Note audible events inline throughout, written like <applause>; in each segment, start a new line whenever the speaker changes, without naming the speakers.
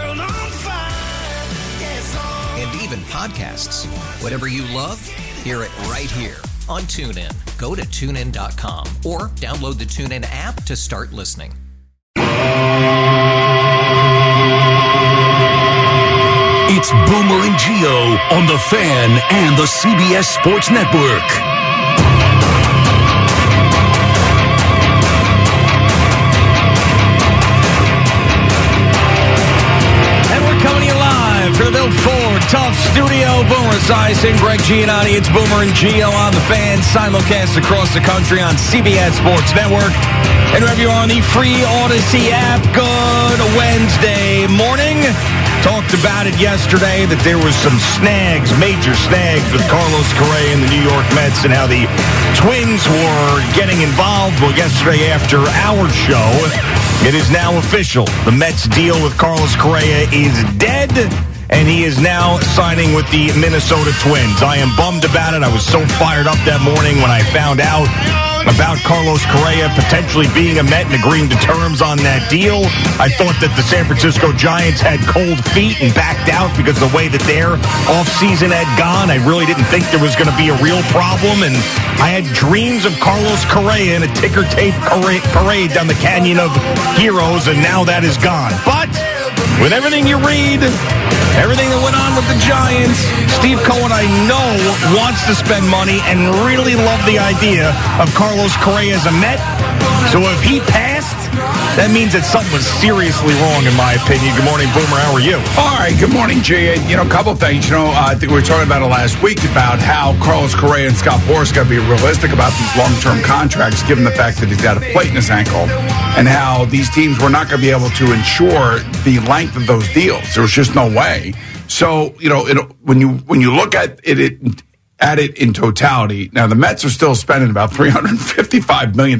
and even podcasts. Whatever you love, hear it right here on TuneIn. Go to tunein.com or download the TuneIn app to start listening.
It's Boomer and Geo on the Fan and the CBS Sports Network.
Esiason, Greg Giannotti. It's Boomer and Geo on the fan. Simulcast across the country on CBS Sports Network. And wherever you are on the free Audacy app, good Wednesday morning. Talked about it yesterday that there was some snags, major snags with Carlos Correa and the New York Mets and how the Twins were getting involved. Well, yesterday after our show, it is now official. The Mets deal with Carlos Correa is dead. And he is now signing with the Minnesota Twins. I am bummed about it. I was so fired up that morning when I found out about Carlos Correa potentially being a Met and agreeing to terms on that deal. I thought that the San Francisco Giants had cold feet and backed out because the way that their offseason had gone. I really didn't think there was going to be a real problem. And I had dreams of Carlos Correa in a ticker tape parade down the Canyon of Heroes, and now that is gone. But with everything you read, everything that went on with the Giants, Steve Cohen, I know, wants to spend money and really love the idea of Carlos Correa as a Met. So if he passed, that means that something was seriously wrong, in my opinion. Good morning, Boomer. How are you?
All right. Good morning, Jay. You know, a couple things. You know, uh, I think we were talking about it last week about how Carlos Correa and Scott Boras got to be realistic about these long-term contracts, given the fact that he's got a plate in his ankle, and how these teams were not going to be able to ensure the length of those deals. There was just no way. So, you know, it, when you when you look at it, it at it in totality. Now, the Mets are still spending about $355 million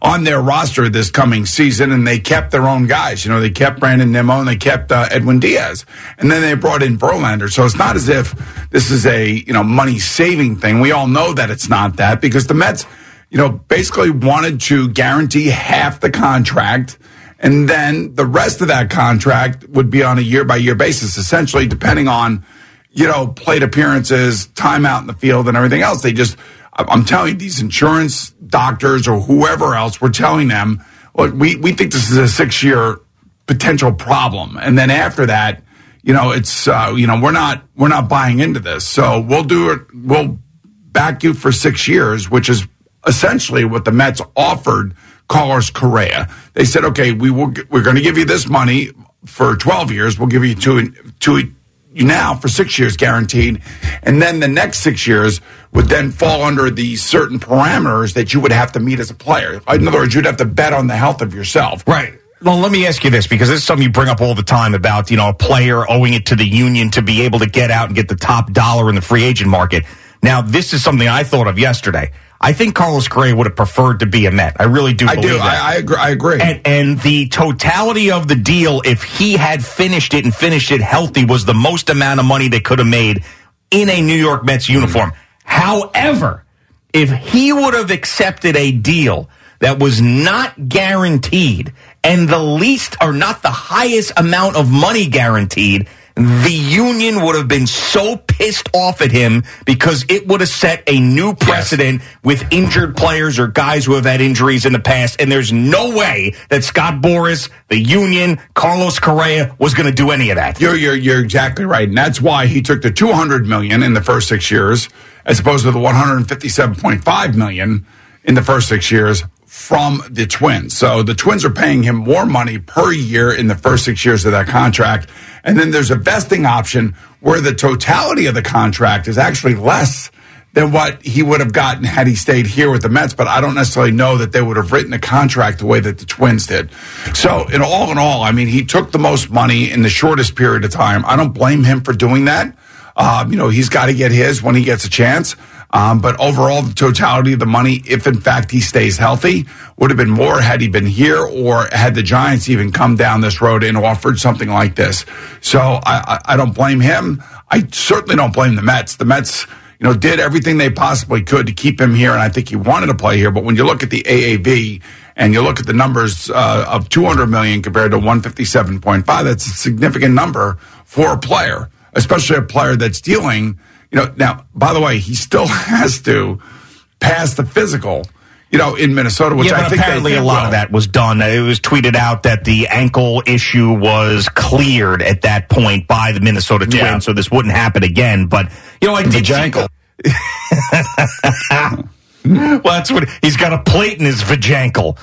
on their roster this coming season, and they kept their own guys. You know, they kept Brandon Nimmo and they kept uh, Edwin Diaz. And then they brought in Verlander. So it's not as if this is a, you know, money saving thing. We all know that it's not that because the Mets, you know, basically wanted to guarantee half the contract. And then the rest of that contract would be on a year by year basis, essentially, depending on you know, plate appearances, time out in the field, and everything else. They just, I'm telling you, these insurance doctors or whoever else, we're telling them, look, we, we think this is a six year potential problem. And then after that, you know, it's, uh, you know, we're not, we're not buying into this. So we'll do it. We'll back you for six years, which is essentially what the Mets offered Carlos Correa. They said, okay, we will, we're going to give you this money for 12 years. We'll give you two, two, now for six years guaranteed. And then the next six years would then fall under the certain parameters that you would have to meet as a player. In other words, you'd have to bet on the health of yourself.
Right. Well, let me ask you this because this is something you bring up all the time about, you know, a player owing it to the union to be able to get out and get the top dollar in the free agent market. Now, this is something I thought of yesterday. I think Carlos Correa would have preferred to be a Met. I really do
I do.
that.
I, I agree. I agree.
And, and the totality of the deal, if he had finished it and finished it healthy, was the most amount of money they could have made in a New York Mets uniform. However, if he would have accepted a deal that was not guaranteed and the least or not the highest amount of money guaranteed, the union would have been so pissed off at him because it would have set a new precedent yes. with injured players or guys who have had injuries in the past. And there's no way that Scott Boras, the union, Carlos Correa was going to do any of that.
You're, you're, you're exactly right. And that's why he took the 200 million in the first six years as opposed to the 157.5 million in the first six years from the Twins. So the Twins are paying him more money per year in the first six years of that contract. And then there's a vesting option where the totality of the contract is actually less than what he would have gotten had he stayed here with the Mets. But I don't necessarily know that they would have written a contract the way that the Twins did. So, in all in all, I mean, he took the most money in the shortest period of time. I don't blame him for doing that. Um, you know, he's got to get his when he gets a chance. Um, but overall, the totality of the money, if in fact he stays healthy, would have been more had he been here or had the Giants even come down this road and offered something like this. So I, I don't blame him. I certainly don't blame the Mets. The Mets, you know, did everything they possibly could to keep him here, and I think he wanted to play here. But when you look at the AAV and you look at the numbers uh, of 200 million compared to 157.5, that's a significant number for a player, especially a player that's dealing – you know, now, by the way, he still <laughs> has to pass the physical you know, in Minnesota, which
yeah,
I think
apparently a lot of that was done. It was tweeted out that the ankle issue was cleared at that point by the Minnesota Twins, yeah. so this wouldn't happen again. But you know, I did
ankle. <laughs>
well, that's what he's got a plate in his vajankle.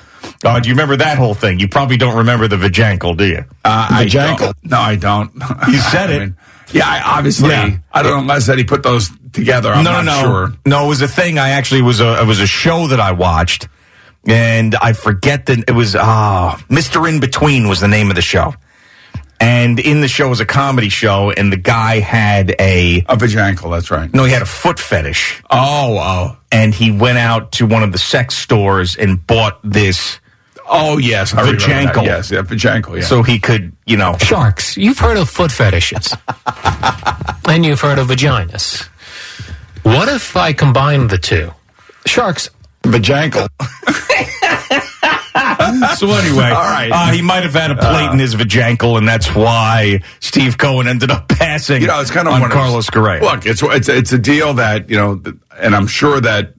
Uh, do you remember that whole thing? You probably don't remember the vajankle, do you?
Uh, I. No, I don't.
You said <laughs> it.
mean, yeah, I, obviously. Yeah. I don't know unless that he put those together. I'm
no, no, no.
Sure.
No, it was a thing. I actually was a it was a show that I watched, and I forget that it was ah uh, Mister In Between was the name of the show. And in the show was a comedy show, and the guy had a
a vajankle. That's right.
No, he had a foot fetish.
Oh, oh.
And he went out to one of the sex stores and bought this
Oh yes,
I Vajankle.
Yes, yeah, Vajankle. Yeah.
So he could, you know,
sharks. You've heard of foot fetishes, <laughs> and you've heard of vaginas. What if I combine the two? Sharks.
Vajankle. <laughs>
so anyway, all right. Uh, he might have had a plate uh, in his vajankle, and that's why Steve Cohen ended up passing.
You know, it's kind of
on Carlos Correa.
Look, it's it's it's a deal that you know, and I'm sure that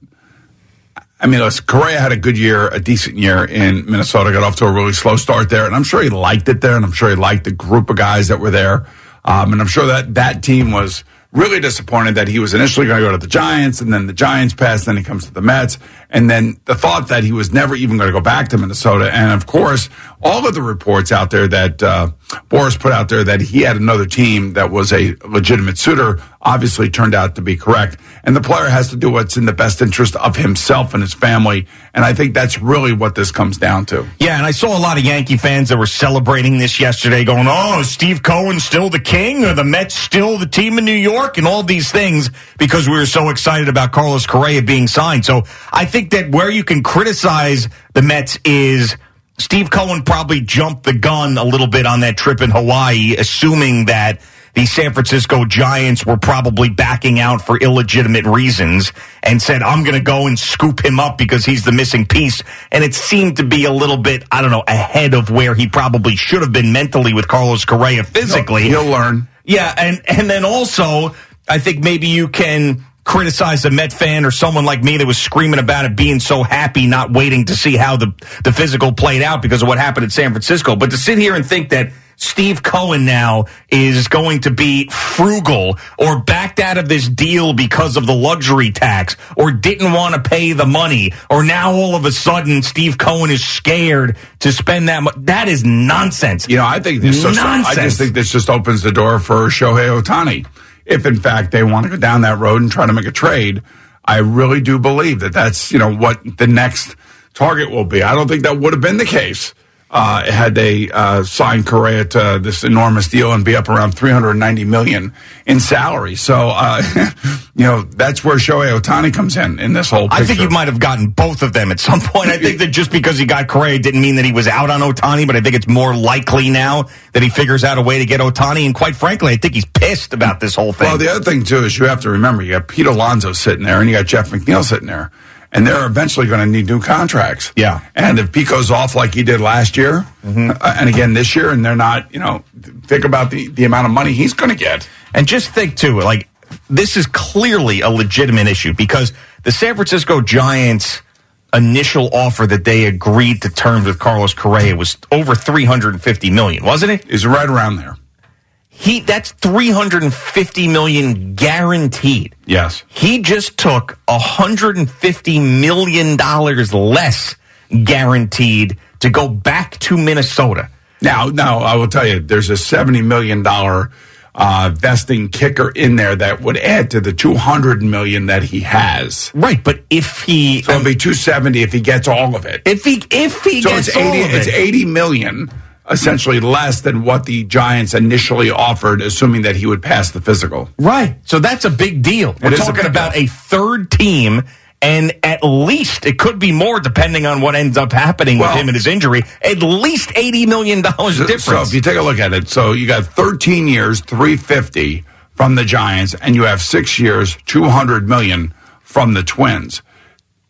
I mean, listen, Correa had a good year, a decent year in Minnesota. Got off to a really slow start there, and I'm sure he liked it there, and I'm sure he liked the group of guys that were there. Um, and I'm sure that that team was really disappointed that he was initially going to go to the Giants, and then the Giants passed, then he comes to the Mets, and then the thought that he was never even going to go back to Minnesota. And of course, all of the reports out there that uh, Boras put out there that he had another team that was a legitimate suitor obviously turned out to be correct. And the player has to do what's in the best interest of himself and his family. And I think that's really what this comes down to.
Yeah, and I saw a lot of Yankee fans that were celebrating this yesterday, going, oh, Steve Cohen still the king, or the Mets still the team in New York, and all these things because we were so excited about Carlos Correa being signed. So I think that where you can criticize the Mets is. Steve Cohen probably jumped the gun a little bit on that trip in Hawaii, assuming that the San Francisco Giants were probably backing out for illegitimate reasons and said, I'm going to go and scoop him up because he's the missing piece. And it seemed to be a little bit, I don't know, ahead of where he probably should have been mentally with Carlos Correa physically.
He'll, he'll learn.
Yeah. And, and then also, I think maybe you can criticize a Met fan or someone like me that was screaming about it being so happy, not waiting to see how the, the physical played out because of what happened at San Francisco. But to sit here and think that Steve Cohen now is going to be frugal or backed out of this deal because of the luxury tax or didn't want to pay the money or now all of a sudden Steve Cohen is scared to spend that money. That is nonsense.
You know, I think this just, I just think this just opens the door for Shohei Ohtani. If in fact they want to go down that road and try to make a trade, I really do believe that that's, you know, what the next target will be. I don't think that would have been the case uh, had they uh, signed Correa to this enormous deal and be up around 390 million in salary. So, uh, <laughs> you know, that's where Shohei Otani comes in in this whole. Picture.
I think you might have gotten both of them at some point. I think that just because he got Correa didn't mean that he was out on Otani, but I think it's more likely now that he figures out a way to get Otani. And quite frankly, I think he's pissed about this whole thing.
Well, the other thing too is you have to remember you got Pete Alonso sitting there and you got Jeff McNeil sitting there. And they're eventually going to need new contracts.
Yeah.
And if Pico's off like he did last year, uh, and again this year, and they're not, you know, think about the, the amount of money he's going to get.
And just think too, like this is clearly a legitimate issue because the San Francisco Giants initial offer that they agreed to terms with Carlos Correa was over 350 million, wasn't it?
Is right around there.
He that's 350 million guaranteed.
Yes.
He just took 150 million dollars less guaranteed to go back to Minnesota.
Now, now I will tell you, there's a seventy million dollar uh, vesting kicker in there that would add to the two hundred million that he has.
Right, but if he
So it'll be two seventy if he gets all of it.
if he if he
So
gets
it's eighty.
all of
It's eighty million, essentially less than what the Giants initially offered, assuming that he would pass the physical.
Right. So that's a big deal. We're
is a
talking about
deal.
a third team, and at least it could be more depending on what ends up happening
Well-
with him and his injury. At least eighty million dollars difference.
So if you take a look at it, so you got 13 years, 350 from the Giants, and you have six years, 200 million from the Twins.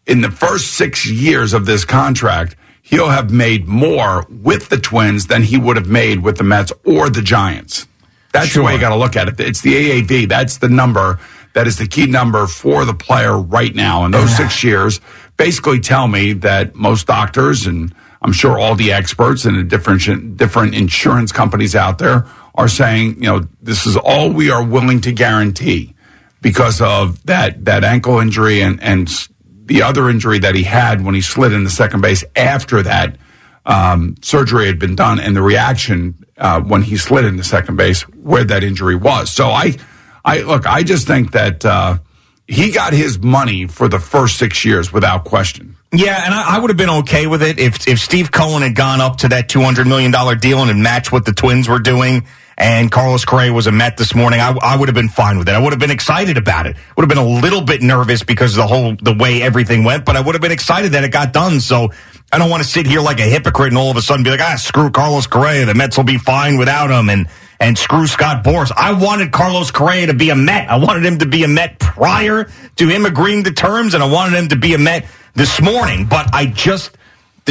In the first six years of this contract, he'll have made more with the Twins than he would have made with the Mets or the Giants. That's the way you got to look at it. It's the AAV. That's the number that is the key number for the player right now. And those six years basically tell me that most doctors and I'm sure all the experts and the different different insurance companies out there are saying, you know, this is all we are willing to guarantee because of that that ankle injury and and the other injury that he had when he slid into second base after that um, surgery had been done and the reaction uh, when he slid into second base where that injury was. So I, I look, I just think that uh, he got his money for the first six years without question.
Yeah, and I, I would have been okay with it if if Steve Cohen had gone up to that two hundred million dollar deal and had matched what the Twins were doing, and Carlos Correa was a Met this morning. I, I would have been fine with it. I would have been excited about it. Would have been a little bit nervous because of the whole the way everything went, but I would have been excited that it got done. So I don't want to sit here like a hypocrite and all of a sudden be like, ah, screw Carlos Correa. The Mets will be fine without him, and and screw Scott Boras. I wanted Carlos Correa to be a Met. I wanted him to be a Met prior to him agreeing to terms, and I wanted him to be a Met this morning. But I just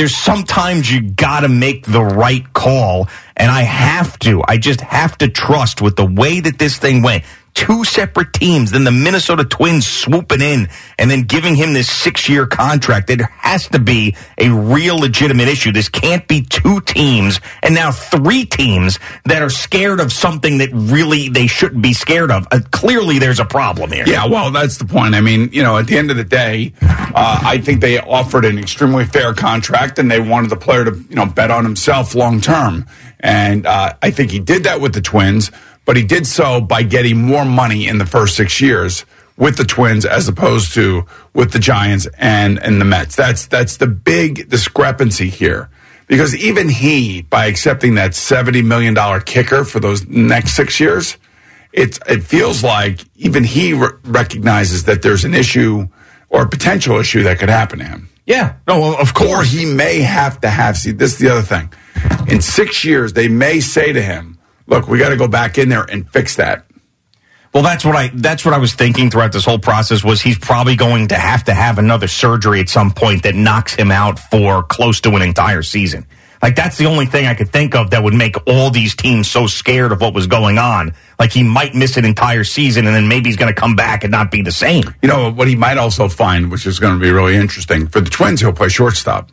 there's sometimes you got to make the right call, and I have to. I just have to trust with the way that this thing went. Two separate teams, then the Minnesota Twins swooping in and then giving him this six year contract. There has to be a real legitimate issue. This can't be two teams and now three teams that are scared of something that really they shouldn't be scared of. Uh, clearly, there's a problem here.
Yeah, well, that's the point. I mean, you know, at the end of the day, uh, I think they offered an extremely fair contract, and they wanted the player to, you know, bet on himself long term. And uh, I think he did that with the Twins, but he did so by getting more money in the first six years with the Twins as opposed to with the Giants and and the Mets. That's that's the big discrepancy here. Because even he, by accepting that seventy million dollar kicker for those next six years, it's it feels like even he re- recognizes that there's an issue or a potential issue that could happen to him.
Yeah. No, well, of
Or
course.
he may have to have. See, this is the other thing. In six years, they may say to him, "Look, we got to go back in there and fix that."
Well, that's what I that's what I was thinking throughout this whole process was he's probably going to have to have another surgery at some point that knocks him out for close to an entire season. Like that's the only thing I could think of that would make all these teams so scared of what was going on. Like he might miss an entire season and then maybe he's going to come back and not be the same.
You know what he might also find, which is going to be really interesting for the Twins. He'll play shortstop,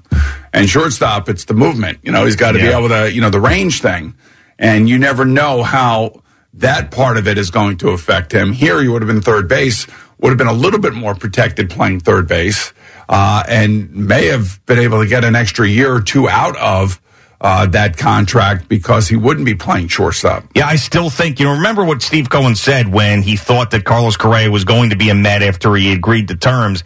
and shortstop, it's the movement. You know, he's got to be able to, you know, the range thing, and you never know how that part of it is going to affect him. Here, he would have been third base, would have been a little bit more protected playing third base, uh, and may have been able to get an extra year or two out of. Uh, that contract because he wouldn't be playing shortstop.
Yeah, I still think, you know, remember what Steve Cohen said when he thought that Carlos Correa was going to be a Met after he agreed to terms.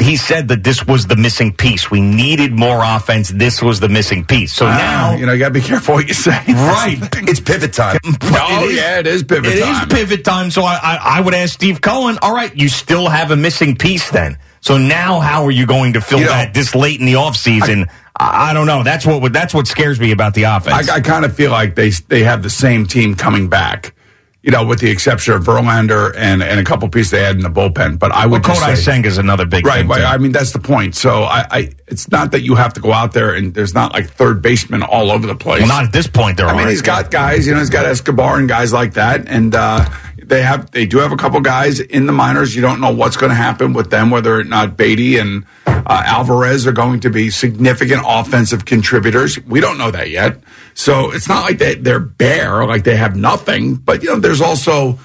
He said that this was the missing piece. We needed more offense. This was the missing piece. So now,
Ah, you know, you got to be careful what you say.
right. <laughs>
It's pivot time. <laughs>
Oh,
It is-
yeah, it is pivot
It
time.
It is pivot time. So I, I, I would ask Steve Cohen, all right, you still have a missing piece then. So now how are you going to fill
You know,
that this late in the offseason? I, I don't know. That's what that's what scares me about the offense.
I, I kind of feel like they they have the same team coming back. You know, with the exception of Verlander and, and a couple pieces they had in the bullpen. But I would
well, Kodai
say,
Senga is another big
right,
thing,
right. I mean, that's the point. So I, I, it's not that you have to go out there and there's not like third baseman all over the place.
Well, not at this point. There
I mean,
aren't.
he's got guys. You know, he's got Escobar and guys like that, and uh, they have they do have a couple guys in the minors. You don't know what's going to happen with them, whether or not Baty and uh, Alvarez are going to be significant offensive contributors. We don't know that yet. So it's not like they, they're bare, like they have nothing. But you know, there's also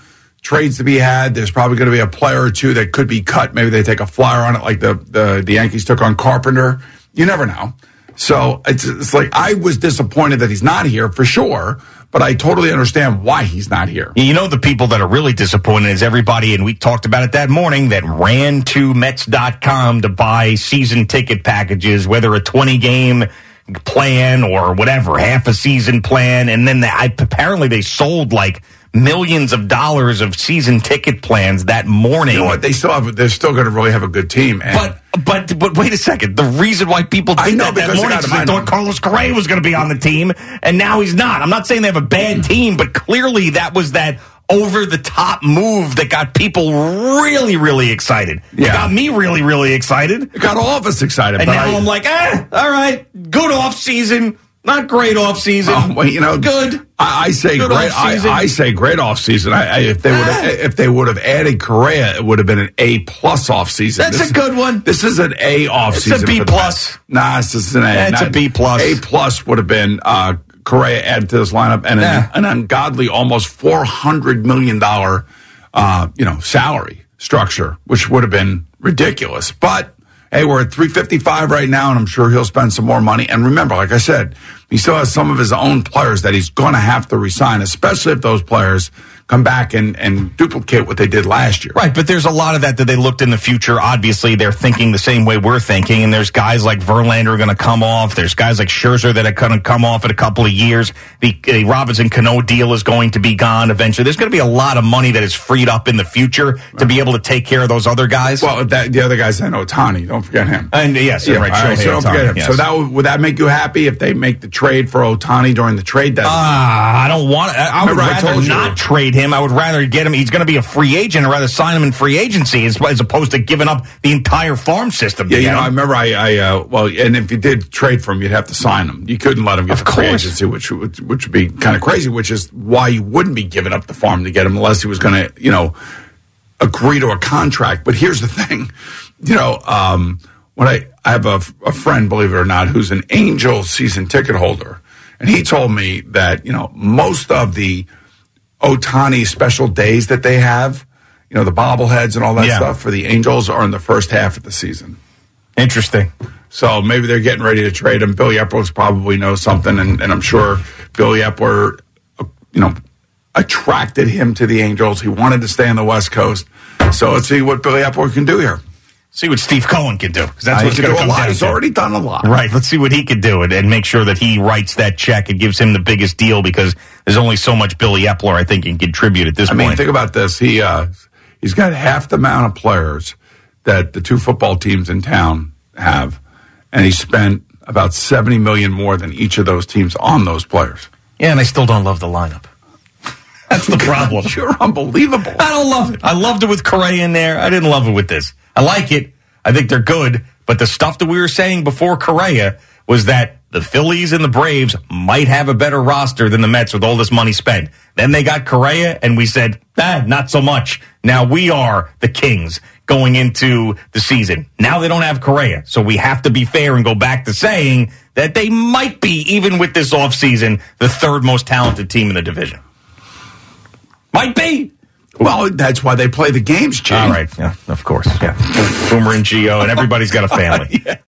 trades to be had. There's probably going to be a player or two that could be cut. Maybe they take a flyer on it, like the the, the Yankees took on Carpenter. You never know. So it's, it's like I was disappointed that he's not here for sure, but I totally understand why he's not here.
You know, the people that are really disappointed is everybody, and we talked about it that morning, that ran to Mets.com to buy season ticket packages, whether a 20 game plan or whatever, half a season plan. And then they, I, apparently they sold like millions of dollars of season ticket plans that morning.
You know what? They still have. They're still going to really have a good team. And
But but but wait a second. The reason why people
I
did
know,
that that morning is they
I
thought. Carlos Correa was going to be on the team, and now he's not. I'm not saying they have a bad team, but clearly that was that over the top move that got people really really excited. It got me really really excited,
it got all of us excited.
and now
I,
I'm like, ah, all right, good off season, not great off season.
Oh, well, you know,
good.
I, I say
Good
great. I,
offseason.
I say great off season. I, I, if they would
Ah.
have, if they would have added Correa, it would have been an A plus off season.
That's a good one.
This is an A off
It's
season.
B
for the
plus.
Nah, this is an A.
That's a
Not-
B plus.
A plus would have been uh, Correa added to this lineup and
Yeah.
an, an ungodly almost four hundred million dollar, uh, you know, salary structure, which would have been ridiculous. But hey, we're at three fifty five right now, and I'm sure he'll spend some more money. And remember, like I said, he still has some of his own players that he's going to have to resign, especially if those players come back and, and duplicate what they did last year.
Right, but there's a lot of that that they looked in the future. Obviously, they're thinking the same way we're thinking, and there's guys like Verlander going to come off. There's guys like Scherzer that are going to come off in a couple of years. The, the Robinson Cano deal is going to be gone eventually. There's going to be a lot of money that is freed up in the future to be able to take care of those other guys.
Well, that, the other guy's in Otani. Don't forget him.
and yes,
Yeah,
right,
right, so don't forget him.
yes.
So that would, would that make you happy if they make the trade for Otani during the trade deadline?
Ah, I don't want. I, I would
Remember I
rather not trade him. I would rather get him. He's going to be a free agent. I'd rather sign him in free agency as, as opposed to giving up the entire farm system.
yeah, you know,
him.
I remember I, I uh, well, and if you did trade for him, you'd have to sign him. You couldn't let him get
Of
the free agency, which would which would be kind of crazy. Which is why you wouldn't be giving up the farm to get him unless he was going to, you know, agree to a contract. But here's the <laughs> thing, you know, um, when I I have a, a friend, believe it or not, who's an Angel season ticket holder, and he told me that you know most of the Otani special days that they have, you know, the bobbleheads and all that
Yeah.
stuff for the Angels are in the first half of the season.
Interesting.
So maybe they're getting ready to trade him. Billy Eppler's probably knows something, and, and I'm sure Billy Eppler, you know, attracted him to the Angels. He wanted to stay on the West Coast. So let's see what Billy Eppler can do here.
See what Steve Cohen can do because that's what's going to come
lot.
down
He's
to.
already done a lot.
Right. Let's see what he could do and, and make sure that he writes that check. and gives him the biggest deal because there's only so much Billy Eppler I think can contribute at this
I mean,
point.
think about this. He uh, he's got half the amount of players that the two football teams in town have, and he spent about seventy million more than each of those teams on those players.
yeah, and I still don't love the lineup. <laughs> That's the problem.
You're unbelievable.
I don't love it. I loved it with Correa in there. I didn't love it with this. I like it. I think they're good. But the stuff that we were saying before Correa was that the Phillies and the Braves might have a better roster than the Mets with all this money spent. Then they got Correa, and we said, ah, not so much. Now we are the Kings going into the season. Now they don't have Correa. So we have to be fair and go back to saying that they might be, even with this offseason, the third most talented team in the division. Might be.
Well, that's why they play the games, Jay.
All right. Yeah, of course. Yeah. Boomer and Geo, and everybody's got a family. <laughs>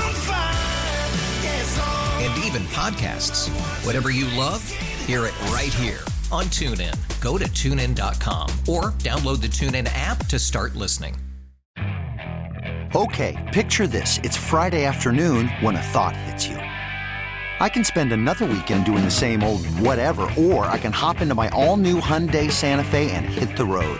And even podcasts. Whatever you love, hear it right here on TuneIn. Go to tunein.com or download the TuneIn app to start listening.
Okay, picture this. It's Friday afternoon when a thought hits you. I can spend another weekend doing the same old whatever, or I can hop into my all new Hyundai Santa Fe and hit the road.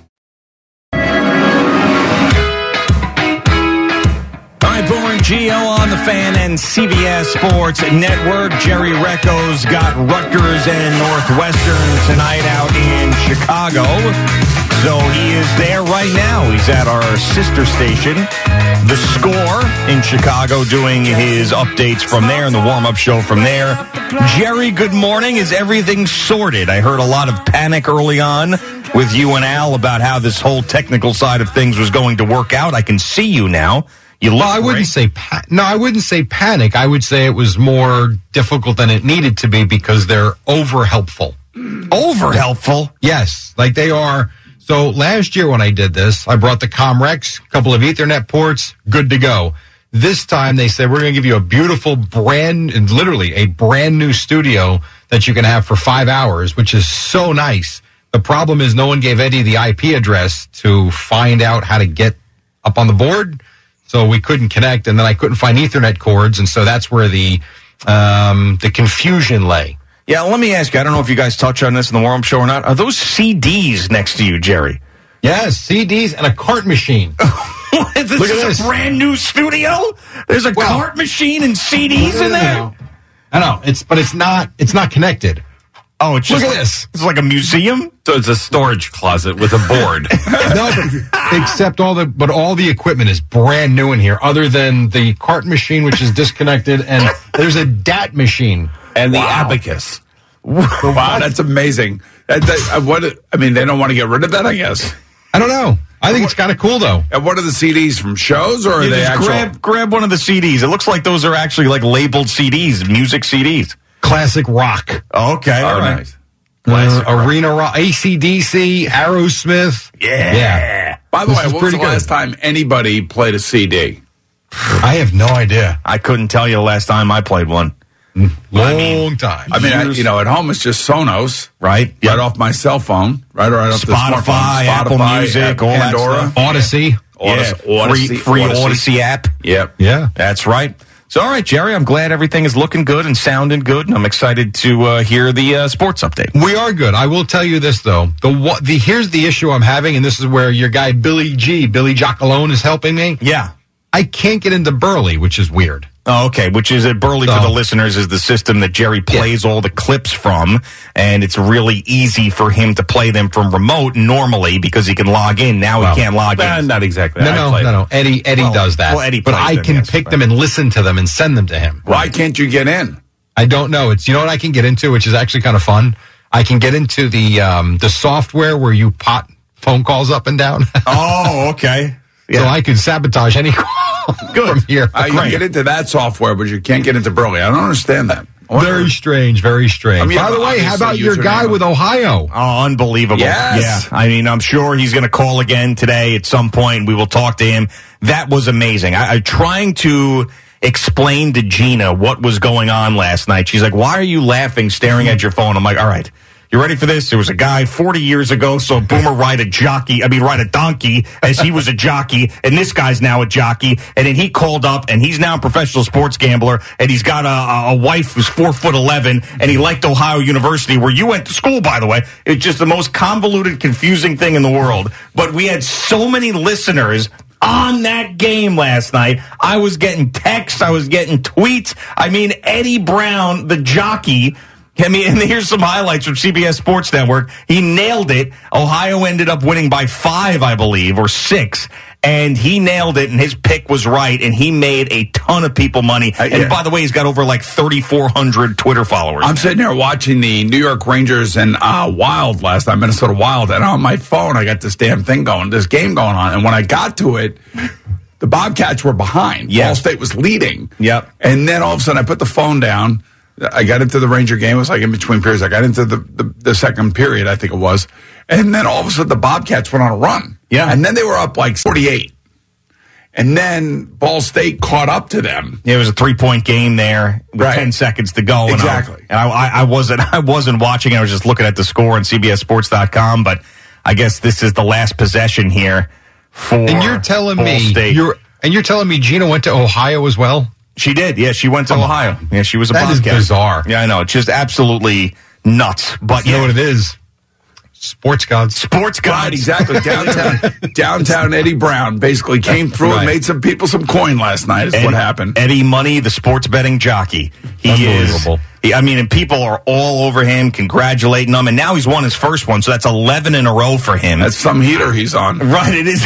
And Geo on the fan and CBS Sports Network. Jerry Recco's got Rutgers and Northwestern tonight out in Chicago. So he is there right now. He's at our sister station, The Score in Chicago, doing his updates from there and the warm up show from there. Jerry, good morning. Is everything sorted? I heard a lot of panic early on with you and Al about how this whole technical side of things was going to work out. I can see you now. You
well, I wouldn't say pa- no. I wouldn't say panic. I would say it was more difficult than it needed to be because they're over helpful. Mm.
over helpful.
Yes, like they are. So last year when I did this, I brought the Comrex, a couple of Ethernet ports, good to go. This time they said we're going to give you a beautiful brand, and literally a brand new studio that you can have for five hours, which is so nice. The problem is no one gave Eddie the IP address to find out how to get up on the board. So we couldn't connect, and then I couldn't find Ethernet cords, and so that's where the um, the confusion lay.
Yeah, let me ask you. I don't know if you guys touch on this in the warm show or not. Are those CDs next to you, Jerry?
Yes, CDs and a cart machine. <laughs>
this
Look at
is
this.
a brand new studio. There's a
Well-
cart machine and CDs in there.
I know it's, but it's not. It's not connected.
Oh, it's just
Look at
like-
this.
It's like a museum.
So it's a storage closet with a board. <laughs>
no, but except all the, but all the equipment is brand new in here, other than the cart machine, which is disconnected, and there's a DAT machine.
and the abacus.
Wow, that's amazing. That, that, uh, what? I mean, they don't want to get rid of that. I guess.
I don't know. I think it's kind of cool though.
And what are the CDs from shows, or are
You
they actual?
grab grab one of the CDs. It looks like those are actually like labeled CDs, music CDs.
Classic rock,
Okay, all
Oh,
right.
uh, arena rock, ACDC, Aerosmith.
Yeah.
Yeah.
By the
This
way, what was the
pretty good.
last time anybody played a CD?
I have no idea.
I couldn't tell you the last time I played one.
Long time.
I mean, I, you know, at home it's just Sonos,
Right?
right off my cell phone, right, right off the
Spotify. Apple Music, all that
Pandora.
Audacy.
Audacy,
yeah.
Audacy,
free free
Audacy.
Odyssey app.
Yep.
Yeah.
That's right. So, all right, Jerry, I'm glad everything is looking good and sounding good, and I'm excited to uh, hear the uh, sports update.
We are good. I will tell you this though. The what the here's the issue I'm having, and this is where your guy Billy G, Billy Giacalone is helping me.
Yeah.
I can't get into Burli, which is weird.
Oh, okay, which is at Burli for the listeners is the system that Jerry plays all the clips from, and it's really easy for him to play them from remote normally because he can log in. Now
Well,
he can't log
Eh,
in.
not exactly.
No,
I
no, no, no. Eddie Eddie
Well-
does that.
well, Eddie
but I
them,
can
yes,
pick
but-
them and listen to them and send them to him.
Why can't you get in?
I don't know. It's you know what I can get into, which is actually kind of fun. I can get into the um, the software where you pot phone calls up and down, <laughs>
oh, okay.
So I could sabotage any <laughs> call from here.
Uh, you can get into that software, but you can't get into Burli. I don't understand that.
Very strange, very strange.
I mean,
By the way, how about your guy with Ohio?
Oh, unbelievable.
Yes.
Yeah. I mean, I'm sure he's going to call again today at some point. We will talk to him. That was amazing. I, I'm trying to explain to Gina what was going on last night. She's like, why are you laughing, staring at your phone? I'm like, all right. You ready for this? There was a guy 40 years ago, so Boomer ride a jockey, I mean, ride a donkey as he was a jockey, and this guy's now a jockey, and then he called up, and he's now a professional sports gambler, and he's got a, a- a wife who's four foot 11, and he liked Ohio University, where you went to school, by the way. It's just the most convoluted, confusing thing in the world. But we had so many listeners on that game last night. I was getting texts, I was getting tweets. I mean, Eddie Brown, the jockey, I mean, and here's some highlights from CBS Sports Network. He nailed it. Ohio ended up winning by five, I believe, or six. And he nailed it, and his pick was right, and he made a ton of people money. And
yeah.
by the way, he's got over like 3,400 Twitter followers.
I'm sitting there watching the New York Rangers and uh, Wild last night, Minnesota Wild, and on my phone I got this damn thing going, this game going on, and when I got to it, the Bobcats were behind.
Yeah.
Ball State was leading.
Yep.
And then all of a sudden I put the phone down. I got into the Ranger game. It was like in between periods. I got into the, the, the second period, I think it was. And then all of a sudden the Bobcats went on a run.
Yeah.
And then they were up like 48. And then Ball State caught up to them.
It was a three point game there with
Right.
ten seconds to go. and I-
Exactly.
And I, I, I wasn't <laughs> I wasn't watching. I was just looking at the score on CBSSports.com. But I guess this is the last possession here for.
And you're telling
Ball
me
State.
you're and you're telling me Gina went to Ohio as well?
She did. Yeah, she went to
Come on.
Ohio. Yeah, she was a
That is
Bobcat.
bizarre.
Yeah, I know. It's just absolutely nuts. But
You
yeah,
know what it is? Sports gods.
sports gods.
Right, exactly. Downtown, <laughs> downtown Eddie Brown basically came through and made some people some coin last night. Is
Eddie,
what happened.
Eddie Money, the sports betting jockey. He is.
Unbelievable.
he- I mean, and people are all over him, congratulating him, and now he's won his first one, so that's eleven in a row for him.
That's some heater he's on.
Right, it is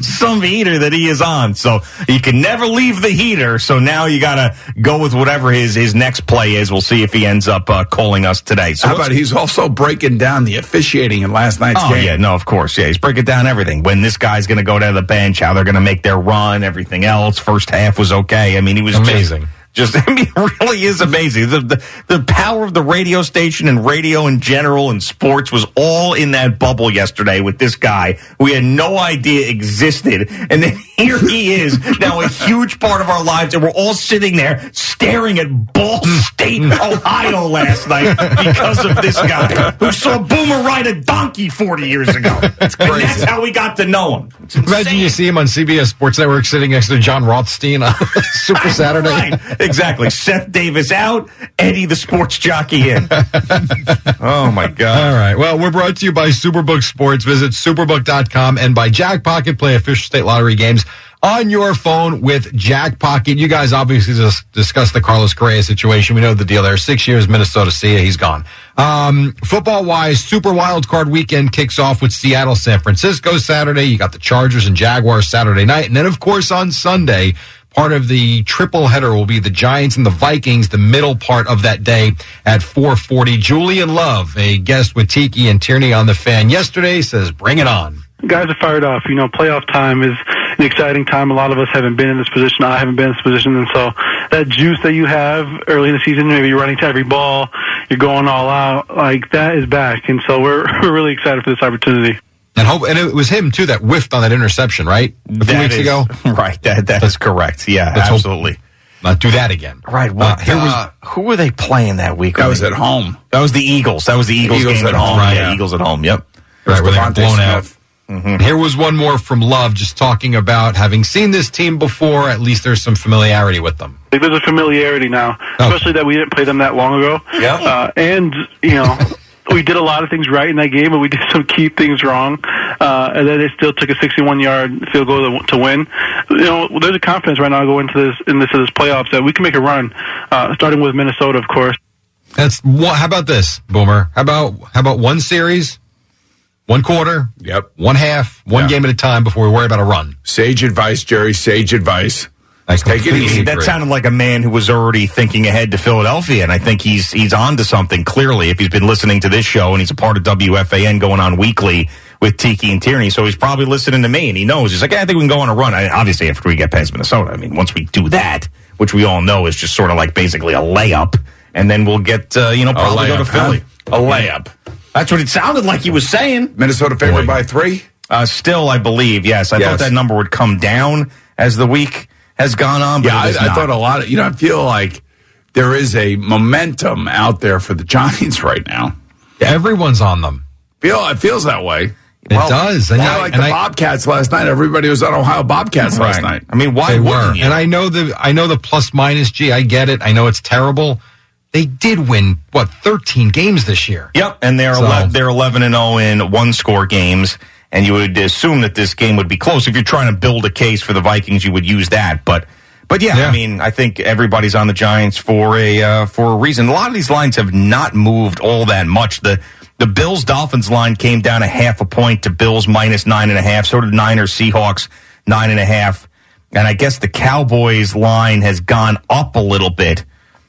<laughs> some heater that he is on. So he can never leave the heater. So now you got to go with whatever his his next play is. We'll see if he ends up uh, calling us today. So
How about he's also breaking down the officiating in last night's
Oh
game?
yeah, no, of course, yeah. He's breaking down everything. When this guy's going to go down the bench, how they're going to make their run, everything else. First half was okay. I mean, he was
Amazing.
Just, <laughs> I mean, it really is amazing. The, the the power of the radio station and radio in general and sports was all in that bubble yesterday with this guy we had no idea existed, and then <laughs> here he is now a huge part of our lives, and we're all sitting there staring at Ball State, Ohio last night because of this guy who saw Boomer ride a donkey forty years ago. And that's how we got to know him.
Imagine you see him on CBS Sports Network sitting next to Jon Rothstein on <laughs> Super Saturday.
Right, exactly. Seth Davis out, Eddie the sports jockey in. <laughs> oh my God!
All right. Well, we're brought to you by Superbook Sports. Visit superbook.com and by Jackpocket. Play official state lottery games on your phone with Jackpocket. You guys obviously just discussed the Carlos Correa situation. We know the deal there. Six years, Minnesota. See ya. He's gone. Um, football wise, Super Wild Card Weekend kicks off with Seattle, San Francisco Saturday. You got the Chargers and Jaguars Saturday night, and then of course on Sunday. Part of the triple header will be the Giants and the Vikings, the middle part of that day at 440. Julian Love, a guest with Tiki and Tierney on the fan yesterday, says, bring it on.
guys are fired off. You know, playoff time is an exciting time. A lot of us haven't been in this position. I haven't been in this position, and so that juice that you have early in the season, maybe you're running to every ball, you're going all out, like that is back, and so we're <laughs> we're really excited for this opportunity.
And hope, and it was him too that whiffed on that interception, right? A few
That
weeks
is-
ago. <laughs>
right? That that is correct. Yeah,
Let's hope-
absolutely.
Not do that again.
Right. What, here was who were they playing that week?
That was at home.
That was the Eagles. That was the Eagles,
Eagles
game
at
at home.
home,
Right.
yeah.
Eagles at home. Yep.
Right, where they got blown out.
Smith.
And Here was one more from Love, just talking about having seen this team before. At least there's some familiarity with them.
There's a familiarity now, especially that we didn't play them that long ago.
Yeah.
Uh, and you know, we did a lot of things right in that game, but we <laughs> did some key things wrong. Uh, and then they still took a 61-yard field goal to, to win. You know, there's a confidence right now going into this into this playoffs that we can make a run, uh, starting with Minnesota, of course.
That's what. How about this, Boomer? How about how about one series, one quarter,
Yep.
one half, one
Yeah.
game at a time before we worry about a run.
Sage advice, Jerry. Sage advice.
I
Take it easy.
That sounded like a man who was already thinking ahead to Philadelphia, and I think he's he's on to something. Clearly, if he's been listening to this show and he's a part of WFAN going on weekly with Tiki and Tierney, so he's probably listening to me, and he knows he's like, "Yeah, I think we can go on a run. I, obviously, after we get past Minnesota, I mean, once we do that, which we all know is just sort of like basically a layup, and then we'll get uh, you know probably go to
layup, huh?
Philly.
A layup.
That's what it sounded like he was saying.
Minnesota favored by three.
Uh, still, I believe, yes. I
Yes.
thought that number would come down as the week has gone on. But
Yeah, I, I thought a lot of you know. I feel like there is a momentum out there for the Giants <laughs> right now.
Everyone's on them.
Feel it feels that way.
It does. And,
Kind
I-
like
and
the
I-
Bobcats last night. Everybody was on Ohio Bobcats last night.
I mean, why
they
wouldn't
were,
you?
and I know the I know the plus minus. G. I get it. I know it's terrible. They did win what 13 games this year.
Yep, and they're
So-
ele- they're eleven and zero in one score games, and you would assume that this game would be close. If you're trying to build a case for the Vikings, you would use that. But But yeah, I mean, I think everybody's on the Giants for a uh, for a reason. A lot of these lines have not moved all that much. The the Bills Dolphins line came down a half a point to Bills minus nine and a half. So did Niners Seahawks nine and a half. And I guess the Cowboys line has gone up a little bit.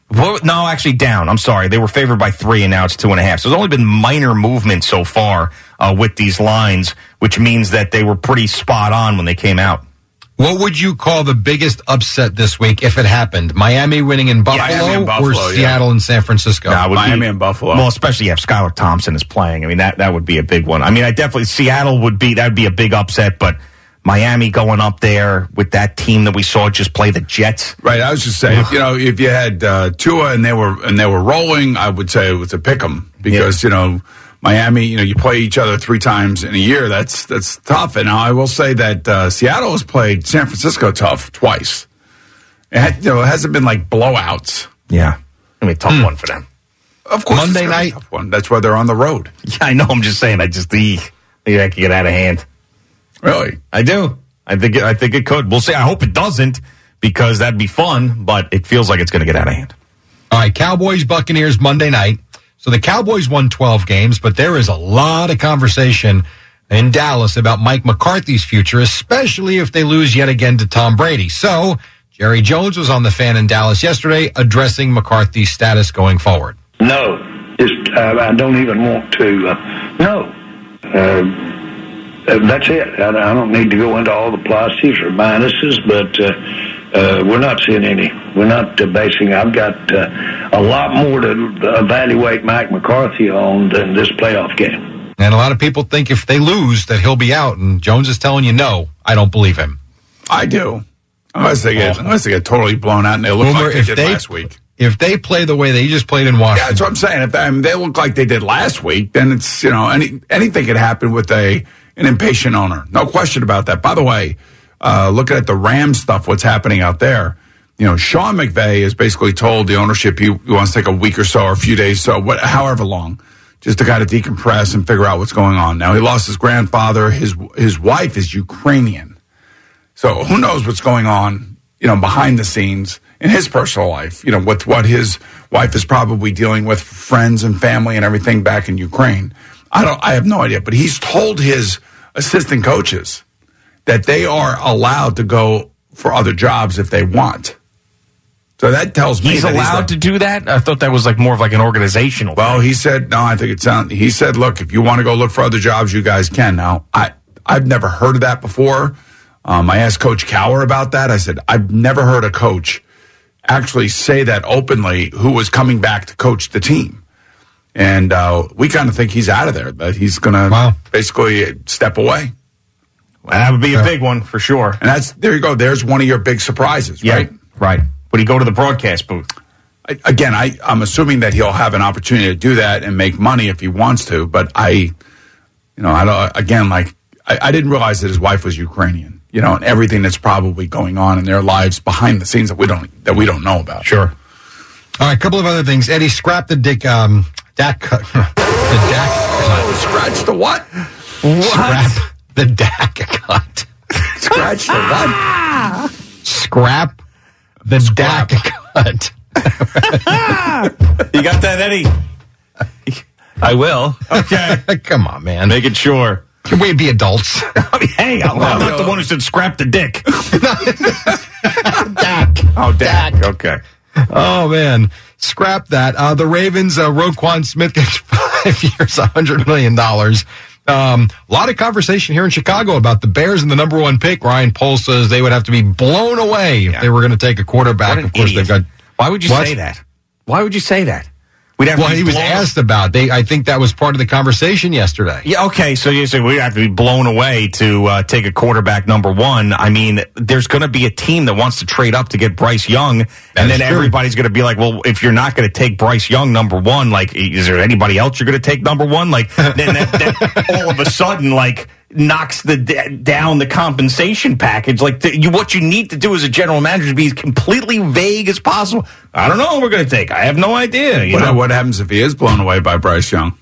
Well, no, actually down. I'm sorry. They were favored by three and now it's two and a half. So there's only been minor movement so far uh, with these lines, which means that they were pretty spot on when they came out.
What would you call the biggest upset this week if it happened? Miami winning in Buffalo,
Miami and Buffalo,
or
yeah.
Seattle and San Francisco?
Nah, it would be- Well, especially if Skylar Thompson is playing. I mean, that, that would be a big one. I mean, I definitely, Seattle would be, that would be a big upset, but Miami going up there with that team that we saw just play the Jets.
Right. I was just saying, if, you know, if you had uh, Tua and they were and they were rolling, I would say it was a pick 'em because you know Miami, you know, you play each other three times in a year. That's that's tough. And now I will say that uh, Seattle has played San Francisco tough twice. It had, you know, it hasn't been like blowouts.
Yeah, I mean, tough one for them.
Of course,
Monday
it's gonna be a
night.
tough one. That's why they're on the road. <laughs>
Yeah, I know. I'm just saying. I just the think that could get out of hand.
Really,
I do. I think it, I think it could. We'll see. I hope it doesn't because that'd be fun. But it feels like it's going to get out of hand.
All right, Cowboys Buccaneers Monday night. So the Cowboys won 12 games, but there is a lot of conversation in Dallas about Mike McCarthy's future, especially if they lose yet again to Tom Brady. So Jerry Jones was on the fan in Dallas yesterday addressing McCarthy's status going forward.
No, just uh, I don't even want to. Uh, no, uh, uh, that's it. I, I don't need to go into all the pluses or minuses, but uh, we're not seeing any. We're not uh, basing. I've got uh, a lot more to evaluate Mike McCarthy on than this playoff game.
And a lot of people think if they lose that he'll be out. And Jones is telling you, no, I don't believe him.
I do. Unless they get unless they get totally blown out and they look
Boomer,
like they
if
did
they-
last week.
If they play the way they just played in Washington, Yeah,
that's what I'm saying. If they, I mean, they look like they did last week, then it's you know any anything could happen with a an impatient owner. No question about that. By the way, uh, looking at the Rams stuff, what's happening out there? You know, Sean McVay has basically told the ownership he, he wants to take a week or so or a few days, so what, however long, just to kind of decompress and figure out what's going on. Now he lost his grandfather. His his wife is Ukrainian. So who knows what's going on, you know, behind the scenes in his personal life, you know, with what his wife is probably dealing with friends and family and everything back in Ukraine. I don't I have no idea, but he's told his assistant coaches that they are allowed to go for other jobs if they want. So that tells me
He's
that
allowed
like-
to do that. I thought that was like more of like an organizational.
well, he said no. I think it sound. He said, "Look, if you want to go look for other jobs, you guys can." Now, I I've never heard of that before. Um, I asked Coach Cowher about that. I said, "I've never heard a coach actually say that openly who was coming back to coach the team." And uh, we kind of think he's out of there. That he's going to basically step away.
That would be a big one for sure.
And that's there you go. There's one of your big surprises,
Yeah,
right?
right. Would he go to the broadcast booth?
I, again, I, I'm assuming that he'll have an opportunity to do that and make money if he wants to. But I, you know, I don't, again, like I, I didn't realize that his wife was Ukrainian. You know, and everything that's probably going on in their lives behind the scenes that we don't that we don't know about.
Sure.
All right, a couple of other things. Eddie, scrap the dick, um, Dak cut. <laughs> the Dak cut.
Scratch the what?
Scrap the Dak <laughs> cut.
Scratch the what?
Scrap the Dak cut.
You got that, Eddie? I will. Okay. <laughs>
Come on, man.
Make it sure.
Can we be adults?
I <laughs> mean, hey, I'm, I'm not the one who said scrap the dick.
Dak.
Oh, Dak. Okay.
Oh man, scrap that. Uh, the Ravens, uh, Roquan Smith gets five years, a hundred million dollars. Um, a lot of conversation here in Chicago about the Bears and the number one pick. Ryan Poles says they would have to be blown away if they were going to take a quarterback. Of course,
idiot.
they've got.
Why would you
What?
say that? Why would you say that? We'd have
Well,
to
he was
blown-
asked about. They, I think that was part of the conversation yesterday.
Yeah, okay. So you say we have to be blown away to uh, take a quarterback number one. I mean, there's going to be a team that wants to trade up to get Bryce Young, and then
true.
everybody's going to be like, "Well, if you're not going to take Bryce Young number one, like, is there anybody else you're going to take number one?" Like, then that, that <laughs> all of a sudden, like, knocks the d- down the compensation package. Like, the, you, what you need to do as a general manager is be as completely vague as possible. I don't know what we're going to take. I have no idea. You
What,
know?
what happens if he is blown away by Bryce Young?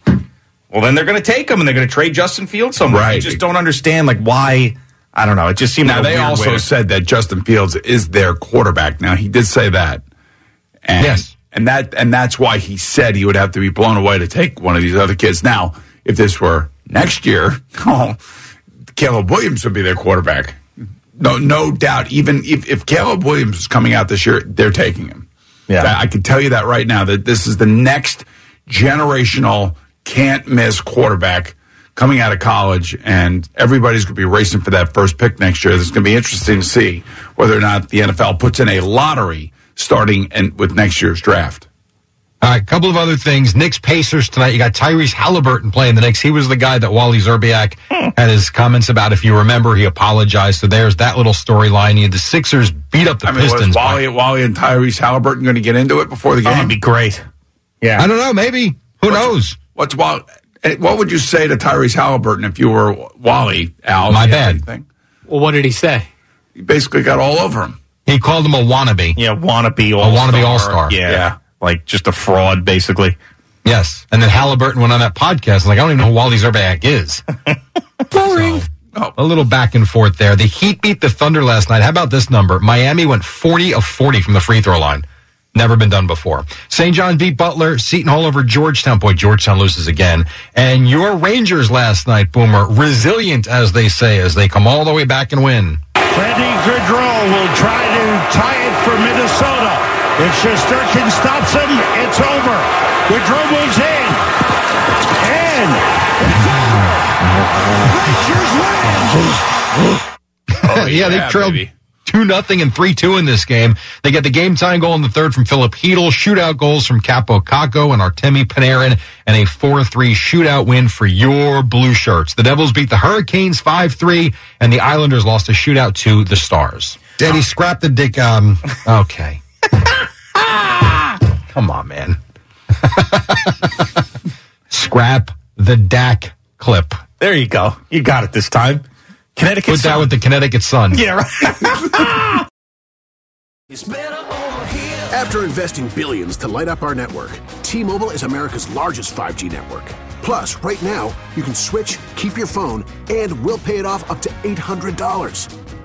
Well, then they're going to take him and they're going to trade Justin Fields somewhere. I
Right.
just don't understand like why. I don't know. It just seemed
Now
like a
they also
to-
said that Justin Fields is their quarterback. Now he did say that. And,
Yes.
And that and that's why he said he would have to be blown away to take one of these other kids. Now, if this were next year, <laughs> oh, Caleb Williams would be their quarterback. No, no doubt. Even if, if Caleb Williams is coming out this year, they're taking him.
Yeah.
I can tell you that right now. That this is the next generational can't miss quarterback coming out of college, and everybody's going to be racing for that first pick next year. It's going to be interesting to see whether or not the NFL puts in a lottery starting and with next year's draft.
All right, couple of other things. Knicks Pacers tonight. You got Tyrese Halliburton playing the Knicks. He was the guy that Wally Szczerbiak had his comments about. If you remember, he apologized. So there's that little storyline. You had the Sixers beat up the
I mean, was
Pistons. by-
Wally, Wally and Tyrese Halliburton going to get into it before the game?
That'd be great. Yeah.
I don't know. Maybe. Who knows?
What's Wally? eh, What would you say to Tyrese Halliburton if you were Wally? Al,
My
Do you have
bad.
anything?
Well, what did he say?
He basically got all over him.
He called him a wannabe.
Yeah, wannabe
A
all
wannabe all-star.
Yeah.
Yeah.
Like just a fraud, basically.
Yes. And then Halliburton went on that podcast. Like, I don't even know who Wally Szczerbiak is. <laughs> Boring. a little back and forth there. The Heat beat the Thunder last night. How about this number? Miami went 40 of 40 from the free throw line. Never been done before. St. John beat Butler. Seton Hall over Georgetown. Boy, Georgetown loses again. And your Rangers last night, Boomer, resilient as they say, as they come all the way back and win.
Freddie Gaudreau will try to tie it for Minnesota. If Shesterkin stops him, it's over. The Gaudreau moves in. And it's over. Rangers win.
yeah, they
yeah,
trailed
baby.
two nothing and three two in this game. They get the game time goal in the third from Filip Chytil, shootout goals from Kaapo Kakko and Artemi Panarin, and a four three shootout win for your blue shirts. The Devils beat the Hurricanes five three, and the Islanders lost a shootout to the Stars. Daddy, scrap the dick. Um, <laughs> okay. <laughs> Come on, man. <laughs> scrap the Dak clip.
There you go. You got it this time. Connecticut.
Put that
Sun.
with the Connecticut Sun.
Yeah, right. <laughs>
After investing billions to light up our network, T-Mobile is America's largest 5G network. Plus, right now, you can switch, keep your phone, and we'll pay it off up to $800.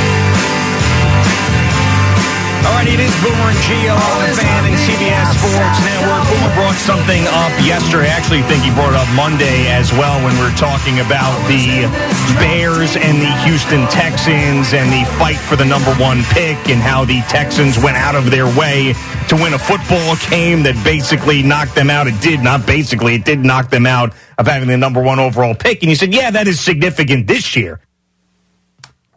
All right, it is Boomer and Geo on the fan and CBS Sports Network. Boomer brought something up yesterday. I actually think he brought it up Monday as well when we were talking about the Bears and the Houston Texans and the fight for the number one pick and how the Texans went out of their way to win a football game that basically knocked them out. It did not basically, it did knock them out of having the number one overall pick. And he said, yeah, that is significant this year.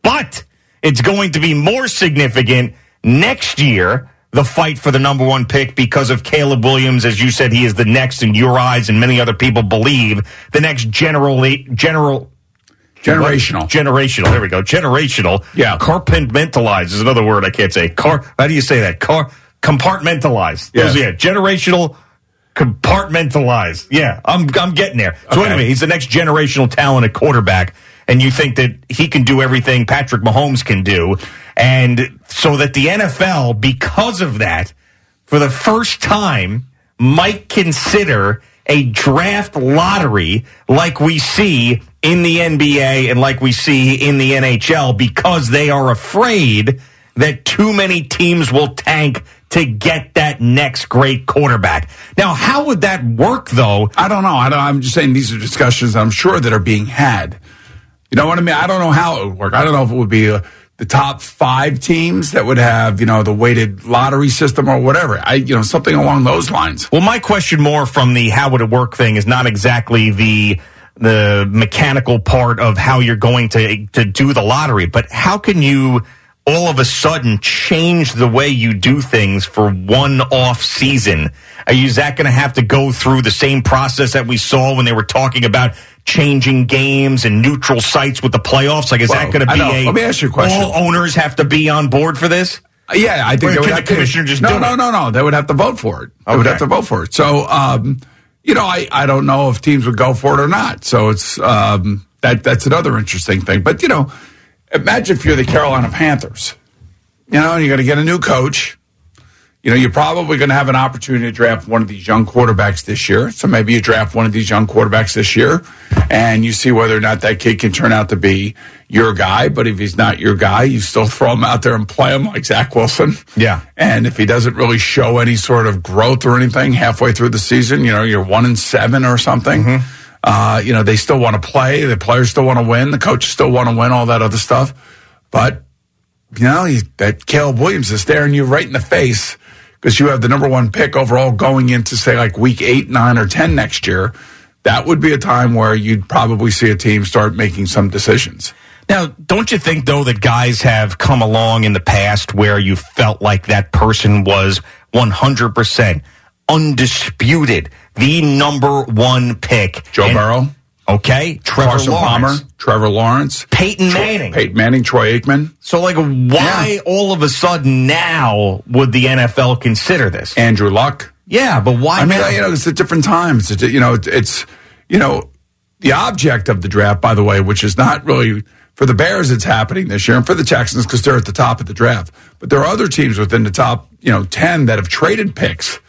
But it's going to be more significant next year, the fight for the number one pick because of Caleb Williams. As you said, he is the next in your eyes and many other people believe the next generally general
Generational.
generational. There we go. Generational.
Yeah.
Compartmentalized is another word I can't say. Car. How do you say that? Car. Compartmentalized.
Yes.
Those- yeah. Generational. Compartmentalized. Yeah. I'm I'm getting there. So
Okay.
anyway, he's the next generational talent at quarterback, and you think that he can do everything Patrick Mahomes can do, and so that the NFL, because of that, for the first time, might consider a draft lottery like we see in the NBA and like we see in the NHL because they are afraid that too many teams will tank to get that next great quarterback. Now, how would that work though?
I don't know. I I'm just saying these are discussions I'm sure that are being had. You know what I mean? I don't know how it would work. I don't know if it would be uh, the top five teams that would have, you know, the weighted lottery system or whatever. I, you know, something along those lines.
Well, my question more from the how would it work thing is not exactly the the mechanical part of how you're going to to do the lottery, but how can you all of a sudden change the way you do things for one off season? Are you is that going to have to go through the same process that we saw when they were talking about changing games and neutral sites with the playoffs? Like, is
Well,
that going to be a
Let me ask you a question.
all owners have to be on board for this?
Yeah, I think
Or
they would have
the commissioner just
no,
do
no, no, no. They would have to vote for it. They would have to vote for it. So, um, you know, I, I don't know if teams would go for it or not. So it's um, that that's another interesting thing. But you know, imagine if you're the Carolina Panthers. You know, you're going to get a new coach. You know, you're probably going to have an opportunity to draft one of these young quarterbacks this year. So maybe you draft one of these young quarterbacks this year and you see whether or not that kid can turn out to be your guy. But if he's not your guy, you still throw him out there and play him like Zach Wilson.
Yeah.
And if he doesn't really show any sort of growth or anything halfway through the season, you know, you're one and seven or something. Uh, you know, they still want to play. The players still want to win. The coaches still want to win, all that other stuff. But you know, that Caleb Williams is staring you right in the face because you have the number one pick overall going into, say, like week eight, nine, or 10 next year. That would be a time where you'd probably see a team start making some decisions.
Now, don't you think though that guys have come along in the past where you felt like that person was 100% undisputed, the number one pick?
Joe
And-
Burrow,
Okay, Trevor
Carson
Lawrence,
Palmer, Trevor Lawrence,
Peyton
Troy-
Manning.
Peyton Manning, Troy Aikman,
So, like, why all of a sudden now would the NFL consider this?
Andrew Luck.
Yeah, but why?
I mean,
now?
you know, it's a different time. It's a, you know, it's, it's you know, the object of the draft, by the way, which is not really for the Bears. It's happening this year, and for the Texans because they're at the top of the draft. But there are other teams within the top, you know, ten that have traded picks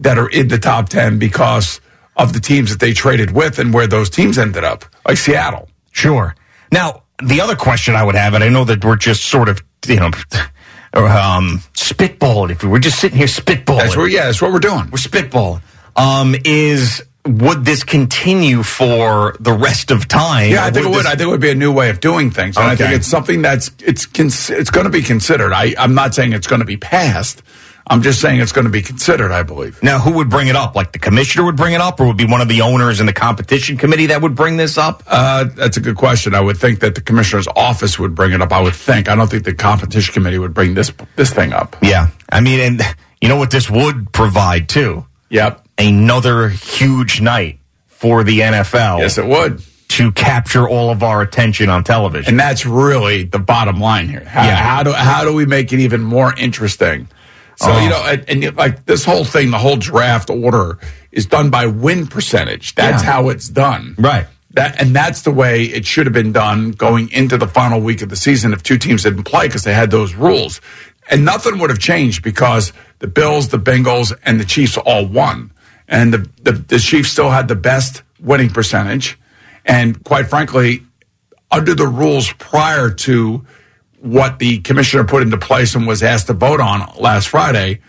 that are in the top ten because of the teams that they traded with and where those teams ended up, like Seattle.
Sure. Now, the other question I would have, and I know that we're just sort of, you know, <laughs> um, spitballing. If we were just sitting here spitballing,
That's where, yeah, that's what we're doing.
we're spitballing. Um, is would this continue for the rest of time?
Yeah, I think it would.
this-
I think it would be a new way of doing things, and I think it's something that's it's cons- it's going to be considered. I, I'm not saying it's going to be passed. I'm just saying it's going to be considered. I believe.
Now, who would bring it up? Like the commissioner would bring it up, or would be one of the owners in the competition committee that would bring this up?
Uh, that's a good question. I would think that the commissioner's office would bring it up. I would think. I don't think the competition committee would bring this this thing up.
Yeah, I mean, and you know what this would provide too?
Yep.
Another huge night for the NFL.
Yes, it would.
to capture all of our attention on television.
And that's really the bottom line here. How,
Yeah.
how do how do we make it even more interesting? So
Oh.
you know, and, and like this whole thing, the whole draft order is done by win percentage. That's
Yeah.
how it's done.
Right.
That and that's the way it should have been done going into the final week of the season if two teams didn't play because they had those rules. And nothing would have changed because the Bills, the Bengals, and the Chiefs all won. And the, the, the Chiefs still had the best winning percentage. And quite frankly, under the rules prior to what the commissioner put into place and was asked to vote on last Friday,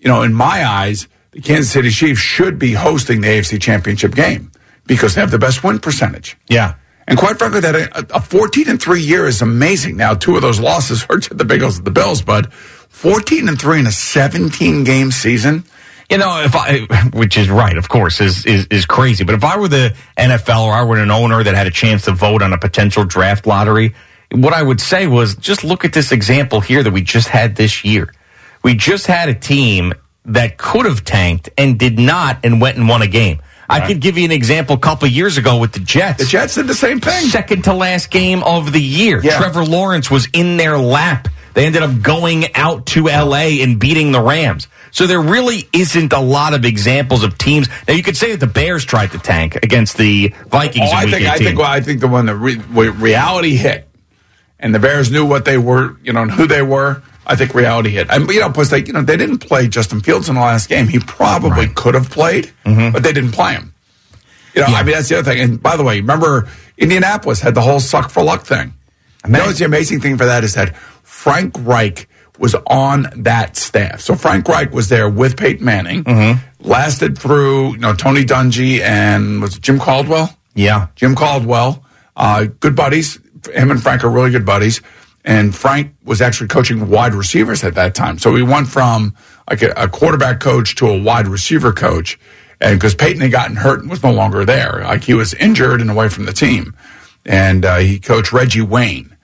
you know, in my eyes, the Kansas City Chiefs should be hosting the AFC Championship game because they have the best win percentage.
Yeah.
And quite frankly, that a, a 14 and 3 year is amazing. Now, two of those losses <laughs> are to the Bengals and the Bills, but 14 and 3 in a 17 game season.
You know, if I, which is right, of course, is, is is crazy. But if I were the NFL or I were an owner that had a chance to vote on a potential draft lottery, what I would say was just look at this example here that we just had this year. We just had a team that could have tanked and did not and went and won a game. I could give you an example a couple of years ago with the Jets.
The Jets did the same thing.
Second to last game of the year.
Yeah.
Trevor Lawrence was in their lap. They ended up going out to LA and beating the Rams. So there really isn't a lot of examples of teams. Now you could say that the Bears tried to tank against the Vikings.
Oh, I think, I think, well, I think the one that re, reality hit, and the Bears knew what they were, you know, and who they were. I think reality hit. And you know, plus they, you know, they didn't play Justin Fields in the last game. He probably could have played, but they didn't play him. You know, I mean, that's the other thing. And by the way, remember Indianapolis had the whole suck for luck thing. You know, what's the amazing thing for that is that Frank Reich was on that staff. So Frank Reich was there with Peyton Manning, lasted through, you know, Tony Dungy and was it Jim Caldwell?
Yeah.
Jim Caldwell, uh, good buddies. Him and Frank are really good buddies. And Frank was actually coaching wide receivers at that time. So we went from like a, a quarterback coach to a wide receiver coach. And because Peyton had gotten hurt and was no longer there, like he was injured and away from the team. And uh, he coached Reggie Wayne.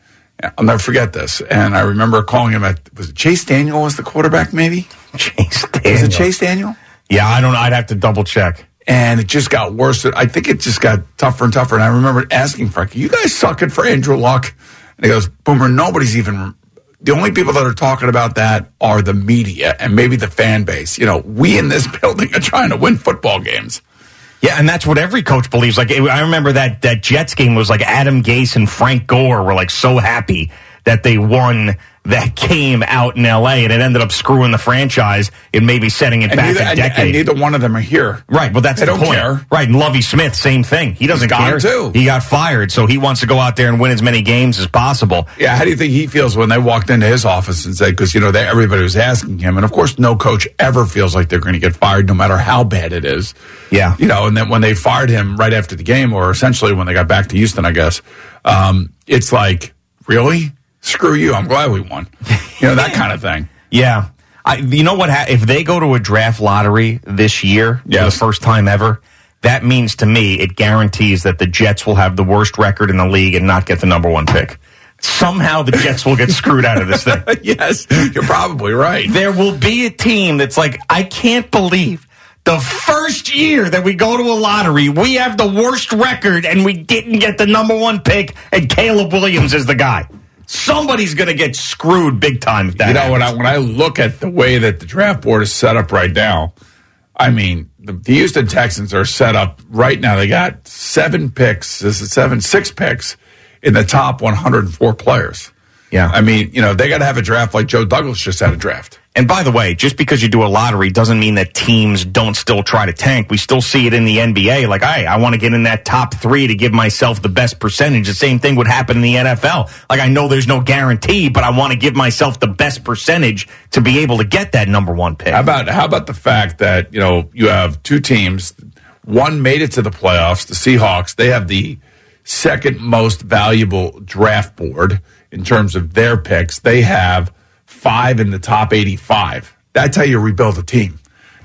I'll never forget this. And I remember calling him at, was it Chase Daniel was the quarterback maybe? <laughs>
Chase
Was
Daniel.
it Chase Daniel?
Yeah, I don't. know. I'd have to double check.
And it just got worse. I think it just got tougher and tougher. And I remember asking Frank, "You guys sucking for Andrew Luck?" And he goes, "Boomer, nobody's even the only people that are talking about that are the media and maybe the fan base. You know, we in this <laughs> building are trying to win football games.
Yeah, and that's what every coach believes. Like I remember that that Jets game was like Adam Gase and Frank Gore were like so happy that they won that came out in L.A. and it ended up screwing the franchise and maybe setting it
And
back
neither,
a
and-
decade.
and neither one of them are here.
Right, well, that's
They
the
don't
point.
care.
Right, and Lovie Smith, same thing. He doesn't care
too.
He got fired, so he wants to go out there and win as many games as possible.
Yeah, how do you think he feels when they walked into his office and said, because, you know, they, everybody was asking him, and of course, no coach ever feels like they're going to get fired, no matter how bad it is.
Yeah.
You know, and then when they fired him right after the game, or essentially when they got back to Houston, I guess, um, it's like, really? Screw you. I'm glad we won. You know, that <laughs> kind of thing.
Yeah. I, you know what? Ha- if they go to a draft lottery this year for the first time ever, that means to me it guarantees that the Jets will have the worst record in the league and not get the number one pick. Somehow the Jets will get screwed out of this thing. <laughs>
yes, you're probably right.
There will be a team that's like, I can't believe the first year that we go to a lottery, we have the worst record and we didn't get the number one pick, and Caleb Williams is the guy. Somebody's going to get screwed big time if that
you know, when I, when I look at the way that the draft board is set up right now, I mean, the, the Houston Texans are set up right now. They got seven picks. This is seven, six picks in the top 104 players.
Yeah.
I mean, you know, they got to have a draft like Joe Douglas just had a draft.
And by the way, just because you do a lottery doesn't mean that teams don't still try to tank. We still see it in the NBA. Like, hey, I want to get in that top three to give myself the best percentage. The same thing would happen in the NFL. Like, I know there's no guarantee, but I want to give myself the best percentage to be able to get that number one pick.
How about how about the fact that you know you have two teams, one made it to the playoffs, the Seahawks. They have the second most valuable draft board in terms of their picks. They have five in the top eighty-five. That's how you rebuild a team,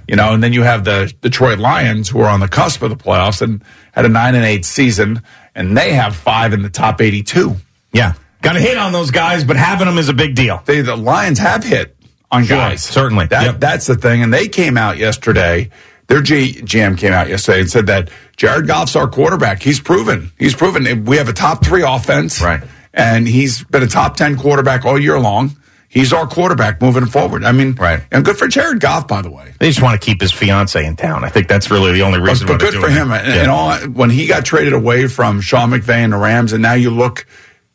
you know. And then you have the Detroit Lions, who are on the cusp of the playoffs and had a nine and eight season, and they have five in the top eighty-two.
Yeah, got to hit on those guys, but having them is a big deal.
They, the Lions have hit on
Sure,
guys.
certainly.
That,
Yep.
That's the thing. And they came out yesterday. Their G, GM came out yesterday and said that Jared Goff's our quarterback. He's proven. He's proven. We have a top three offense.
Right.
And he's been a top 10 quarterback all year long. He's our quarterback moving forward. I mean,
Right.
And good for Jared Goff, by the way.
They just want to keep his fiance in town. I think that's really the only reason.
but
they're
good for him.
it.
And,
Yeah.
and all, when he got traded away from Sean McVay and the Rams, and now you look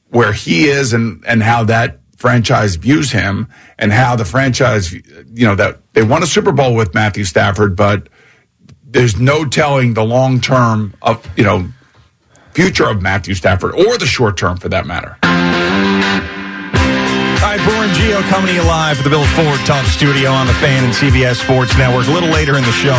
where he is and, and how that franchise views him and how the franchise, you know, that they won a Super Bowl with Matthew Stafford, but there's no telling the long term of, you know, future of Matthew Stafford or the short term for that matter.
Right, Geo coming to you live the Built Ford Tough Studio on the Fan and CBS Sports Network. A little later in the show,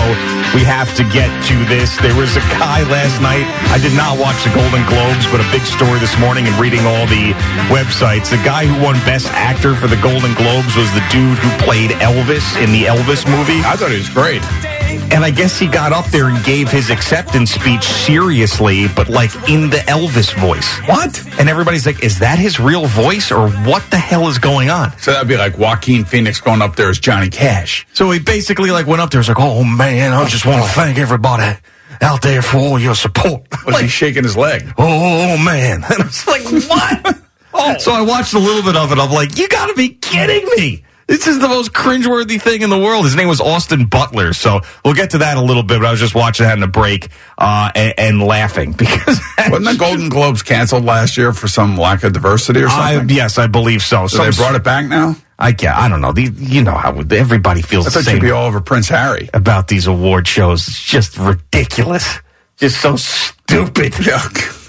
we have to get to this. There was a guy last night. I did not watch the Golden Globes, but a big story this morning and reading all the websites. The guy who won Best Actor for the Golden Globes was the dude who played Elvis in the Elvis movie.
I thought he was great.
And I guess he got up there and gave his acceptance speech seriously, but like in the Elvis voice.
What?
And everybody's like, is that his real voice or what the hell is going on?
So that'd be like Joaquin Phoenix going up there as Johnny Cash.
So he basically like went up there. and Was like, "Oh man, I just want to thank everybody out there for all your support." <laughs>
Was he shaking his leg?
Oh, oh man, <laughs> and I was like, "What?" <laughs> oh. So I watched a little bit of it. I'm like, "You got to be kidding me!" This is the most cringeworthy thing in the world. His name was Austin Butler. So we'll get to that in a little bit. But I was just watching that in the break uh, and, and laughing <laughs> because
Wasn't the Golden Globes canceled last year for some lack of diversity or
I,
something?
yes, I believe so.
so they brought it back now?
I yeah, I don't know. The, you know how everybody feels
I
the
thought
same
you'd be all over Prince Harry.
about these award shows. It's just ridiculous. Just so stupid.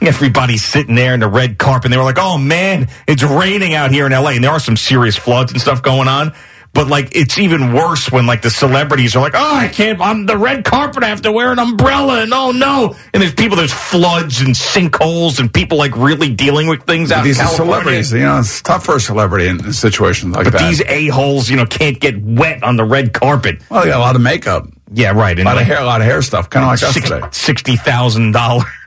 Everybody's sitting there in the red carpet. And they were like, "Oh man, it's raining out here in LA." And there are some serious floods and stuff going on. But like, it's even worse when like the celebrities are like, "Oh, I can't on the red carpet. I have to wear an umbrella." And oh no! And there's people. There's floods and sinkholes and people like really dealing with things out
These
in
are
California.
celebrities. You know, it's tough for a celebrity in, in situations like
But
that.
these a holes, you know, can't get wet on the red carpet.
well, they got a lot of makeup,
Yeah, right.
a lot
like-
of hair, a lot of hair stuff, kind of like us today.
sixty thousand dollar <laughs>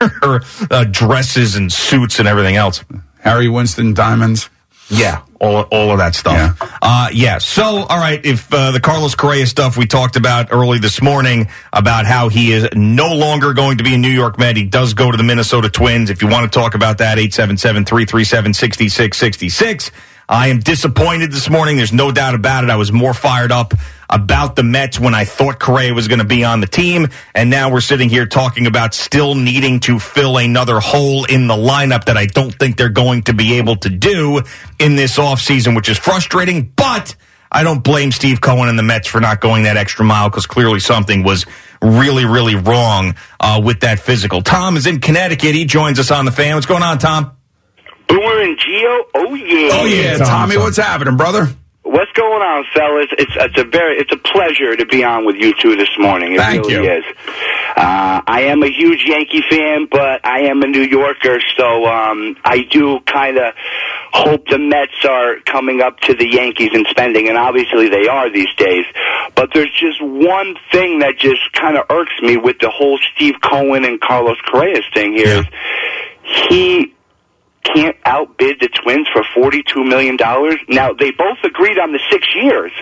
uh, dresses and suits and everything else.
Harry Winston diamonds.
Yeah, all, all of that stuff. Yeah. Uh, yeah. So, all right, if uh, the Carlos Correa stuff we talked about early this morning about how he is no longer going to be a New York Met, he does go to the Minnesota Twins. If you want to talk about that, 877 337 6666. I am disappointed this morning. There's no doubt about it. I was more fired up about the Mets when I thought Correa was going to be on the team. And now we're sitting here talking about still needing to fill another hole in the lineup that I don't think they're going to be able to do in this offseason, which is frustrating. But I don't blame Steve Cohen and the Mets for not going that extra mile because clearly something was really, really wrong uh, with that physical. Tom is in Connecticut. He joins us on the fan. What's going on, Tom?
Boomer and Geo. Oh yeah.
Oh yeah, Tommy. What's happening, brother?
What's going on, fellas? It's it's a very it's a pleasure to be on with you two this morning. It
Thank
really
you.
is. Uh, I am a huge Yankee fan, but I am a New Yorker, so um, I do kind of hope the Mets are coming up to the Yankees in spending, and obviously they are these days. But there's just one thing that just kind of irks me with the whole Steve Cohen and Carlos Correa thing here is he can't outbid the Twins for $42 million. Now, they both agreed on the six years,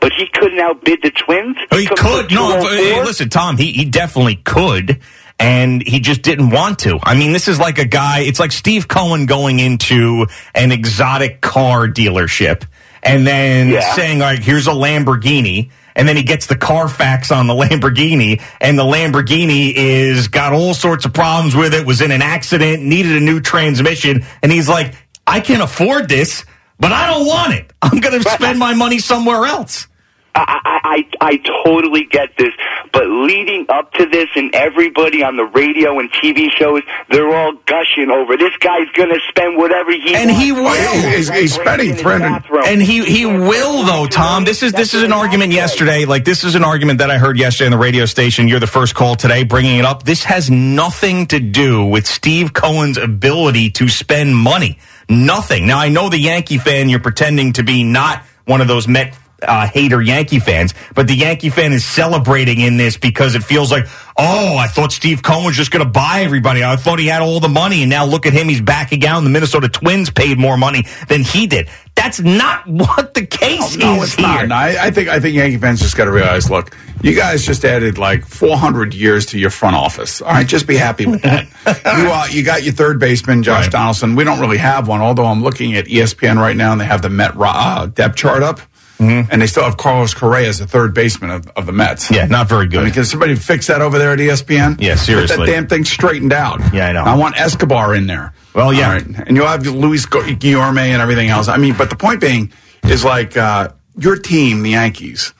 but he couldn't outbid the Twins.
Oh, he could. No, hey, listen, Tom, he, he definitely could. And he just didn't want to. I mean, this is like a guy, it's like Steve Cohen going into an exotic car dealership and then
Yeah.
saying, all right, here's a Lamborghini. And then he gets the Carfax on the Lamborghini, and the Lamborghini is got all sorts of problems with it, was in an accident, needed a new transmission, and he's like, I can afford this, but I don't want it. I'm going to spend my money somewhere else.
I, I, I I totally get this, but leading up to this, and everybody on the radio and TV shows, they're all gushing over this guy's going to spend whatever he
and
wants.
he will.
He's, he's spending 300.
And he he will though, Tom. This is this is an argument yesterday. Like this is an argument that I heard yesterday on the radio station. You're the first call today bringing it up. This has nothing to do with Steve Cohen's ability to spend money. Nothing. Now I know the Yankee fan. You're pretending to be not one of those Met uh, hater Yankee fans, but the Yankee fan is celebrating in this because it feels like, oh, I thought Steve Cohen was just going to buy everybody. I thought he had all the money, and now look at him. He's backing out. And the Minnesota Twins paid more money than he did. That's not <laughs> what the case
No,
is
it's not.
here.
No, I, I think I think Yankee fans just got to realize. Look, you guys just added like 400 years to your front office. All right, just be happy with that. <laughs> you uh, you got your third baseman, Josh Donaldson. We don't really have one, although I'm looking at ESPN right now and they have the Met uh, depth chart up. And they still have Carlos Correa as the third baseman of, of the Mets.
Yeah, not very good.
I mean, can somebody fix that over there at ESPN?
Yeah,
Get
seriously.
that damn thing straightened out.
Yeah, I know.
I want Escobar in there.
Well, yeah.
Right. And you'll have Luis Gu- Guillorme and everything else. I mean, but the point being is like uh, your team, the Yankees,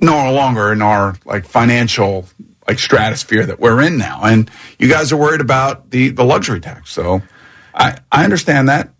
no longer in our like financial like stratosphere that we're in now, and you guys are worried about the the luxury tax. So I I understand that.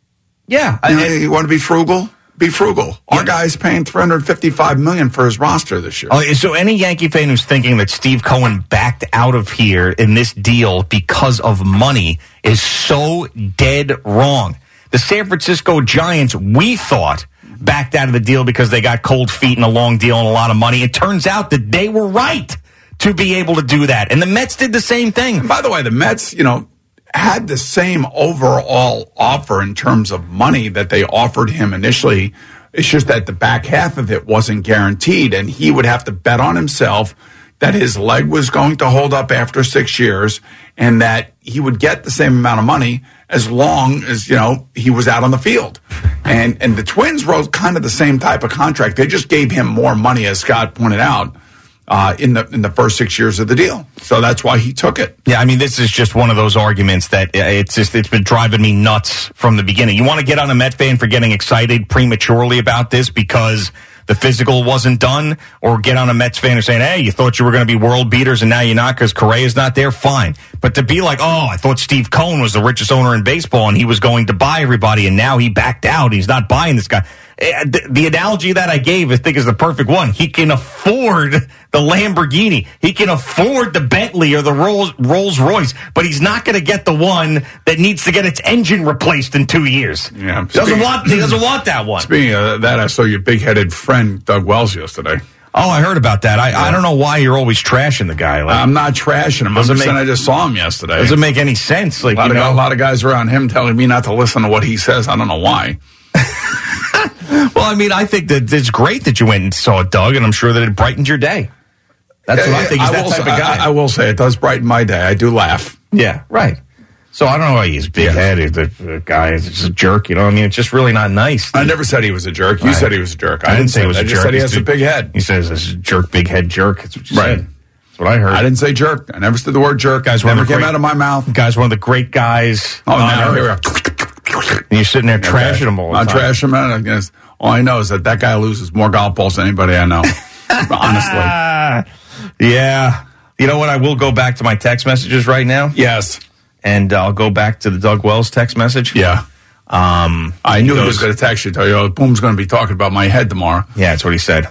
Yeah,
you, know, you want to be frugal. Be frugal. Our guy's paying 355 million for his roster this year.
Oh, so any Yankee fan who's thinking that Steve Cohen backed out of here in this deal because of money is so dead wrong. The San Francisco Giants, we thought, backed out of the deal because they got cold feet and a long deal and a lot of money. It turns out that they were right to be able to do that. And the Mets did the same thing.
And by the way, the Mets, you know, had the same overall offer in terms of money that they offered him initially. It's just that the back half of it wasn't guaranteed, and he would have to bet on himself that his leg was going to hold up after six years and that he would get the same amount of money as long as, you know, he was out on the field. And and the Twins wrote kind of the same type of contract. They just gave him more money, as Scott pointed out, uh, in the in the first six years of the deal. So that's why he took it.
Yeah, I mean, this is just one of those arguments that it's just it's been driving me nuts from the beginning. You want to get on a Met fan for getting excited prematurely about this because the physical wasn't done, or get on a Mets fan who's saying, "Hey, you thought you were going to be world beaters and now you're not because Correa's not there." Fine, but to be like, "Oh, I thought Steve Cohen was the richest owner in baseball and he was going to buy everybody, and now he backed out. He's not buying this guy." Eh, The, analogy that I gave, I think, is the perfect one. He can afford the Lamborghini. He can afford the Bentley or the Rolls, Rolls Royce, but he's not going to get the one that needs to get its engine replaced in two years.
Yeah,
doesn't
speaking-
want. He doesn't want that one.
Speaking of that, I saw your big-headed friend Doug Wells yesterday.
Oh, I heard about that. I, I don't know why you're always trashing the guy. Like,
I'm not trashing him. I'm
Doesn't
just saying
make-
I just saw him yesterday.
doesn't make any sense. Like
a lot,
you
of,
know,
a lot of guys around him telling me not to listen to what he says. I don't know why. <laughs> <laughs>
Well, I mean, I think that it's great that you went and saw Doug, and I'm sure that it brightened your day. That's what I think. He's that
will
type
say,
of guy.
I, I will say it does brighten my day. I do laugh.
Yeah, right. So I don't know why he's big headed. The, the guy is just a jerk. You know, I mean, it's just really not nice.
I never said he was a jerk. You
Right.
said he was a jerk.
I, didn't say
say
he was
that.
a
I
jerk.
just said he
He's
has a big head.
He says this is jerk, big head jerk. That's what you
Right.
said. That's what I heard.
I didn't say jerk. I never said the word jerk.
Guys,
never came
great-
out of my mouth.
Guy's one of the great guys.
Oh, now here we are.
And you're sitting there trashing him all the
I'm
time.
trashing him. and I guess all I know is that that guy loses more golf balls than anybody I know. <laughs> Honestly.
Ah, yeah. You know what? I will go back to my text messages right now.
Yes.
And I'll go back to the Doug Wells text message.
Yeah.
Um,
I knew he
goes-
was going to text you, tell you, Boom's going to be talking about my head tomorrow.
Yeah, that's what he said.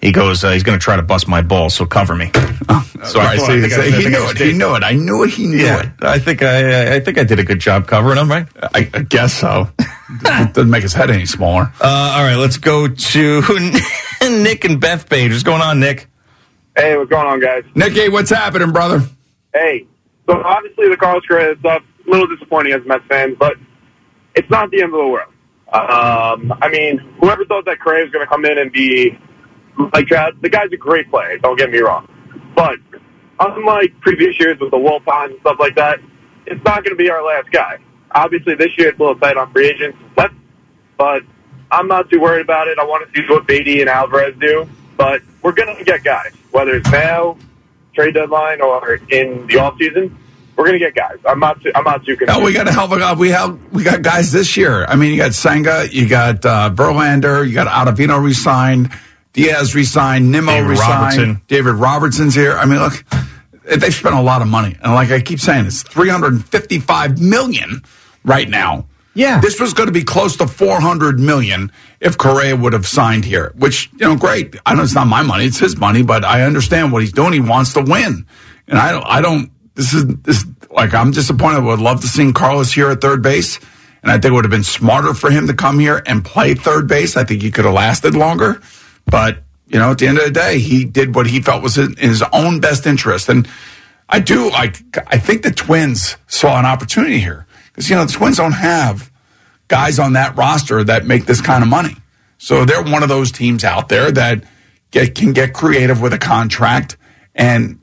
He goes, uh, he's going to try to bust my balls, so cover me. so
right,
I
so he-
think I- I
he
think
knew it. He knew it. I knew it. He knew
Yeah,
it.
I think I, I think I did a good job covering him, right?
I, I guess so. it <laughs> doesn't make his head any smaller.
Uh, all right, let's go to <laughs> Nick and Beth Page. What's going on, Nick?
Hey, what's going on, guys?
Nicky, what's happening, brother?
Hey, so obviously the Carlos Correa stuff, a little disappointing as a Mets fan, but it's not the end of the world. Um, I mean, whoever thought that Correa was going to come in and be like that, the guy's a great player, don't get me wrong. But unlike previous years with the Wilpons and stuff like that, it's not going to be our last guy. Obviously, this year it's a little tight on free agents, but, but I'm not too worried about it. I want to see what Baty and Alvarez do, but we're going to get guys, whether it's now, trade deadline, or in the off season. We're going to get guys. I'm not. Too, I'm not too concerned.
Oh, we got of a guy. We have we got guys this year. I mean, you got Senga, you got uh, Verlander, you got Ottavino resigned, Diaz resigned, Nimmo
David
resigned,
Robertson.
David Robertson's here. I mean, look, they've spent a lot of money, and like I keep saying, it's 355 million right now.
Yeah,
this was going to be close to 400 million if Correa would have signed here. Which you know, great. I know it's not my money; it's his money, but I understand what he's doing. He wants to win, and I don't. I don't. This is this like I'm disappointed. I would love to see Carlos here at third base, and I think it would have been smarter for him to come here and play third base. I think he could have lasted longer, but you know, at the end of the day, he did what he felt was in his own best interest, and I do like. I think the Twins saw an opportunity here because you know the Twins don't have guys on that roster that make this kind of money. So they're one of those teams out there that get, can get creative with a contract and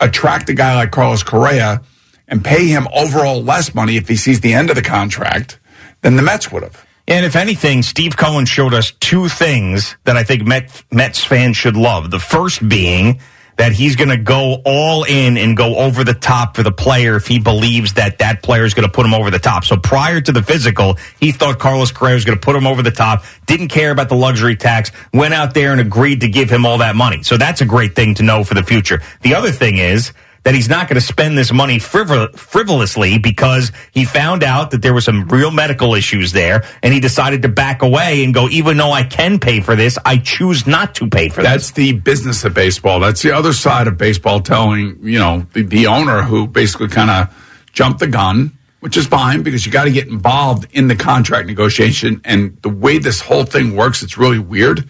attract a guy like Carlos Correa and pay him overall less money if he sees the end of the contract than the Mets would have.
And if anything, Steve Cohen showed us two things that I think Met, Mets fans should love. The first being that he's going to go all in and go over the top for the player if he believes that that player is going to put him over the top. So prior to the physical, he thought Carlos Correa was going to put him over the top, didn't care about the luxury tax, went out there and agreed to give him all that money. So that's a great thing to know for the future. The other thing is, that he's not going to spend this money frivol- frivolously because he found out that there were some real medical issues there and he decided to back away and go, even though I can pay for this, I choose not to pay for this.
That's the business of baseball. That's the other side of baseball telling, you know, the, the owner who basically kind of jumped the gun, which is fine because you got to get involved in the contract negotiation. And the way this whole thing works, it's really weird.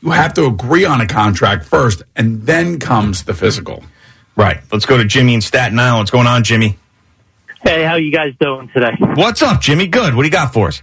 You have to agree on a contract first, and then comes the physical.
Right. Let's go to Jimmy in Staten Island. What's going on, Jimmy?
Hey, how you guys doing today?
What's up, Jimmy? Good. What do you got for us?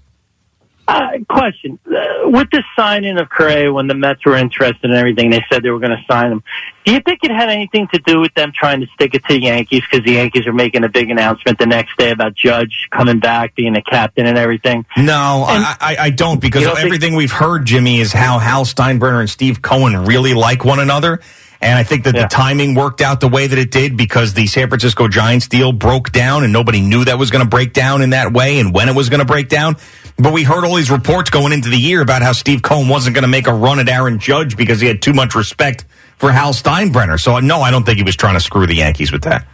Uh, question: uh, With the signing of Correa, when the Mets were interested in everything, they said they were going to sign him. Do you think it had anything to do with them trying to stick it to the Yankees because the Yankees are making a big announcement the next day about Judge coming back, being a captain, and everything?
No, I, I, I don't because
don't think-
everything we've heard, Jimmy, is how Hal Steinbrenner and Steve Cohen really like one another. And I think that the timing worked out the way that it did because the San Francisco Giants deal broke down and nobody knew that was going to break down in that way and when it was going to break down. But we heard all these reports going into the year about how Steve Cohen wasn't going to make a run at Aaron Judge because he had too much respect for Hal Steinbrenner. So no, I don't think he was trying to screw the Yankees with that.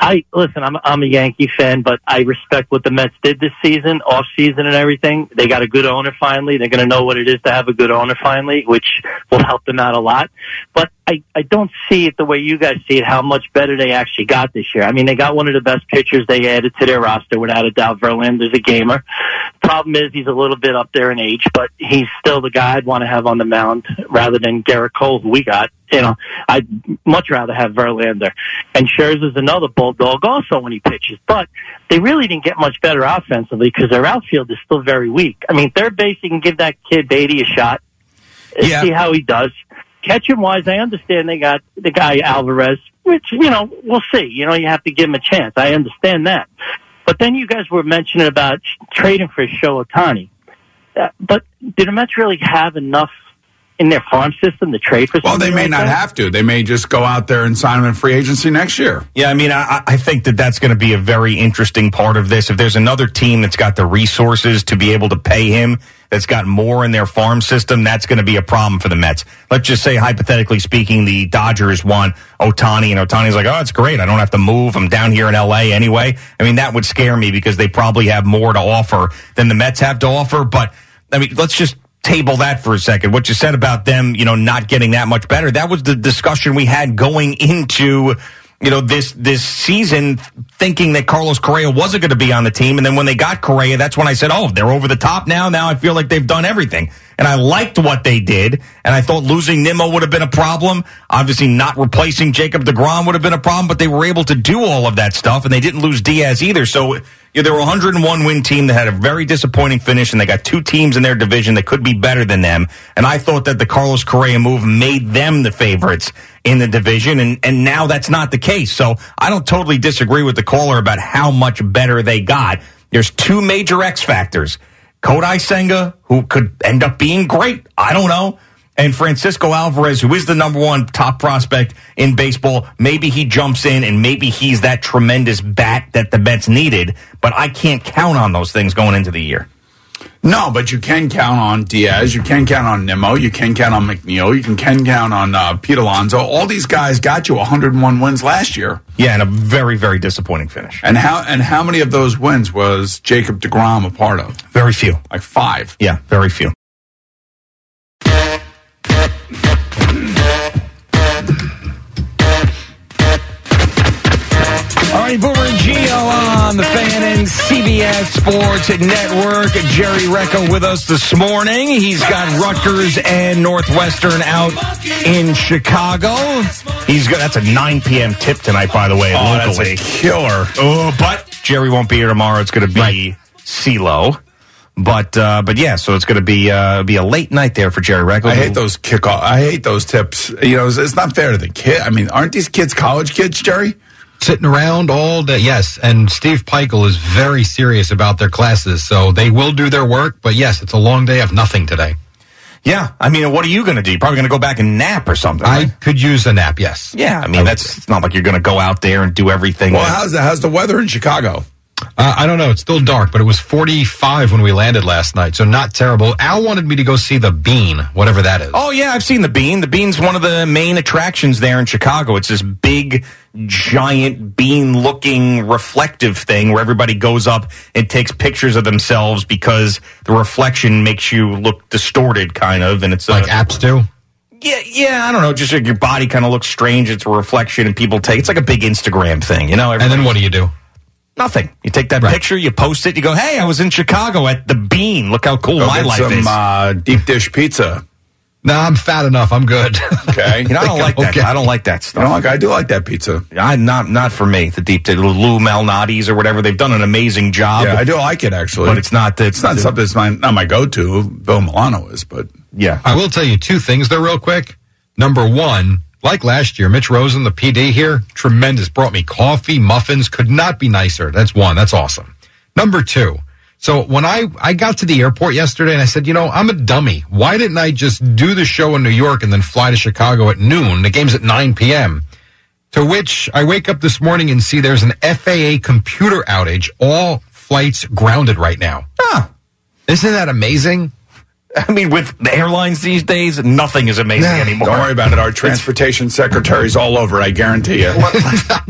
I listen. I'm I'm a Yankee fan, but I respect what the Mets did this season, off season, and everything. They got a good owner finally. They're going to know what it is to have a good owner finally, which will help them out a lot. But I I don't see it the way you guys see it. How much better they actually got this year. I mean, they got one of the best pitchers they added to their roster, without a doubt. Verlander's a gamer. Problem is he's a little bit up there in age, but he's still the guy I'd want to have on the mound rather than Gerrit Cole, who we got. You know, I'd much rather have Verlander. And Scherzer's is another bulldog also when he pitches. But they really didn't get much better offensively because their outfield is still very weak. I mean, third base, you can give that kid Baty a shot.
Yeah.
See how he does. Catching wise, I understand they got the guy Alvarez, which, you know, we'll see. You know, you have to give him a chance. I understand that. But then you guys were mentioning about trading for Ohtani. Uh, but did the Mets really have enough in their farm system to trade for?
Well, they may
like
not
that?
have to. They may just go out there and sign him in free agency next year.
Yeah, I mean, I, I think that that's going to be a very interesting part of this. If there's another team that's got the resources to be able to pay him, that's got more in their farm system, that's going to be a problem for the Mets. Let's just say, hypothetically speaking, the Dodgers want Ohtani, and Ohtani's like, oh, it's great. I don't have to move. I'm down here in LA anyway. I mean, that would scare me because they probably have more to offer than the Mets have to offer. But, I mean, let's just table that for a second. What you said about them, you know, not getting that much better, that was the discussion we had going into you know, this this season thinking that Carlos Correa wasn't going to be on the team. And then when they got Correa, that's when I said, oh, they're over the top now. Now I feel like they've done everything. And I liked what they did. And I thought losing Nimmo would have been a problem. Obviously, not replacing Jacob DeGrom would have been a problem, but they were able to do all of that stuff. And they didn't lose Diaz either. So yeah, they were a 101 win team that had a very disappointing finish, and they got two teams in their division that could be better than them. And I thought that the Carlos Correa move made them the favorites in the division, and, and now that's not the case. So I don't totally disagree with the caller about how much better they got. There's two major X factors. Kodai Senga, who could end up being great. I don't know. And Francisco Alvarez, who is the number one top prospect in baseball, maybe he jumps in and maybe he's that tremendous bat that the Mets needed. But I can't count on those things going into the year.
No, but you can count on Diaz. You can count on Nimmo. You can count on McNeil. You can, can count on uh, Pete Alonso. All these guys got you 101 wins last year.
Yeah, and a very, very disappointing finish.
And how and how many of those wins was Jacob Degrom a part of?
Very few.
Like five.
Yeah, very few. Right, Boomer and Geo on the fan and CBS Sports Network. Jerry Recco with us this morning. He's got Rutgers and Northwestern out in Chicago. He's got that's a 9 p.m. tip tonight, by the way,
Oh, that's
locally.
a killer.
Oh, but Jerry won't be here tomorrow. It's going to be CeeLo. But uh, but yeah, so it's going to be uh, be a late night there for Jerry Recco.
I hate those kickoff. I hate those tips. You know, it's, it's not fair to the kid. I mean, aren't these kids college kids, Jerry?
Sitting around all day, yes. And Steve Pikiell is very serious about their classes, so they will do their work. But yes, it's a long day of nothing today.
Yeah, I mean, what are you going to do? You're probably going to go back and nap or something.
I
right?
could use a nap, yes.
Yeah, I mean, that's it's not like you're going to go out there and do everything.
Well,
that-
how's the, how's the weather in Chicago?
Uh, I don't know. It's still dark, but it was 45 when we landed last night, so not terrible. Al wanted me to go see the Bean, whatever that is.
Oh yeah, I've seen the Bean. The Bean's one of the main attractions there in Chicago. It's this big, giant bean-looking reflective thing where everybody goes up and takes pictures of themselves because the reflection makes you look distorted, kind of, and it's
like
a,
apps do.
Yeah, yeah, I don't know. Just like your body kind of looks strange. It's a reflection, and people take. It's like a big Instagram thing, you know.
And then what do you do?
Nothing. You take that picture, you post it, you go, "Hey, I was in Chicago at the Bean. Look how cool
Go
my
get
life
some
is."
uh, deep dish pizza.
No, I'm fat enough. I'm good. <laughs>
Okay, <laughs>
you know, I don't like that.
Okay.
I don't like that
You
stuff.
know, like I do like that pizza.
I not not for me. The deep the Lou Malnati's or whatever. They've done an amazing job.
Yeah, I do like it actually,
but it's not that.
It's not something that's my not my go to. Bill Milano is, but
yeah.
I will tell you two things though, real quick. Number one, like last year, Mitch Rosen, the PD here, tremendous. Brought me coffee, muffins. Could not be nicer. That's one. That's awesome. Number two. So when I, I got to the airport yesterday and I said, you know, I'm a dummy. Why didn't I just do the show in New York and then fly to Chicago at noon? The game's at 9 p.m. To which I wake up this morning and see there's an FAA computer outage. All flights grounded right now.
Ah.
Isn't that amazing?
I mean, with the airlines these days, nothing is amazing anymore.
don't worry about it. Our transportation secretary's all over. I guarantee you. <laughs>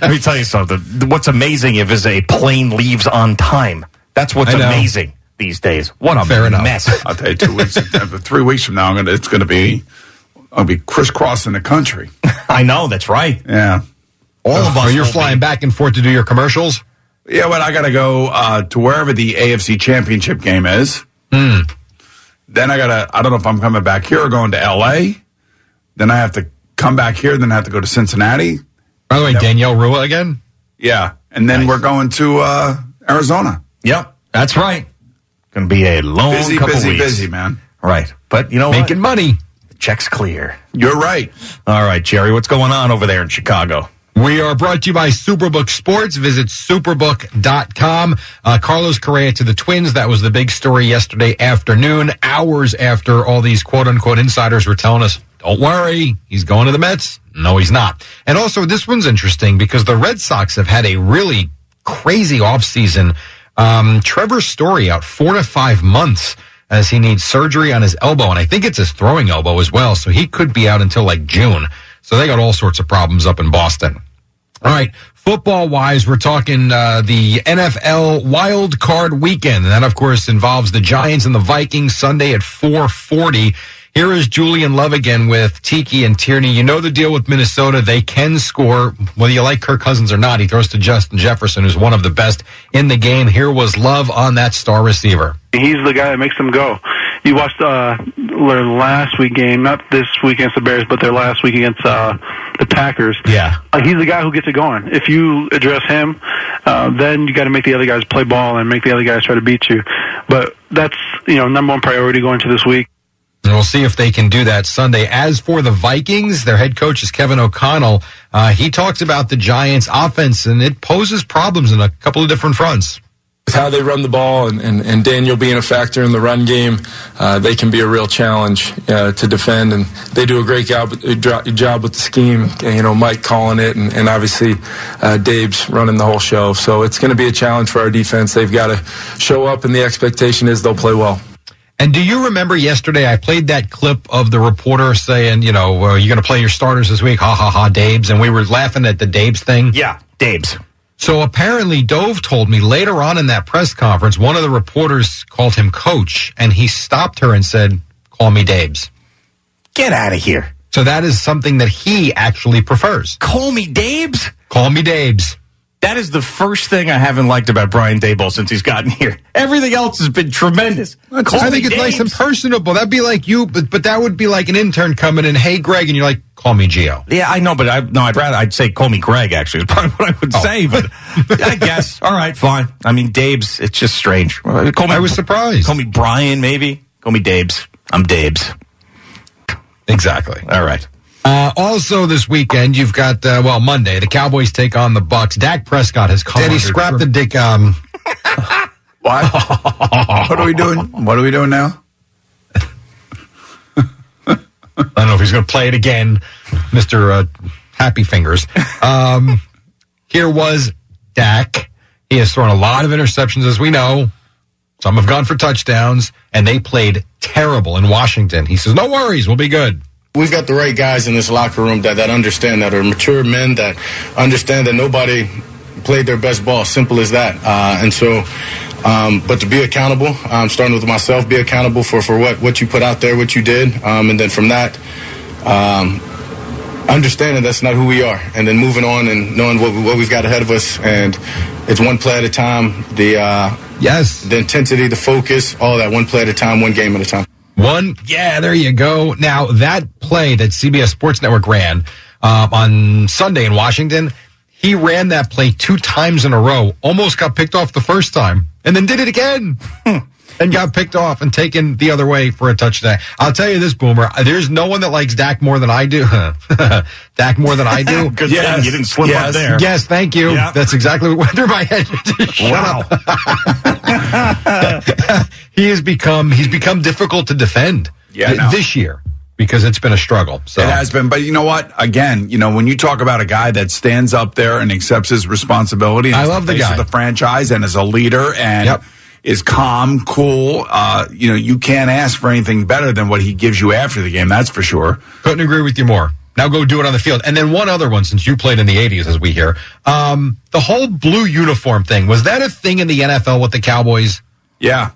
Let me tell you something. What's amazing if is a plane leaves on time. That's what's amazing these days. What a
Fair enough.
mess.
I'll tell you, two weeks, <laughs> three weeks from now, I'm gonna, it's going to be, I'll be crisscrossing the country. <laughs>
I know that's right.
Yeah.
All of us.
Are you
will
flying
be.
back and forth to do your commercials?
Yeah, but I got to go uh, to wherever the AFC Championship game is.
Hmm.
Then I got to, I don't know if I'm coming back here or going to LA. Then I have to come back here. Then I have to go to Cincinnati.
By the way, Danielle Rua again?
Yeah. And then we're going to uh, Arizona.
Yep, that's right. Going to be a long
Busy,
couple
busy,
weeks.
busy, man.
Right, but you know
Making
what?
money.
The check's clear.
You're right.
All right, Jerry, what's going on over there in Chicago?
We are brought to you by Superbook Sports. Visit superbook.com. Uh, Carlos Correa to the Twins. That was the big story yesterday afternoon, hours after all these quote unquote insiders were telling us, don't worry, he's going to the Mets. No, he's not. And also, this one's interesting because the Red Sox have had a really crazy offseason. Um, Trevor Story out four to five months as he needs surgery on his elbow. And I think it's his throwing elbow as well. So he could be out until like June. So they got all sorts of problems up in Boston. All right. Football wise, we're talking uh, the NFL wild card weekend. And that, of course, involves the Giants and the Vikings Sunday at 440. Here is Julian Love again with Tiki and Tierney. You know the deal with Minnesota. They can score, whether you like Kirk Cousins or not. He throws to Justin Jefferson, who's one of the best in the game. Here was Love on that star receiver.
He's the guy that makes them go. You watched uh, their last week game, not this week against the Bears, but their last week against uh, the Packers.
Yeah.
Uh, he's the guy who gets it going. If you address him, uh, then you got to make the other guys play ball and make the other guys try to beat you. But that's you know number one priority going to this week.
And we'll see if they can do that Sunday. As for the Vikings, their head coach is Kevin O'Connell. Uh, he talks about the Giants' offense, and it poses problems in a couple of different fronts.
With how they run the ball and, and, and Daniel being a factor in the run game, uh, they can be a real challenge uh, to defend. And they do a great job, job with the scheme. You know, Mike calling it, and, and obviously uh, Dave's running the whole show. So it's going to be a challenge for our defense. They've got to show up, and the expectation is they'll play well.
And do you remember yesterday I played that clip of the reporter saying, you know, uh, you're going to play your starters this week, ha ha ha, Dabes, and we were laughing at the Dabes thing?
Yeah, Dabes.
So apparently Dove told me later on in that press conference, one of the reporters called him coach, and he stopped her and said, call me Dabes.
Get out of here.
So that is something that he actually prefers.
Call me Dabes?
Call me Dabes.
That is the first thing I haven't liked about Brian Daboll since he's gotten here. Everything else has been tremendous.
Call I think it's nice and personable. That'd be like you, but but that would be like an intern coming in. Hey, Greg, and you're like, call me Geo.
Yeah, I know, but I no, I'd rather I'd say call me Greg. Actually, is probably what I would oh. say. But <laughs> I guess all right, fine. I mean, Dabes, it's just strange. Call me.
I was surprised.
Call me Brian, maybe. Call me Dabes. I'm Dabes.
Exactly.
All right.
Uh, also this weekend, you've got uh, well Monday. The Cowboys take on the Bucs. Dak Prescott has come.
Did he scrap the dick? Um, <laughs> what? <laughs> what are we doing? What are we doing now?
I don't know if he's going to play it again, Mister uh, Happy Fingers. Um, here was Dak. He has thrown a lot of interceptions, as we know. Some have gone for touchdowns, and they played terrible in Washington. He says, "No worries, we'll be good."
We've got the right guys in this locker room that, that understand that are mature men that understand that nobody played their best ball. Simple as that. Uh, and so, um, but to be accountable, um, starting with myself, be accountable for, for what, what you put out there, what you did. Um, and then from that, um, understanding that's not who we are. And then moving on and knowing what, what we've got ahead of us. And it's one play at a time. The, uh,
yes,
the intensity, the focus, all that one play at a time, one game at a time.
One, yeah, there you go. Now that play that CBS Sports Network ran uh, on Sunday in Washington, he ran that play two times in a row. Almost got picked off the first time, and then did it again, and got picked off and taken the other way for a touchdown. I'll tell you this, Boomer. There's no one that likes Dak more than I do. <laughs> Dak more than I do. <laughs>
Good yes. thing you didn't slip
yes.
up there.
Yes, thank you. Yep. That's exactly what went through my head. <laughs>
wow.
he has become he's become difficult to defend
yeah,
th- this year because it's been a struggle. So
it has been, but you know what? Again, you know when you talk about a guy that stands up there and accepts his responsibility,
I love the,
the
guy,
of the franchise, and is a leader and.
Yep.
Is calm, cool. Uh, you know, you can't ask for anything better than what he gives you after the game. That's for sure.
Couldn't agree with you more. Now go do it on the field. And then one other one, since you played in the 80s, as we hear. Um, the whole blue uniform thing, was that a thing in the NFL with the Cowboys?
Yeah.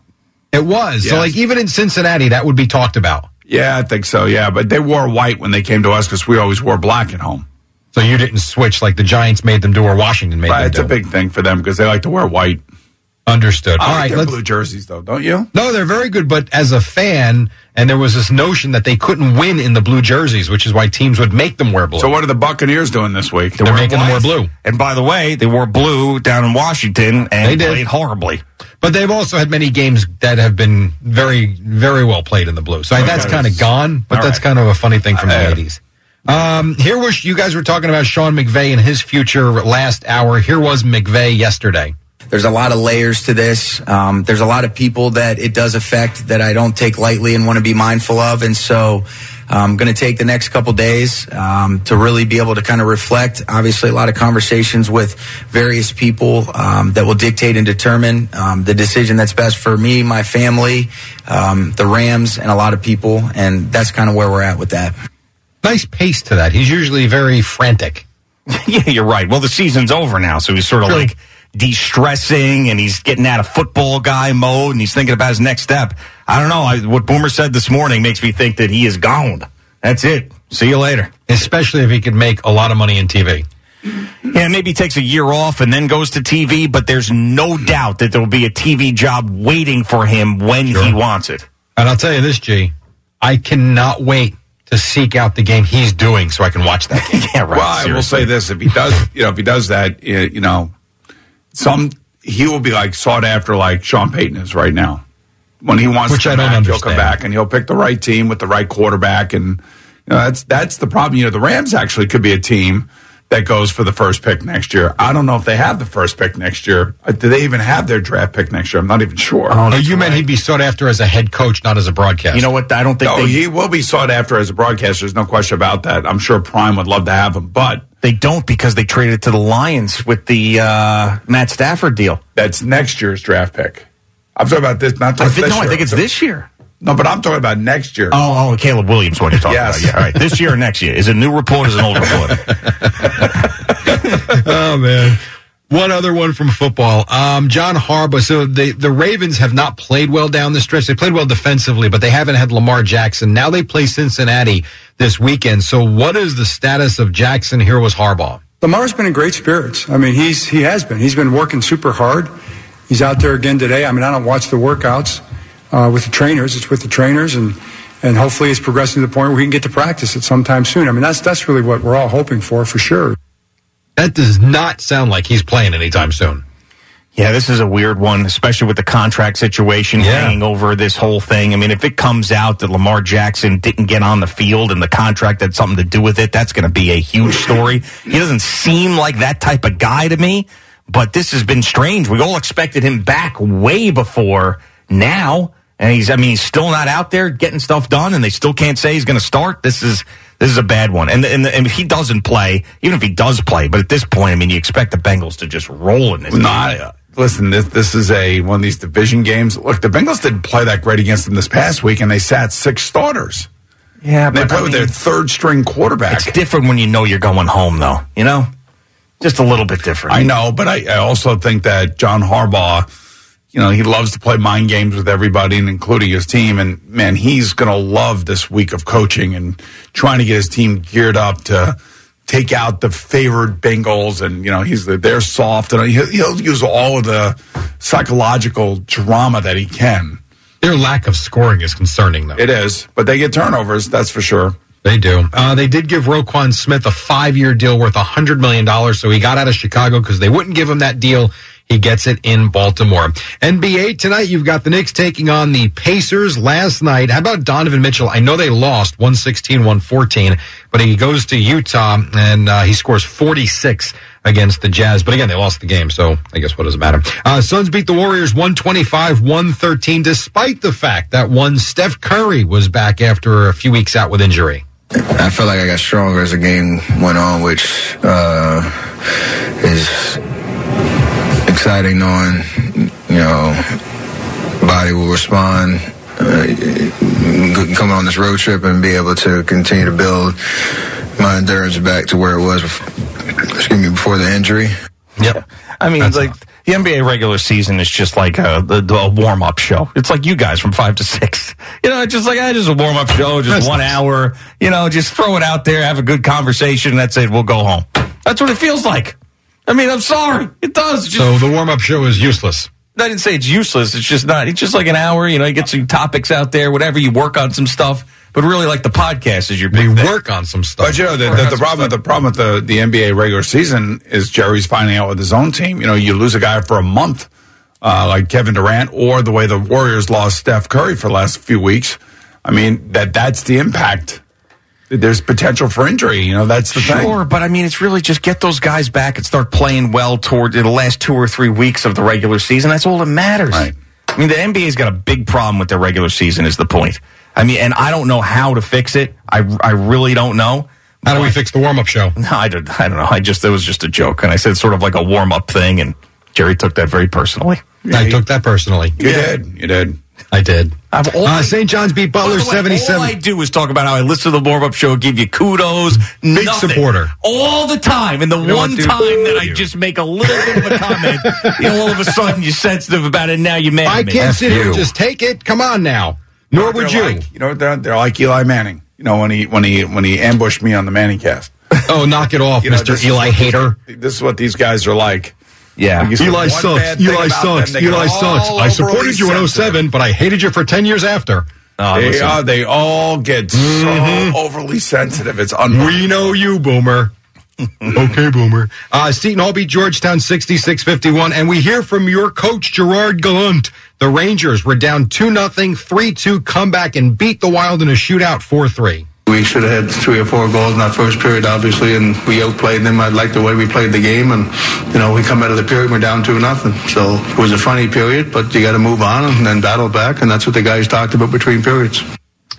It was.
Yes.
So, like, even in Cincinnati, that would be talked about.
Yeah, I think so. Yeah. But they wore white when they came to us because we always wore black at home.
So you didn't switch like the Giants made them do or Washington made
Right,
them
it's
do.
a big thing for them because they like to wear white.
Understood.
I
All
like
right,
their blue jerseys though, don't you?
No, they're very good, but as a fan, and there was this notion that they couldn't win in the blue jerseys, which is why teams would make them wear blue.
So what are the Buccaneers doing this week?
They're making them wear blue.
And by the way, they wore blue down in Washington and played horribly.
But they've also had many games that have been very, very well played in the blue. So that's kind of gone, but
All
that's
right.
kind of a funny thing from the 80s. Um, here was, you guys were talking about Sean McVay and his future last hour. Here was McVay yesterday.
There's a lot of layers to this. Um, there's a lot of people that it does affect that I don't take lightly and want to be mindful of. And so I'm going to take the next couple days um, to really be able to kind of reflect. Obviously, a lot of conversations with various people um, that will dictate and determine um, the decision that's best for me, my family, um, the Rams, and a lot of people. And that's kind of where we're at with that.
Nice pace to that. He's usually very frantic. <laughs>
yeah, you're right. Well, the season's over now, so he's sort of like de-stressing and he's getting out of football guy mode and he's thinking about his next step. I don't know. I, what Boomer said this morning makes me think that he is gone. That's it. See you later.
Especially if he could make a lot of money in TV.
Yeah, maybe takes a year off and then goes to TV, but there's no doubt that there will be a TV job waiting for him when he wants it.
And I'll tell you this, G, I cannot wait to seek out the game he's doing so I can watch that game. <laughs>
yeah, right.
Well, I will say this: if he does, you know, if he does that, you know, some he will be like sought after, like Sean Payton is right now. When he wants
Which
to come back, he'll come back and he'll pick the right team with the right quarterback, and you know that's that's the problem. You know, the Rams actually could be a team that goes for the first pick next year. I don't know if they have the first pick next year. Uh, Do they even have their draft pick next year? I'm not even sure.
Oh, you meant he'd be sought after as a head coach, not as a broadcaster.
You know what? I don't think
No,
they,
he will be sought after as a broadcaster. There's no question about that. I'm sure Prime would love to have him, but
they don't because they traded to the Lions with the uh, Matt Stafford deal.
that's next year's draft pick. I'm talking about this, not
I
this
think, no, I think it's this year.
No, but I'm talking about next year.
Oh, oh, Caleb Williams, what you're talking
Yes.
about. Yeah, all right. This year or next year? Is it new report or is an old report? <laughs>
oh man. One other one from football. Um, John Harbaugh. So the the Ravens have not played well down the stretch. They played well defensively, but they haven't had Lamar Jackson. Now they play Cincinnati this weekend. So what is the status of Jackson? Here was Harbaugh.
Lamar's been in great spirits. I mean, he's he has been. He's been working super hard. He's out there again today. I mean, I don't watch the workouts uh, with the trainers. It's with the trainers, and and hopefully it's progressing to the point where we can get to practice it sometime soon. I mean, that's that's really what we're all hoping for, for sure.
That does not sound like he's playing anytime soon.
Yeah, this is a weird one, especially with the contract situation hanging over this whole thing. I mean, if it comes out that Lamar Jackson didn't get on the field and the contract had something to do with it, that's going to be a huge story. <laughs> he doesn't seem like that type of guy to me, but this has been strange. We all expected him back way before now. And he's, I mean, he's still not out there getting stuff done, and they still can't say he's going to start. This is this is a bad one. And, and, and if he doesn't play, even if he does play, but at this point, I mean, you expect the Bengals to just roll in this.
No,
game.
I- listen, this this is a one of these division games. Look, the Bengals didn't play that great against them this past week, and they sat six starters.
Yeah,
they
but
play
I
with their third string quarterback.
It's different when you know you're going home, though. You know, just a little bit different.
I know, but I, I also think that John Harbaugh, you know, he loves to play mind games with everybody, and including his team. And man, he's going to love this week of coaching and trying to get his team geared up to take out the favored Bengals. And you know, he's they're soft, and he'll, he'll use all of the psychological drama that he can.
Their lack of scoring is concerning, though.
It is, but they get turnovers, that's for sure.
They do. Uh, they did give Roquan Smith a five-year deal worth $100 million, so he got out of Chicago because they wouldn't give him that deal. He gets it in Baltimore. NBA tonight, you've got the Knicks taking on the Pacers last night. How about Donovan Mitchell? I know they lost 116-114, but he goes to Utah and uh, he scores 46 against the Jazz. But again, they lost the game, so I guess what does it matter? Uh, Suns beat the Warriors 125-113, despite the fact that one Steph Curry was back after a few weeks out with injury.
I felt like I got stronger as the game went on, which uh, is exciting knowing, you know, body will respond. Uh, coming on this road trip and be able to continue to build my endurance back to where it was, excuse me, before the injury.
Yep.
I mean, like The NBA regular season is just like a, the- a warm up show. It's like you guys from five to six. You know, it's just like, ah, just a warm up show, just
That's
one
nice.
hour. You know, just throw it out there, have a good conversation. That's it. We'll go home. That's what it feels like. I mean, I'm sorry. It does. Just-
So the warm up show is useless.
I didn't say it's useless. It's just not. It's just like an hour. You know, you get some topics out there, whatever. You work on some stuff. But really, like the podcast is your big
We
thing.
work on some stuff.
But you know the, the, the problem with the problem with the, the NBA regular season is Jerry's finding out with his own team. You know, you lose a guy for a month, uh, like Kevin Durant, or the way the Warriors lost Steph Curry for the last few weeks. I mean that that's the impact. There's potential for injury. You know, that's the thing.
Sure, but I mean, it's really just get those guys back and start playing well toward the last two or three weeks of the regular season. That's all that matters. Right. I mean, the NBA's got a big problem with their regular season. Is the point? I mean, and I don't know how to fix it. I I really don't know.
How do we fix the warm up show?
No, <laughs> I don't. I don't know. I just it was just a joke, and I said sort of like a warm up thing, and Jerry took that very personally.
I took that personally.
You did. You did.
I did.
I've all
Uh, St. John's beat Butler
way,
77.
All I do is talk about how I listen to the warm up show, give you kudos,
Big
nothing.
supporter.
all the time. And the
You know
one
what, dude?
time that I just make a little bit of a comment, <laughs> you know, all of a sudden you're sensitive about it. and Now you're mad.
I
at me.
can't sit here and just take it. Come on now. Nor would you.
Like, you know, they're, they're like Eli Manning. You know, when he when he when he ambushed me on the Manning cast.
Oh, knock it off,
You know,
Mr. Eli hater.
This is what these guys are like.
Yeah.
Like you said,
Eli sucks. Eli sucks.
them,
Eli sucks. I supported you in
sensitive.
07, but I hated you for 10 years after.
Oh,
they are. They all get
Mhm.
so overly sensitive. It's unbelievable.
We know you, Boomer. <laughs> okay, Boomer. Uh, Seton Hall beat Georgetown 66-51, and we hear from your coach, Gerard Gallant. The Rangers were down 2-0, 3-2 comeback, and beat the Wild in a shootout 4-3.
We should have had three or four goals in that first period, obviously, and we outplayed them. I like the way we played the game, and you know we come out of the period we're down two nothing. So it was a funny period, but you got to move on and then battle back, and that's what the guys talked about between periods.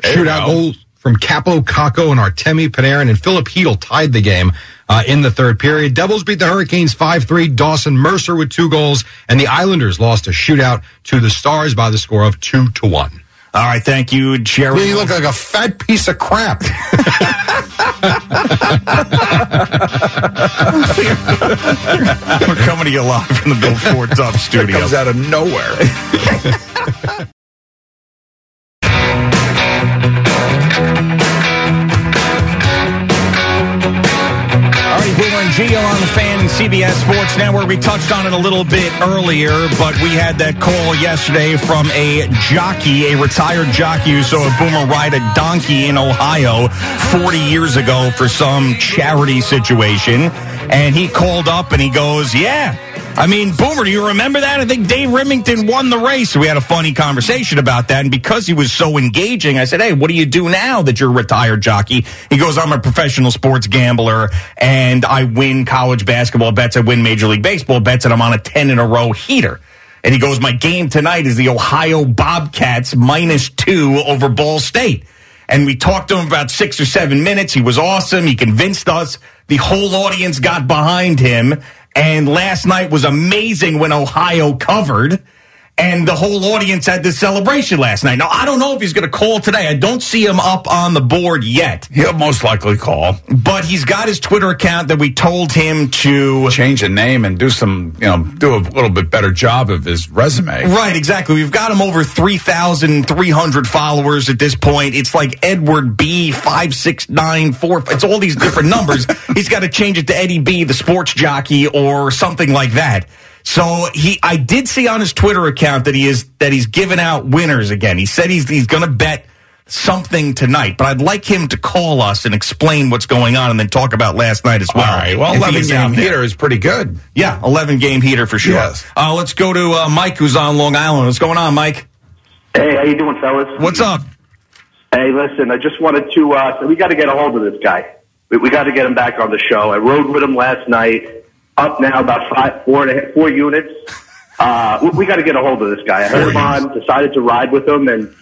Shootout goals from Kaapo, Kakko and Artemi Panarin, and Filip Chytil tied the game uh, in the third period. Devils beat the Hurricanes 5-3. Dawson Mercer with two goals, and the Islanders lost a shootout to the Stars by the score of 2 to 1.
All right, thank you, Jerry.
You look like a fat piece of crap. <laughs>
We're coming to you live from the Built Ford Tough
It
studio.
comes out of nowhere. <laughs>
And Gio on the fan and CBS Sports Network. We touched on it a little bit earlier, but we had that call yesterday from a jockey, a retired jockey who saw a Boomer ride a donkey in Ohio 40 years ago for some charity situation. And he called up and he goes, Yeah. I mean, Boomer, do you remember that? I think Dave Remington won the race. We had a funny conversation about that. And because he was so engaging, I said, Hey, what do you do now that you're a retired jockey? He goes, I'm a professional sports gambler and I win college basketball bets. I win Major League Baseball bets and I'm on a 10 in a row heater. And he goes, My game tonight is the Ohio Bobcats minus two over Ball State. And we talked to him about six or seven minutes. He was awesome. He convinced us. The whole audience got behind him. And last night was amazing when Ohio covered. And the whole audience had this celebration last night. Now, I don't know if he's going to call today. I don't see him up on the board yet.
He'll most likely call.
But he's got his Twitter account that we told him to
change the name and do some, you know, do a little bit better job of his resume.
Right, exactly. We've got him over 3,300 followers at this point. It's like Edward B, 5694. It's all these different numbers. <laughs> He's got to change it to Eddie B, the sports jockey, or something like that. So he, I did see on his Twitter account that he is, that he's giving out winners again. He said he's, he's going to bet something tonight, but I'd like him to call us and explain what's going on and then talk about last night as well.
All right. Well, 11 game heater is pretty good.
Yeah, 11 game heater for sure.
Yes.
Uh, let's go to uh, Mike, who's on Long Island. What's going on, Mike?
Hey, how you doing, fellas?
What's up?
Hey, listen, I just wanted to. Uh, we got to get a hold of this guy. We, we got to get him back on the show. I rode with him last night. Up now about five, four, and a, four units. Uh, we, we got to get a hold of this guy. I heard him on. Decided to ride with him, and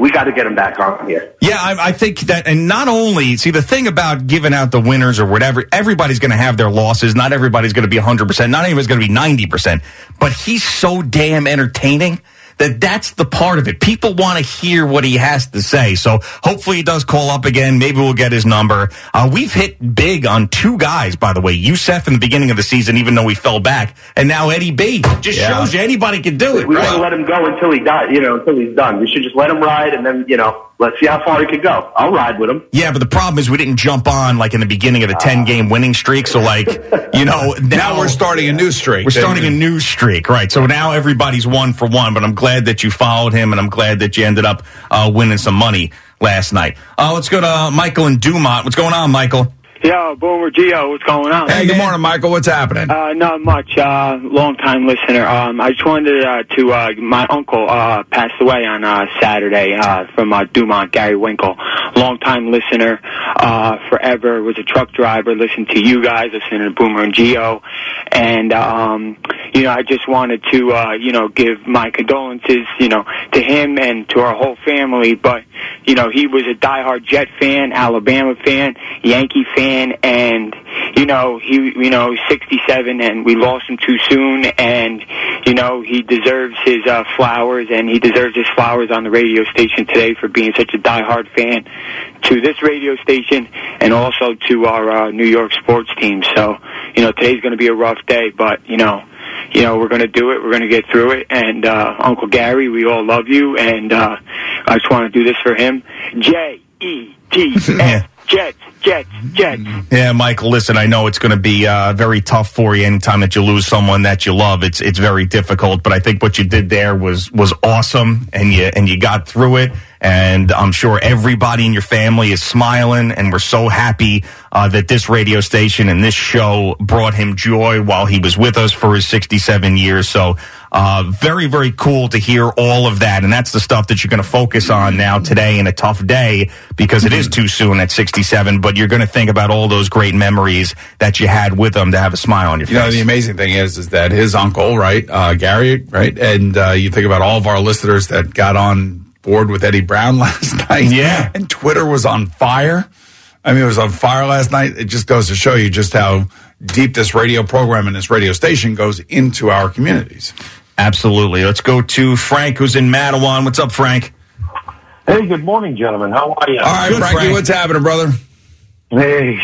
we got to get him back on here.
Yeah, I, I think that, and not only, see, the thing about giving out the winners or whatever, everybody's going to have their losses. Not everybody's going to be 100%. Not everybody's going to be 90%. But he's so damn entertaining that that's the part of it. People want to hear what he has to say. So hopefully he does call up again. Maybe we'll get his number. Uh, we've hit big on two guys, by the way. Youssef in the beginning of the season, even though he fell back, and now Eddie B. Just
Yeah.
shows you anybody can do it.
We
right?
want to let him go until he dies, you know, until he's done. We should just let him ride and then, you know, let's see how far he could go. I'll ride with him.
Yeah, but the problem is we didn't jump on like in the beginning of the 10 game winning streak. So, like, you know, <laughs> now,
we're starting a new streak.
We're starting a new streak, right? So now everybody's one for one, but I'm glad that you followed him and I'm glad that you ended up uh, winning some money last night. Uh, let's go to Michael and Dumont. What's going on, Michael?
Yo, Boomer Geo, what's going on?
Hey, good morning, Michael. What's happening?
Uh, not much. Uh, long time listener. Um, I just wanted uh, to. Uh, my uncle uh, passed away on uh, Saturday uh, from uh, Dumont, Gary Winkle. Long time listener. Uh, forever was a truck driver. Listened to you guys. Listened to Boomer and Geo, and um, you know, I just wanted to uh, you know give my condolences you know to him and to our whole family. But you know, he was a diehard Jet fan, Alabama fan, Yankee fan, and you know, he you know, 67 and we lost him too soon and you know, he deserves his uh flowers and he deserves his flowers on the radio station today for being such a diehard fan to this radio station and also to our uh, New York sports team. So, you know, today's going to be a rough day, but you know, you know, we're going to do it. We're going to get through it. And uh, Uncle Gary, we all love you, and uh, I just want to do this for him. J E T S <laughs> Jets, Jets, Jets.
Yeah, Michael. Listen, I know it's going to be uh, very tough for you anytime that you lose someone that you love. It's it's very difficult, but I think what you did there was was awesome, and you and you got through it. And I'm sure everybody in your family is smiling, and we're so happy uh, that this radio station and this show brought him joy while he was with us for his 67 years. So. Uh, very, very cool to hear all of that. And that's the stuff that you're going to focus on now today in a tough day because it is too soon at 67, but you're going to think about all those great memories that you had with them to have a smile on your
You know,
face.
the amazing thing is, is that his uncle, right, uh, Gary, right, and uh, you think about all of our listeners that got on board with Eddie Brown <laughs> last night.
Yeah.
And Twitter was on fire. I mean, it was on fire last night. It just goes to show you just how deep this radio program and this radio station goes into our communities.
Absolutely. Let's go to Frank, who's in Matawan. What's up, Frank?
Hey, good morning, gentlemen. How are you?
All right, Frankie, what's happening, brother?
Hey,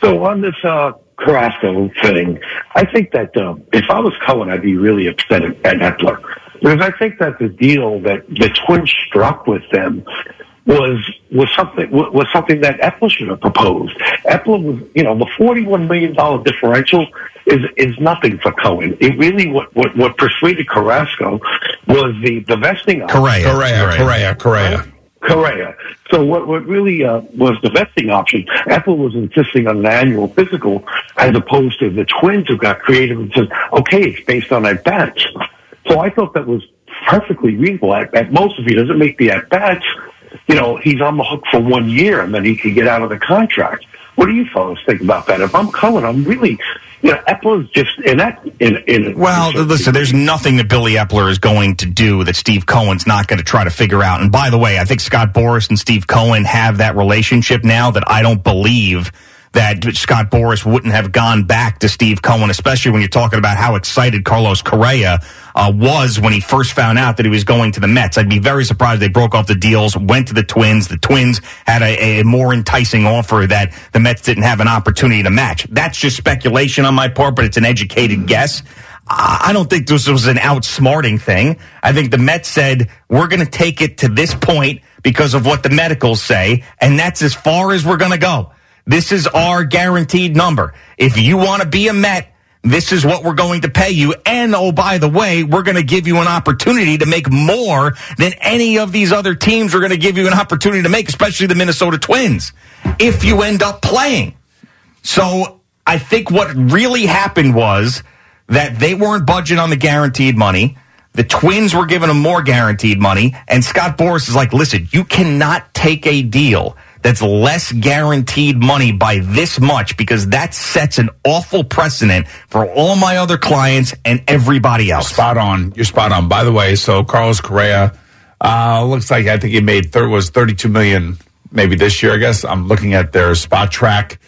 so on this uh, Carrasco thing, I think that uh, if I was Cohen, I'd be really upset at, at Eppler because I think that the deal that the Twins struck with them was was something was something that Eppler should have proposed. Eppler was, you know, the forty one million dollar differential is is nothing for Cohen. It really what what, what persuaded Carrasco was the the vesting option.
Correa, Correa, Correa, Correa.
Correa. So what, what really uh, was the vesting option? Apple was insisting on an annual physical as opposed to the twins who got creative and said, okay, it's based on at bats. So I thought that was perfectly reasonable. At, at most, if he doesn't make the at bats, you know, he's on the hook for one year and then he can get out of the contract. What do you fellows think about that? If I'm Cohen, I'm really, you know, Apple is just in that in in
Well, listen, there's nothing that Billy Eppler is going to do that Steve Cohen's not going to try to figure out. And by the way, I think Scott Boras and Steve Cohen have that relationship now that I don't believe that Scott Boras wouldn't have gone back to Steve Cohen, especially when you're talking about how excited Carlos Correa uh, was when he first found out that he was going to the Mets. I'd be very surprised they broke off the deals, went to the Twins. The Twins had a, a more enticing offer that the Mets didn't have an opportunity to match. That's just speculation on my part, but it's an educated guess. I don't think this was an outsmarting thing. I think the Mets said, we're going to take it to this point because of what the medicals say, and that's as far as we're going to go. This is our guaranteed number. If you want to be a Met, this is what we're going to pay you. And oh, by the way, we're going to give you an opportunity to make more than any of these other teams are going to give you an opportunity to make, especially the Minnesota Twins, if you end up playing. So I think what really happened was that they weren't budging on the guaranteed money. The Twins were giving them more guaranteed money. And Scott Boras is like, listen, you cannot take a deal that's less guaranteed money by this much because that sets an awful precedent for all my other clients and everybody else.
Spot on. You're spot on. By the way, so Carlos Correa uh, looks like I think he made thir- was 32 million maybe this year. I guess I'm looking at their Spotrac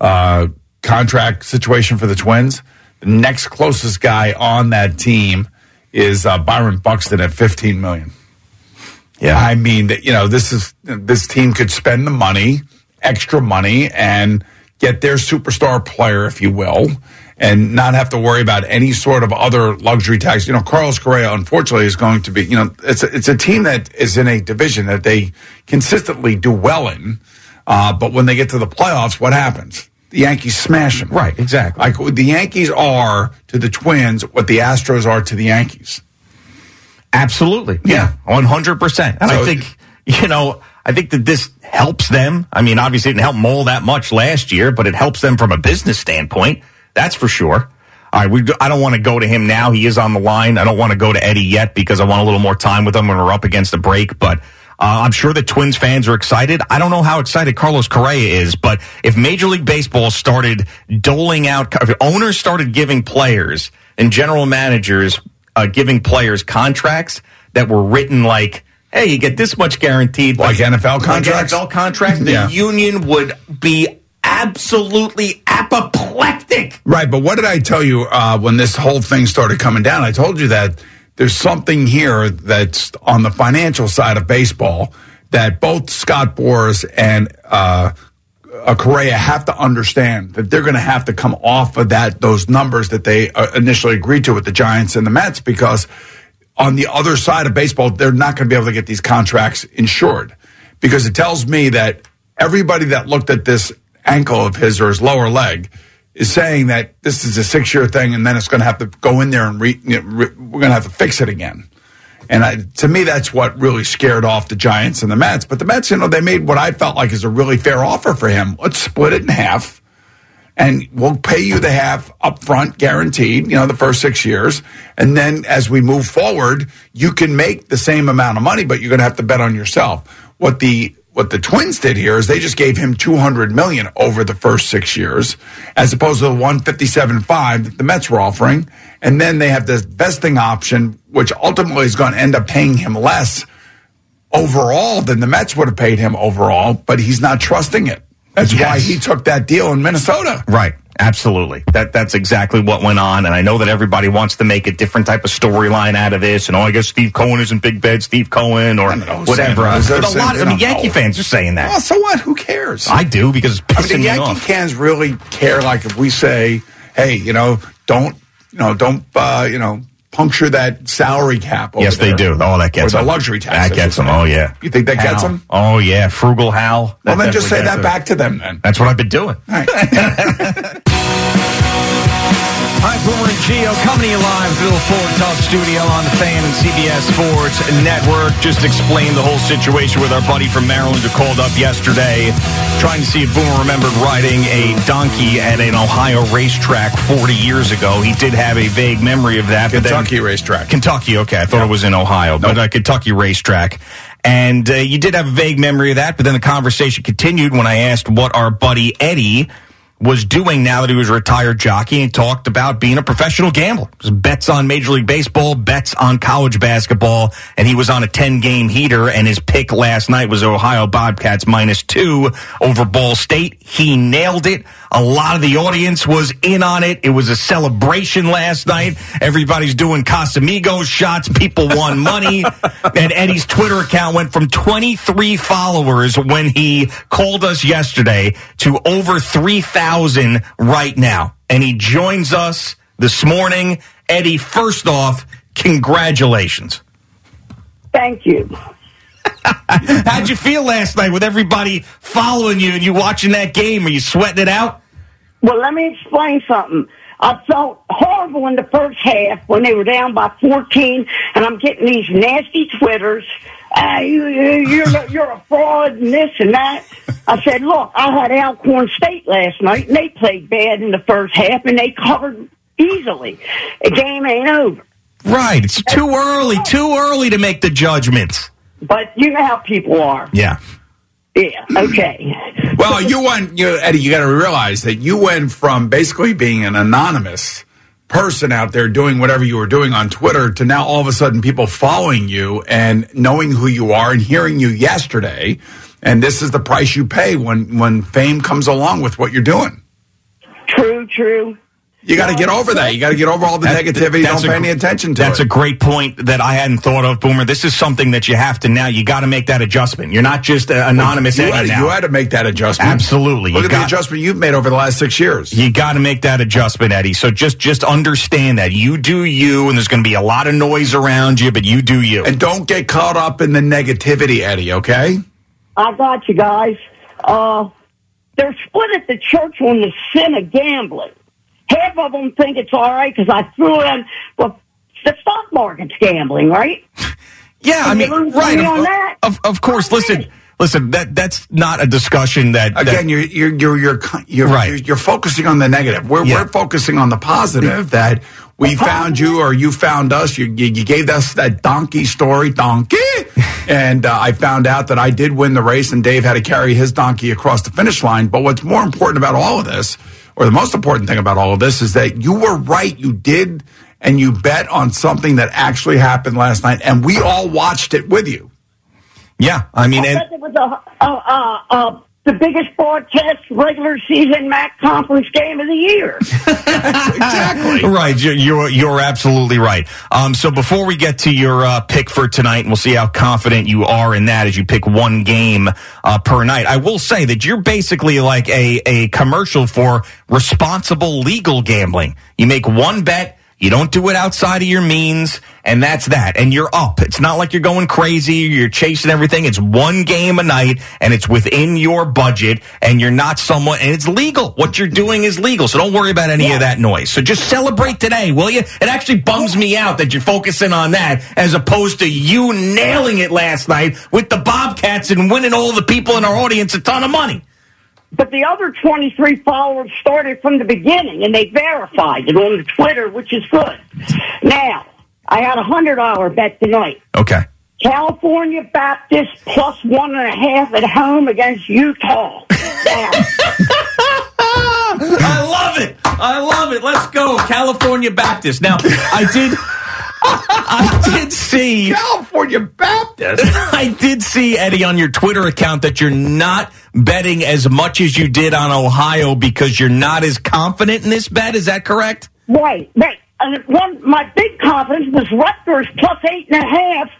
uh, contract situation for the Twins. The next closest guy on that team is uh, Byron Buxton at 15 million.
Yeah,
I mean that you know this is this team could spend the money, extra money, and get their superstar player, if you will, and not have to worry about any sort of other luxury tax. You know, Carlos Correa, unfortunately, is going to be. You know, it's a, it's a team that is in a division that they consistently do well in, uh, but when they get to the playoffs, what happens? The Yankees smash them.
Right, exactly.
Like the Yankees are to the Twins what the Astros are to the Yankees.
Absolutely. Yeah. 100%. And I think, you know, I think that this helps them. I mean, obviously it didn't help Mole that much last year, but it helps them from a business standpoint. That's for sure. All right, we, I don't want to go to him now. He is on the line. I don't want to go to Eddie yet because I want a little more time with him when we're up against the break. But uh, I'm sure the Twins fans are excited. I don't know how excited Carlos Correa is, but if Major League Baseball started doling out, if owners started giving players and general managers uh, giving players contracts that were written like, hey, you get this much guaranteed.
Like NFL contracts?
NFL contracts. The
Yeah.
union would be absolutely apoplectic.
Right, but what did I tell you uh, when this whole thing started coming down? I told you that there's something here that's on the financial side of baseball that both Scott Boras and uh, uh, Correa have to understand that they're going to have to come off of that those numbers that they uh, initially agreed to with the Giants and the Mets because on the other side of baseball they're not going to be able to get these contracts insured because it tells me that everybody that looked at this ankle of his or his lower leg is saying that this is a six year thing and then it's going to have to go in there and re, re, we're going to have to fix it again. And I, to me, that's what really scared off the Giants and the Mets. But the Mets, you know, they made what I felt like is a really fair offer for him. Let's split it in half, and we'll pay you the half up front, guaranteed. You know, the first six years, and then as we move forward, you can make the same amount of money, but you're going to have to bet on yourself. What the what the Twins did here is they just gave him 200 million over the first six years, as opposed to the 157.5 that the Mets were offering, and then they have this vesting option, which ultimately is going to end up paying him less overall than the Mets would have paid him overall, but he's not trusting it. That's why he took that deal in Minnesota.
Right. Absolutely. That that's exactly what went on. And I know that everybody wants to make a different type of storyline out of this. And oh, I guess Steve Cohen is in big bed, Steve Cohen, or whatever.
saying-
But a lot.
they
I mean, Yankee
know.
fans are saying that.
Well, so what? Who cares?
I do because it's
I mean, the Yankee fans really care. Like if we say, "Hey, you know, don't, you know, don't, uh, you know, puncture that salary cap." over
Yes, they
there.
do. Oh, that gets
or the luxury tax.
That gets them. Oh, yeah.
You think that gets them?
Oh, yeah. Frugal Hal.
Well,
That
then just say that
gets
back to them. Then
That's what I've been doing. <laughs> Hi, Boomer and Geo coming to you live through the Ford Tough Studio on the Fan and CBS Sports Network. Just explained the whole situation with our buddy from Maryland who called up yesterday, trying to see if Boomer remembered riding a donkey at an Ohio racetrack 40 years ago. He did have a vague memory of that. but then-
Kentucky racetrack.
Kentucky, okay. I thought it was in Ohio, but uh, Kentucky racetrack. And uh, you did have a vague memory of that, but then the conversation continued when I asked what our buddy Eddie was doing now that he was a retired jockey and talked about being a professional gambler. Just bets on Major League Baseball, bets on college basketball, and he was on a 10 game heater and his pick last night was Ohio Bobcats minus two over Ball State. He nailed it. A lot of the audience was in on it. It was a celebration last night. Everybody's doing Casamigos shots. People won money. <laughs> and Eddie's Twitter account went from 23 followers when he called us yesterday to over 3,000 right now. And he joins us this morning. Eddie, first off, congratulations.
Thank you. <laughs>
How'd you feel last night with everybody following you and you watching that game? Are you sweating it out?
Well, let me explain something. I felt horrible in the first half when they were down by 14, and I'm getting these nasty twitters. Uh, you, you, you're, you're a fraud and this and that. I said, look, I had Alcorn State last night, and they played bad in the first half, and they covered easily. The game ain't over.
Right. It's too early, too early to make the judgments.
But you know how people are.
Yeah.
Yeah, okay.
Well, you went, you, Eddie. You got to realize that you went from basically being an anonymous person out there doing whatever you were doing on Twitter to now all of a sudden people following you and knowing who you are and hearing you yesterday. And this is the price you pay when when fame comes along with what you're doing.
True, true.
You got to get over that. You got to get over all the
That-
negativity.
that's
Don't
a
pay any attention to
That's
it.
a great point that I hadn't thought of, Boomer. This is something that you have to now. You got to make that adjustment. You're not just uh, anonymous
you
Eddie
had,
now.
you had to make that adjustment.
Absolutely.
Look
You
at
got-
the adjustment you've made over the last six years.
You got to make that adjustment, Eddie. So just just understand that you do you, and there's going to be a lot of noise around you, but you do you.
And don't get caught up in the negativity, Eddie. Okay.
I got you guys. Uh, they're split at the church on the sin of gambling. Half of them think it's all right because I threw in, well, the stock market's gambling, right? <laughs>
Yeah, I
And you
mean, right? Of,
on that?
of, of course. Listen, listen. That that's not a discussion that that-
Again, you're you're you're you're you're,
Right.
you're, you're focusing on the negative. We're
Yeah.
we're focusing on the positive that we found you or you found us. You you, you gave us that donkey story, donkey, <laughs> and uh, I found out that I did win the race, and Dave had to carry his donkey across the finish line. But what's more important about all of this, or the most important thing about all of this, is that you were right. You did. And you bet on something that actually happened last night, and we all watched it with you.
yeah. I mean,
I
and,
it was a, a, a, a, the biggest broadcast regular season MAC conference game of the year. <laughs>
exactly.
Right, you're, you're you're absolutely right. Um, so before we get to your uh, pick for tonight, and we'll see how confident you are in that as you pick one game uh, per night. I will say that you're basically like a a commercial for responsible legal gambling. You make one bet. You don't do it outside of your means, and that's that. And you're up. It's not like you're going crazy. You're chasing everything. It's one game a night, and it's within your budget, and you're not someone, and it's legal. What you're doing is legal, so don't worry about any of that noise. So just celebrate today, will you? It actually bums me out that you're focusing on that as opposed to you nailing it last night with the Bobcats and winning all the people in our audience a ton of money.
But the other 23 followers started from the beginning, and they verified it on Twitter, which is good. Now, I had a $100 bet tonight.
Okay.
California Baptist plus one and a half at home against Utah. Now, <laughs>
I love it. I love it. Let's go, California Baptist. Now, I did. I did see
California Baptist. <laughs>
I did see Eddie on your Twitter account that you're not betting as much as you did on Ohio because you're not as confident in this bet. Is that correct?
right, right. And one, my big confidence was Rutgers plus eight and a half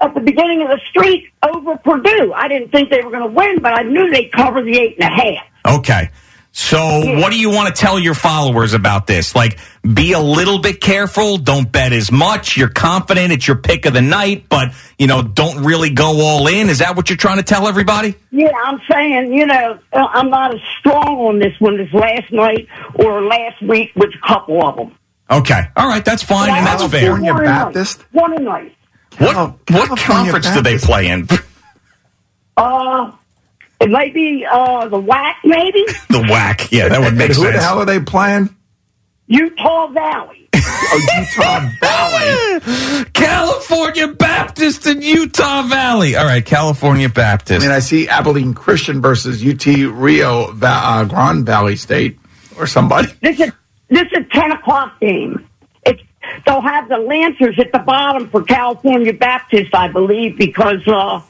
at the beginning of the streak over Purdue. I didn't think they were going to win, but I knew they'd cover the eight and a half.
Okay. So, what do you want to tell your followers about this? Like, be a little bit careful. Don't bet as much. You're confident it's your pick of the night, but, you know, don't really go all in. Is that what you're trying to tell everybody?
Yeah, I'm saying, you know, uh, I'm not as strong on this one as last night or last week with a couple of them.
Okay. All right. That's fine, and that's fair.
One a night. One a night.
What, what conference do they play in?
Uh, it might be uh, the whack, maybe <laughs>
The whack. Yeah, that would make
Who
sense.
the hell are they playing?
Utah Valley. <laughs>
Oh, Utah Valley. <laughs>
California Baptist and Utah Valley. All right, California Baptist.
I mean, I see Abilene Christian versus UT Rio Va- uh, Grand Valley State or somebody.
This is this is ten o'clock game. It's they'll have the Lancers at the bottom for California Baptist, I believe, because uh,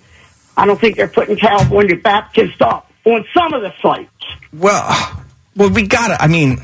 I don't think they're putting California Baptist up on some of the sites.
Well, well, we gotta. I mean,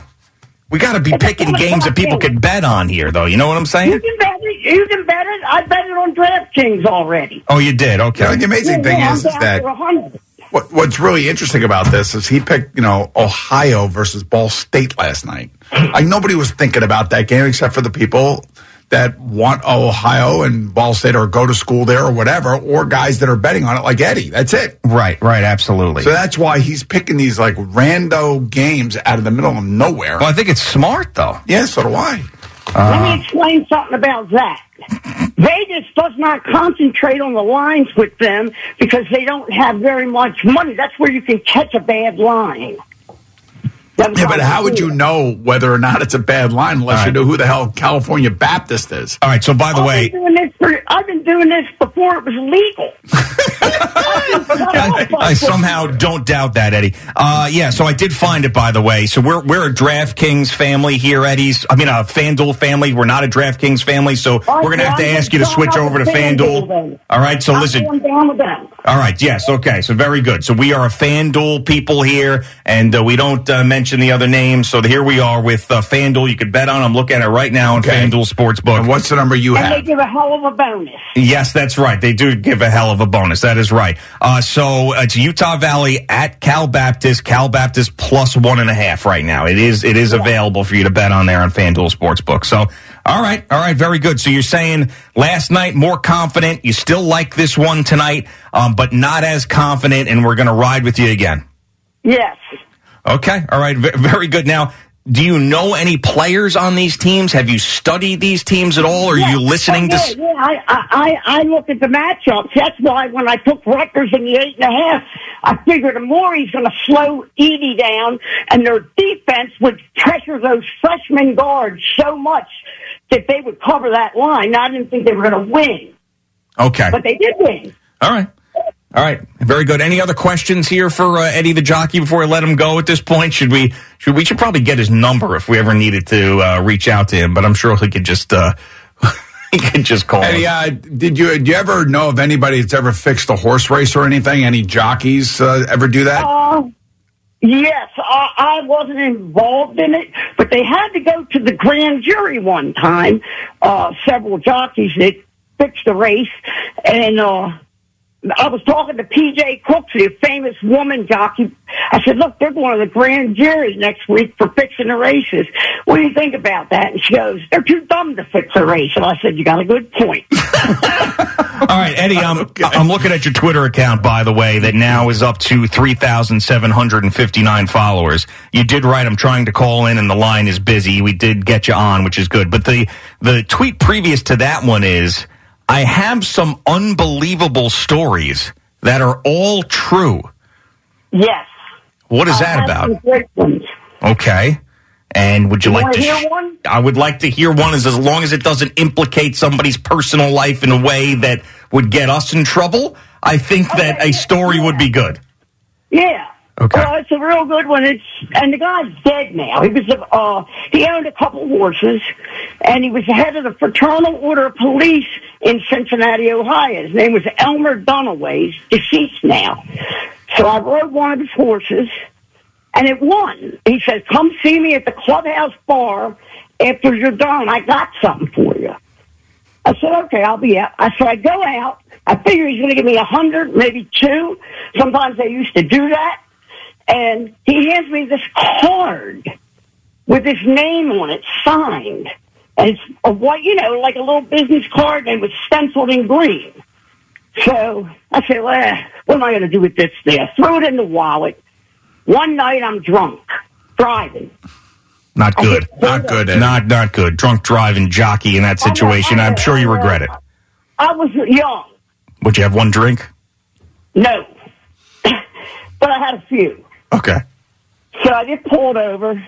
we gotta be picking games that people could bet on here, though. You know what I'm saying?
You
saying?
can bet it. You can bet it. I bet it on DraftKings already.
Oh, you did. Okay.
You know, the amazing
Yeah,
thing
yeah,
is, is that what, what's really interesting about this is he picked, you know, Ohio versus Ball State last night. <sighs> Like nobody was thinking about that game except for the people that want Ohio and Ball State or go to school there or whatever, or guys that are betting on it like Eddie. That's it.
Right. Right. Absolutely.
So that's why he's picking these like rando games out of the middle of nowhere.
well, I think it's smart though.
Yeah, so do I.
Let me uh, explain something about that. <laughs> Vegas does not concentrate on the lines with them because they don't have very much money. That's where you can catch a bad line. That's
Yeah, but how would you know whether or not it's a bad line unless you know who the hell California Baptist is?
All right. So, by the
I've
way,
been doing this for, I've been doing this before it was legal. I've been cut off
I somehow don't doubt that, Eddie. Uh, yeah, so I did find it, by the way. So we're we're a DraftKings family here, Eddie's. I mean, a FanDuel family. We're not a DraftKings family, so
All
we're gonna have to
right,
ask you to switch over to
up
FanDuel. All right. So
I'm
listen.
going down with them.
All right. Yes. Okay. So very good. So we are a FanDuel people here, and uh, we don't uh, mention. Mention the other names. So here we are with uh, FanDuel. You could bet on. I'm looking at it right now on FanDuel Sportsbook.
And what's the number you
have? they give a hell of a bonus.
Yes, that's right. They do give a hell of a bonus. That is right. Uh, so it's Utah Valley at Cal Baptist. Cal Baptist plus one and a half right now. It is it is available for you to bet on there on FanDuel Sportsbook. So all right, all right, very good. So you're saying last night more confident. You still like this one tonight, um, but not as confident, and we're going to ride with you again.
Yes.
Okay, all right, v- very good. Now. Do you know any players on these teams? Have you studied these teams at all? Or are
Yeah.
you listening
oh,
to?
yeah, yeah. I, I, I I look at the matchups. That's why when I took Rutgers in the eight and a half, I figured the more he's going to slow Edey down, and their defense would pressure those freshman guards so much that they would cover that line. Now I didn't think they were going to win,
Okay.
but they did win.
All right. All right. Very good. Any other questions here for uh, Eddie the jockey before I let him go at this point? Should we should we should probably get his number if we ever needed to uh, reach out to him, but I'm sure he could just uh, <laughs> he could just call
Eddie, uh, did you do you ever know of anybody that's ever fixed a horse race or anything? Any jockeys uh, ever do that?
Uh, yes, I, I wasn't involved in it, but they had to go to the grand jury one time. Uh, several jockeys that fixed the race, and uh, I was talking to PJ Crooks, the famous woman jockey. I said, "Look, they're going to the grand jury next week for fixing the races. What do you think about that?" And she goes, "They're too dumb to fix a race." And I said, "You got a good point." <laughs>
All right, Eddie, I'm, I'm looking at your Twitter account, by the way, that now is up to 3,759 followers. You did right. I'm trying to call in and the line is busy. We did get you on, which is good. But the, the tweet previous to that one is, I have some unbelievable stories that are all true.
yes.
What is
I
that about?
some great ones.
Okay. And would you,
You
like to
hear one?
I would like to hear one as, as long as it doesn't implicate somebody's personal life in a way that would get us in trouble. I think that a story would be good.
Yeah.
Okay.
Well, it's a real good one. It's and the guy's dead now. He was a, uh, he owned a couple horses, and he was the head of the Fraternal Order of Police in Cincinnati, Ohio. His name was Elmer Dunaway. He's deceased now. So I rode one of his horses, and it won. He said, "Come see me at the clubhouse bar after you're done. I got something for you." I said, okay, I'll be out. I said, I go out. I figure he's going to give me a hundred, maybe two. Sometimes they used to do that. And he hands me this card with his name on it, signed. It's a white, you know, like a little business card and it was stenciled in green. So I said, well, eh, what am I going to do with this thing? I threw it in the wallet. One night I'm drunk, driving.
Not good. Not good. Not not good. Drunk driving jockey in that situation. I'm sure you regret it.
I was young.
Would you have one drink?
No. <coughs> but I had a few.
Okay.
So I get pulled over.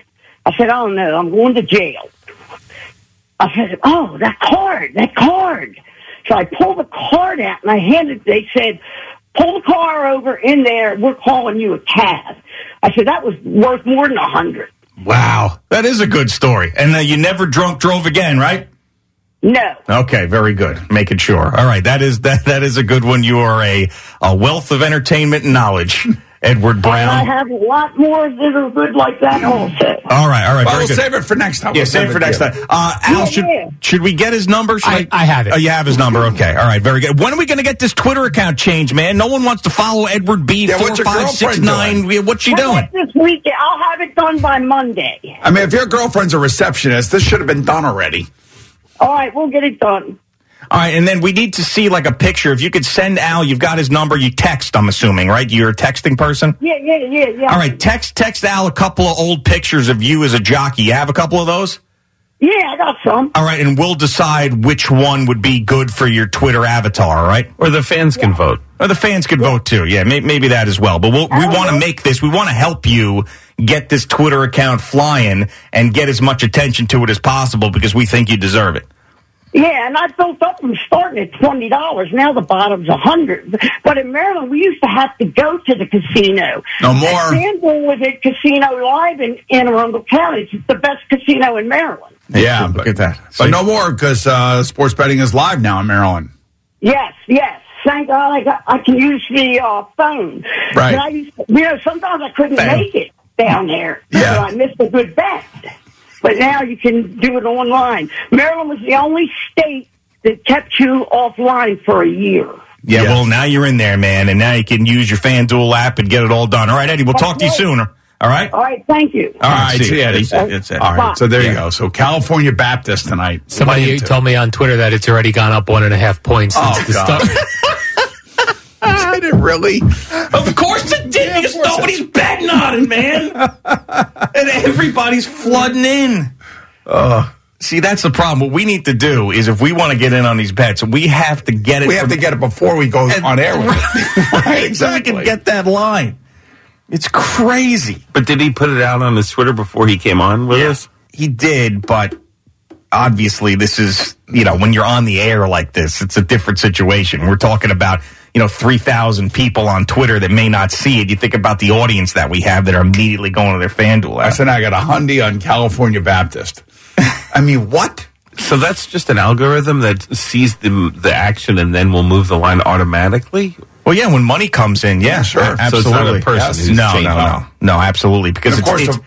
I said, oh no, I'm going to jail. I said, oh, that card, that card. So I pulled the card out and I handed, they said, pull the car over in there. We're calling you a cab. I said, that was worth more than a hundred.
Wow, that is a good story. And uh, you never drunk drove again, right?
No.
Okay, very good. Making sure. All right, that is <laughs> that that is a good one. You are a a wealth of entertainment and knowledge, Edward
And I have a lot more that are good like that also.
All right, all right.
Well,
very
we'll
good.
save it for next time.
Yeah,
We'll
save it for next
yeah.
time. Uh, Al, should, should we get his number? Should
I- I have it.
Oh, you have his number. Okay. All right. Very good. When are we going to get this Twitter account changed, man? No one wants to follow Edward B.
Yeah,
four
what's your
five six
girlfriend
nine.
doing?
What's she
Well,
doing?
This weekend, I'll have it done by Monday.
I mean, if your girlfriend's a receptionist, this should have been done already.
All right, we'll get it done.
All right, and then we need to see like a picture. If you could send Al, you've got his number. You text. I'm assuming, right? You're a texting person.
Yeah, yeah, yeah, yeah.
All right, text text Al a couple of old pictures of you as a jockey. You have a couple of those.
Yeah, I got some.
All right, and we'll decide which one would be good for your Twitter avatar. All right,
Or the fans can vote.
or the fans could vote too. Yeah, may, maybe that as well. But we'll, we uh-huh. want to make this. We want to help you get this Twitter account flying and get as much attention to it as possible because we think you deserve it.
Yeah, and I built up from starting at twenty dollars. Now the bottom's a hundred. But in Maryland, we used to have to go to the casino.
No more.
And FanDuel was at Casino Live in Anne Arundel County. It's the best casino in Maryland.
Yeah,
Look
but,
at that.
but no more because uh, sports betting is live now in Maryland.
Yes, yes. Thank God I got I can use the uh, phone.
Right.
I used, you know, sometimes I couldn't
Phone.
make it. down there.
Yeah.
So I missed a good bet. But now you can do it online. Maryland was the only state that kept you offline for a year.
Yeah, well, now you're in there, man, and now you can use your FanDuel app and get it all done. All right, Eddie, we'll talk to you sooner. All right?
All right, thank you.
All right, see, Eddie.
That's it.
All right, so there you go. So California Baptist tonight.
Somebody told me on Twitter that it's already gone up one and a half points since
Oh,
the
God.
start. <laughs> <laughs>
Did it really?
Of course it did, because nobody's betting on it, man. <laughs> and everybody's flooding in. Uh, See, that's the problem. What we need to do is if we want to get in on these bets, we have to get it.
We have to get it before we go on air with <laughs>
right, exactly. So we can get that line. It's crazy.
But did he put it out on his Twitter before he came on with us?
He did, but obviously this is, you know, when you're on the air like this, it's a different situation. We're talking about, you know, 3,000 people on Twitter that may not see it. You think about the audience that we have that are immediately going to their FanDuel
I said I got a Hyundai on California Baptist. I mean, what?
So that's just an algorithm that sees the the action and then will move the line automatically.
Well, yeah, when money comes in, yeah,
sure.
a-
So it's
absolutely.
not a person
Yes.
who's
no, no, no, no, absolutely, because
of
it's,
course,
it's,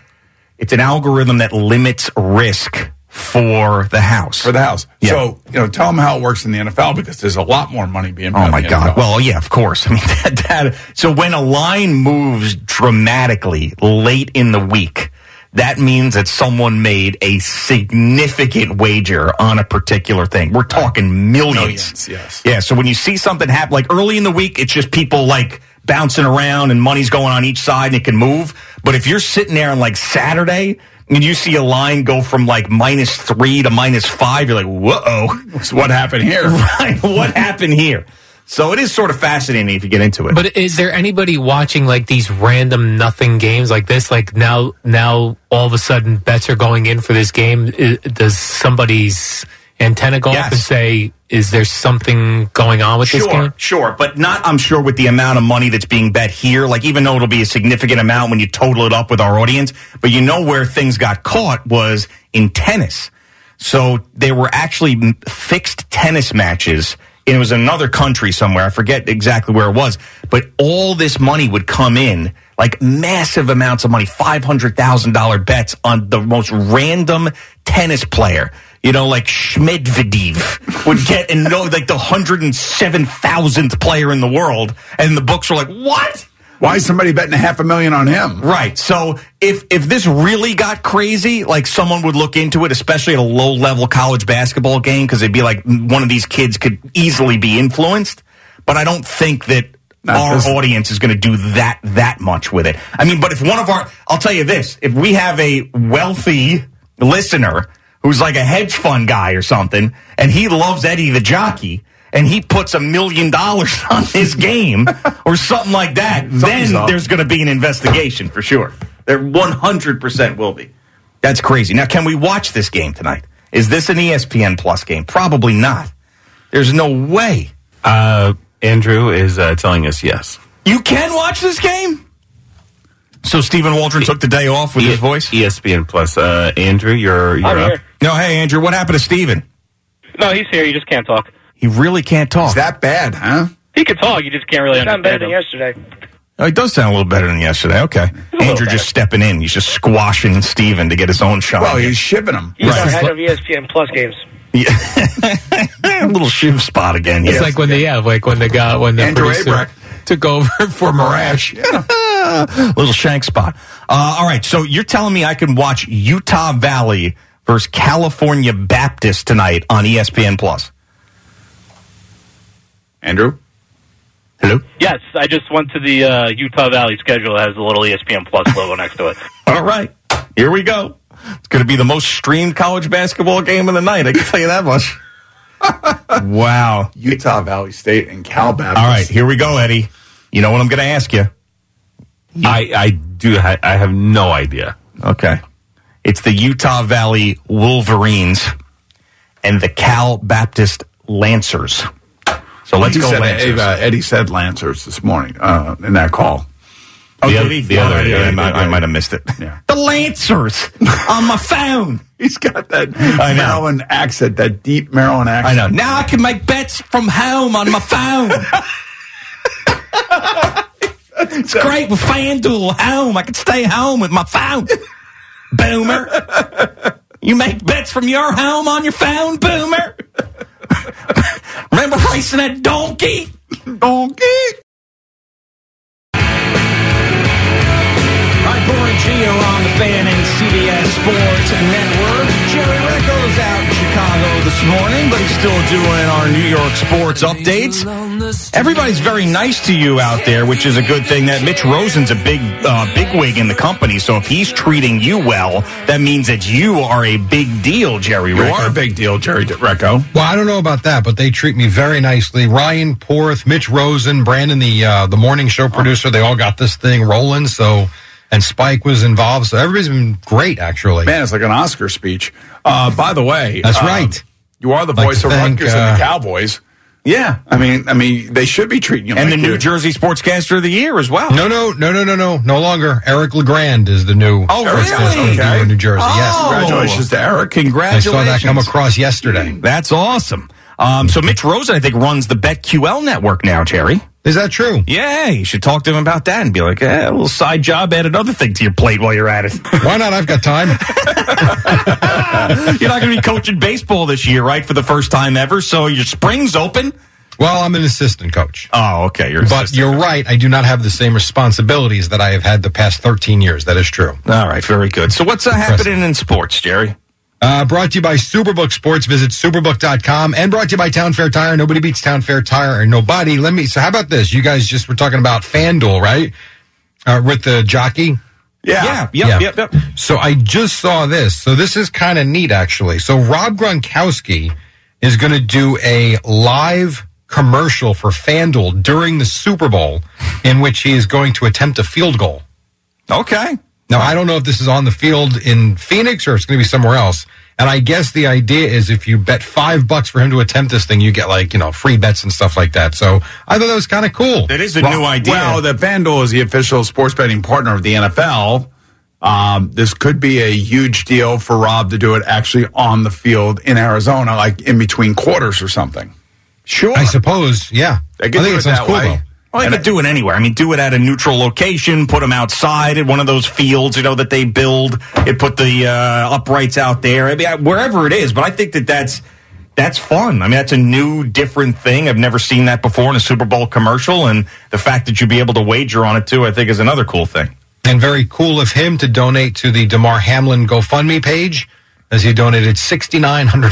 it's an algorithm that limits risk for the house.
For the house.
Yeah.
So, you know, tell them how it works in the NFL because there's a lot more money being
Oh my God!
NFL.
Well, yeah, of course. <laughs> I mean, that, that. So when a line moves dramatically late in the week, that means that someone made a significant wager on a particular thing. We're talking millions.
Millions, yes.
Yeah. So when you see something happen, like early in the week, it's just people like bouncing around and money's going on each side and it can move. But if you're sitting there on like Saturday. And you see a line go from like minus three to minus five, you're like, whoa. <laughs>
what happened here? <laughs>
Right. <laughs> What happened here? So it is sort of fascinating if you get into it.
But is there anybody watching like these random nothing games like this? Like now, now all of a sudden bets are going in for this game. Does somebody's antenna go up
Yes.
and say, "Is there something going on with this game?"
sure, but not. I'm sure with the amount of money that's being bet here. Like even though it'll be a significant amount when you total it up with our audience, but you know where things got caught was in tennis. So there were actually fixed tennis matches. and It was another country somewhere. I forget exactly where it was, but all this money would come in, like massive amounts of money, five hundred thousand dollar bets on the most random tennis player. You know, like Schmedvedev would get and know like the hundred and seven thousandth player in the world, and the books were like, "What?
Why is somebody betting a half a million on him?
Right. So if if this really got crazy, like someone would look into it, especially at a low level college basketball game, because it'd be like one of these kids could easily be influenced. But I don't think that our
this-
audience is going to do that that much with it. I mean, but if one of our, I'll tell you this: if we have a wealthy listener who's like a hedge fund guy or something, and he loves Eddie the jockey. And he puts a million dollars <laughs> on his game or something like that, then
up.
there's going to be an investigation for sure. There 100% will be. That's crazy. Now, can we watch this game tonight? Is this an ESPN Plus game? Probably not. There's no way.
Uh, Andrew is uh, telling us yes.
You can watch this game? So Stephen Waldron took the day off with
E-
his voice?
ESPN Plus. Uh, Andrew, you're you're
I'm
up.
here.
No, hey, Andrew, what happened to Stephen?
No, he's here. You just can't talk.
He really can't talk.
Is that bad, huh?
He could talk. You just can't really
Sound better than
him.
yesterday.
Oh, he does sound a little better than yesterday. Okay. Andrew just stepping in. He's just squashing Steven to get his own shot.
Well, he's shipping him.
He's
Right.
our head of ESPN Plus games. Yeah. <laughs>
a little shiv spot again.
It's
yes.
like when they yeah, like when the guy when the
Andrew
producer
Abrach.
took over <laughs> for Marash. <laughs>
little shank spot. Uh, all right, so you're telling me I can watch Utah Valley versus California Baptist tonight on ESPN Plus?
Andrew?
Hello?
Yes, I just went to the uh, Utah Valley schedule. It has a little ESPN Plus logo next to it. <laughs>
All right, here we go. It's going to be the most streamed college basketball game of the night. I can tell you that much. <laughs> wow.
Utah Valley State and Cal Baptist.
All right, here we go, Eddie. You know what I'm going to ask you?
I I do. Ha- I have no idea.
Okay. It's the Utah Valley Wolverines and the Cal Baptist Lancers. So let's
He
go
said,
Lancers.
uh, Eddie said Lancers this morning uh, in that call.
Oh,
The other-
he?
the other-
yeah, I, might, I might have missed it.
Yeah.
The Lancers on my phone. <laughs>
He's got that
I know.
Maryland accent, that deep Maryland accent.
I know. Now I can make bets from home on my phone. <laughs> It's great with FanDuel home. I can stay home with my phone. Boomer. You make bets from your home on your phone, Boomer. Remember racing that donkey?
Donkey.
Boomer and Gio on the fan and CBS Sports Network. Jerry Recco's out in Chicago this morning, but he's still doing our New York sports updates. Everybody's very nice to you out there, which is a good thing. That Mitch Rosen's a big, uh, big wig in the company, so if he's treating you well, that means that you are a big deal, Jerry.
You
Recco.
are a big deal, Jerry Recco.
Well, I don't know about that, but they treat me very nicely. Ryan Porth, Mitch Rosen, Brandon, the uh, the morning show producer, they all got this thing rolling. So, and Spike was involved. So everybody's been great, actually.
Man, it's like an Oscar speech. Uh, by the way,
That's
um,
right.
You are the
Like
voice
to
of
thank,
Rutgers
uh,
and the Cowboys.
Yeah,
I mean, I mean, they should be treating you
and
like
the New
you're-
Jersey Sportscaster of the Year as well.
No, no, no, no, no, no, no longer. Eric Legrand is the new.
Oh, really?
is the new in New Jersey. yes.
Oh.
Congratulations to Eric.
Congratulations.
I saw that come across yesterday.
That's awesome. Um, so Mitch Rosen, I think, runs the BetQL network now, Jerry.
Is that true?
Yeah, you should talk to him about that and be like, eh, a little side job, add another thing to your plate while you're at it. <laughs>
Why not? I've got time. <laughs>
you're not going to be coaching baseball this year, right? For the first time ever. So your spring's open.
Well, I'm an assistant coach.
Oh, okay. You're
But you're right. I do not have the same responsibilities that I have had the past 13 years. That is true.
All right, very good. So what's uh, happening in sports, Jerry?
Uh, brought to you by Superbook Sports. Visit superbook.com and brought to you by Town Fair Tire. Nobody beats Town Fair Tire or nobody. Let me, so how about this? You guys just were talking about FanDuel, right? Uh, with the jockey.
Yeah. Yep, yep, yep.
So I just saw this. So this is kind of neat, actually. So Rob Gronkowski is going to do a live commercial for FanDuel during the Super Bowl in which he is going to attempt a field goal.
Okay.
Now, I don't know if this is on the field in Phoenix or it's going to be somewhere else. And I guess the idea is if you bet five bucks for him to attempt this thing, you get like, you know, free bets and stuff like that. So I thought that was kind of cool.
That is a
Well-
new idea.
Well, the FanDuel is the official sports betting partner of the NFL. Um, this could be a huge deal for Rob to do it actually on the field in Arizona, like in between quarters or something.
Sure.
I suppose, yeah.
They
I think it
it
sounds
that
cool,
way.
though.
Well, I could do it anywhere. I mean, do it at a neutral location, put them outside at one of those fields, you know, that they build. It put the uh, uprights out there. I mean, I- wherever it is. But I think that that's that's fun. I mean, that's a new, different thing. I've never seen that before in a Super Bowl commercial, and the fact that you'd be able to wager on it too, I think, is another cool thing.
And very cool of him to donate to the Damar Hamlin GoFundMe page as he donated $6,900.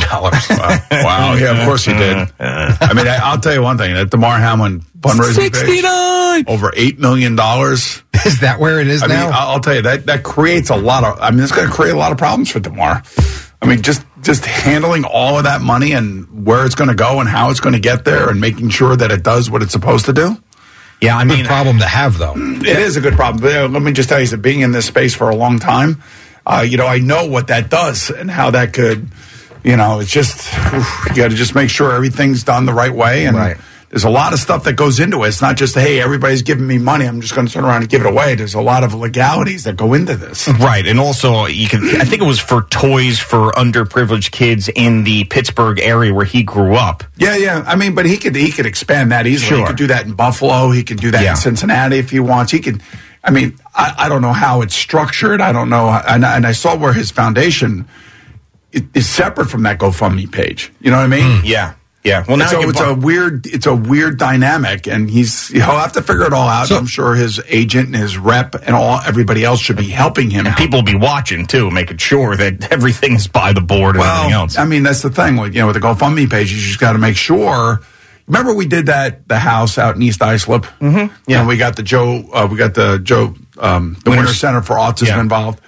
<laughs>
Wow. <laughs> wow. Yeah, of course he did. <laughs> I mean, I, I'll tell you one thing that Damar Hamlin fundraising page,
69!
over $8 million.
is that where it is
I
now?
mean, I'll tell you that that creates a lot of. I mean, it's going to create a lot of problems for Damar. I mean, just just handling all of that money and where it's going to go and how it's going to get there and making sure that it does what it's supposed to do.
Yeah, I mean, Good
problem to have, though.
It is a good problem. But, uh, let me just tell you that being in this space for a long time, uh, you know, I know what that does and how that could, you know, it's just oof, you got to just make sure everything's done the right way and.
Right.
There's a lot of stuff that goes into it. It's not just, hey, everybody's giving me money. I'm just going to turn around and give it away. There's a lot of legalities that go into this.
Right, and also you can. I think it was for toys for underprivileged kids in the Pittsburgh area where he grew up.
Yeah, yeah. I mean, but he could he could expand that easily. He could do that in Buffalo. He could do that
Yeah.
in Cincinnati if he wants. He could. I mean, I, I don't know how it's structured. I don't know, and, I- and I saw where his foundation i- is separate from that GoFundMe page. You know what I mean? Hmm.
Yeah, yeah. Well, now
so it's a weird, it's a weird dynamic, and he's he'll have to figure it all out.
So-
I'm sure his agent and his rep and all everybody else should be helping him. out.
people will be watching too, making sure that everything's by the board and everything else.
I mean, that's the thing with you know with the GoFundMe page. You just got to make sure. Remember, we did that the house out in East Islip. Mm-hmm.
Yeah.
and we got the Joe. Uh, we got the Joe. Um, the
Winners-
Winter Center for Autism
Yeah.
involved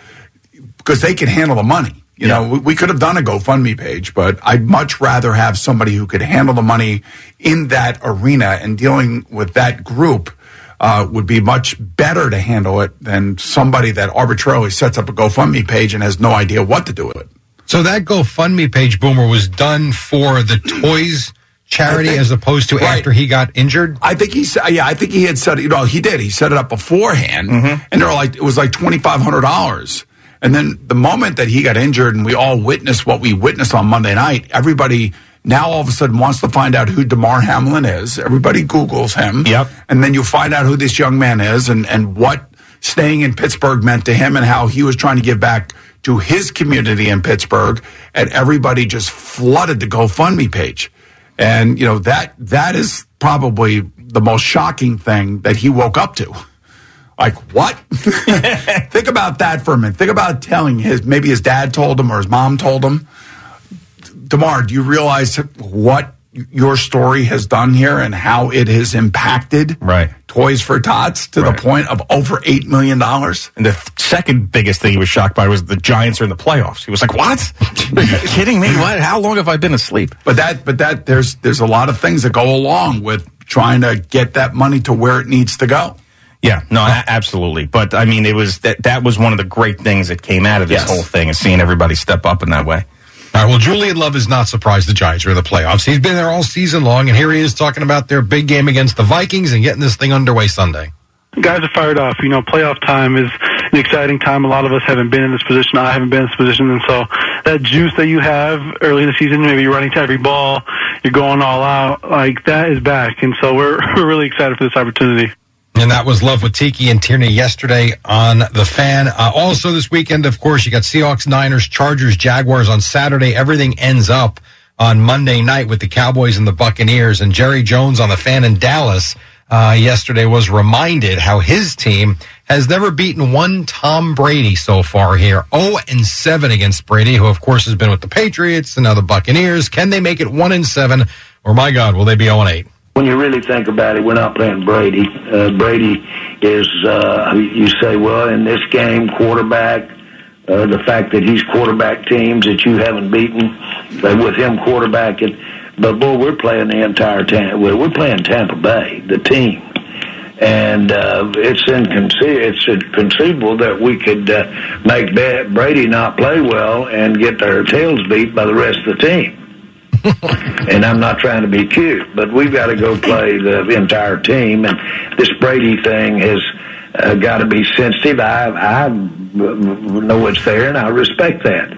because they can handle the money. You
Yeah.
know, we, we could have done a GoFundMe page, but I'd much rather have somebody who could handle the money in that arena and dealing with that group. Uh, would be much better to handle it than somebody that arbitrarily sets up a GoFundMe page and has no idea what to do with it.
So that GoFundMe page, Boomer, was done for the toys charity
think-
as opposed to
Right.
after he got injured?
I think he said, yeah, I think he had said, you know, he did. He set it up beforehand,
Mm-hmm.
and they're like, it was like twenty five hundred dollars. And then the moment that he got injured, and we all witnessed what we witnessed on Monday night, everybody now all of a sudden wants to find out who Damar Hamlin is. Everybody Googles him. Yep. And then you find out who this young man is and, and what staying in Pittsburgh meant to him and how he was trying to give back to his community in Pittsburgh. And everybody just flooded the GoFundMe page. And, you know, that that is probably the most shocking thing that he woke up to. Like, what? <laughs> Think about that for a minute. Think about telling his, maybe his dad told him or his mom told him. Damar, do you realize what your story has done here and how it has impacted
right.
Toys for Tots to the point of over $8 million?
And the second biggest thing he was shocked by was the Giants are in the playoffs. He was like, "What? Are you <laughs> kidding me? What? How long have I been asleep?"
But that, but that, there's there's a lot of things that go along with trying to get that money to where it needs to go.
Yeah, no, absolutely. But I mean, it was that that was one of the great things that came out of this
Yes.
whole thing, is seeing everybody step up in that way.
All right, well, Julian Love is not surprised the Giants are in the playoffs. He's been there all season long, and here he is talking about their big game against the Vikings and getting this thing underway Sunday.
guys are fired off. You know, playoff time is an exciting time. A lot of us haven't been in this position. I haven't been in this position, and so that juice that you have early in the season, maybe you're running to every ball, you're going all out, like that is back. And so we're <laughs> we're really excited for this opportunity.
And that was Love with Tiki and Tierney yesterday on The Fan. Uh, also this weekend, of course, you got Seahawks, Niners, Chargers, Jaguars on Saturday. Everything ends up on Monday night with the Cowboys and the Buccaneers. And Jerry Jones on The Fan in Dallas uh, yesterday was reminded how his team has never beaten one Tom Brady so far here. 0 and 7 against Brady, who of course has been with the Patriots and now the Buccaneers. Can they make it 1 and 7? Or my God, will they be 0 and 8?
When you really think about it, we're not playing Brady. Uh, Brady is, uh, you say, well, in this game, quarterback, uh, the fact that he's quarterback teams that you haven't beaten, uh, with him quarterbacking. But boy, we're playing the entire Tampa. We're playing Tampa Bay, the team, and uh, it's inconce- it's inconceivable that we could uh, make Brady not play well and get their tails beat by the rest of the team and I'm not trying to be cute, but we've got to go play the entire team. And this Brady thing has uh, got to be sensitive. I, I know it's there, and I respect that.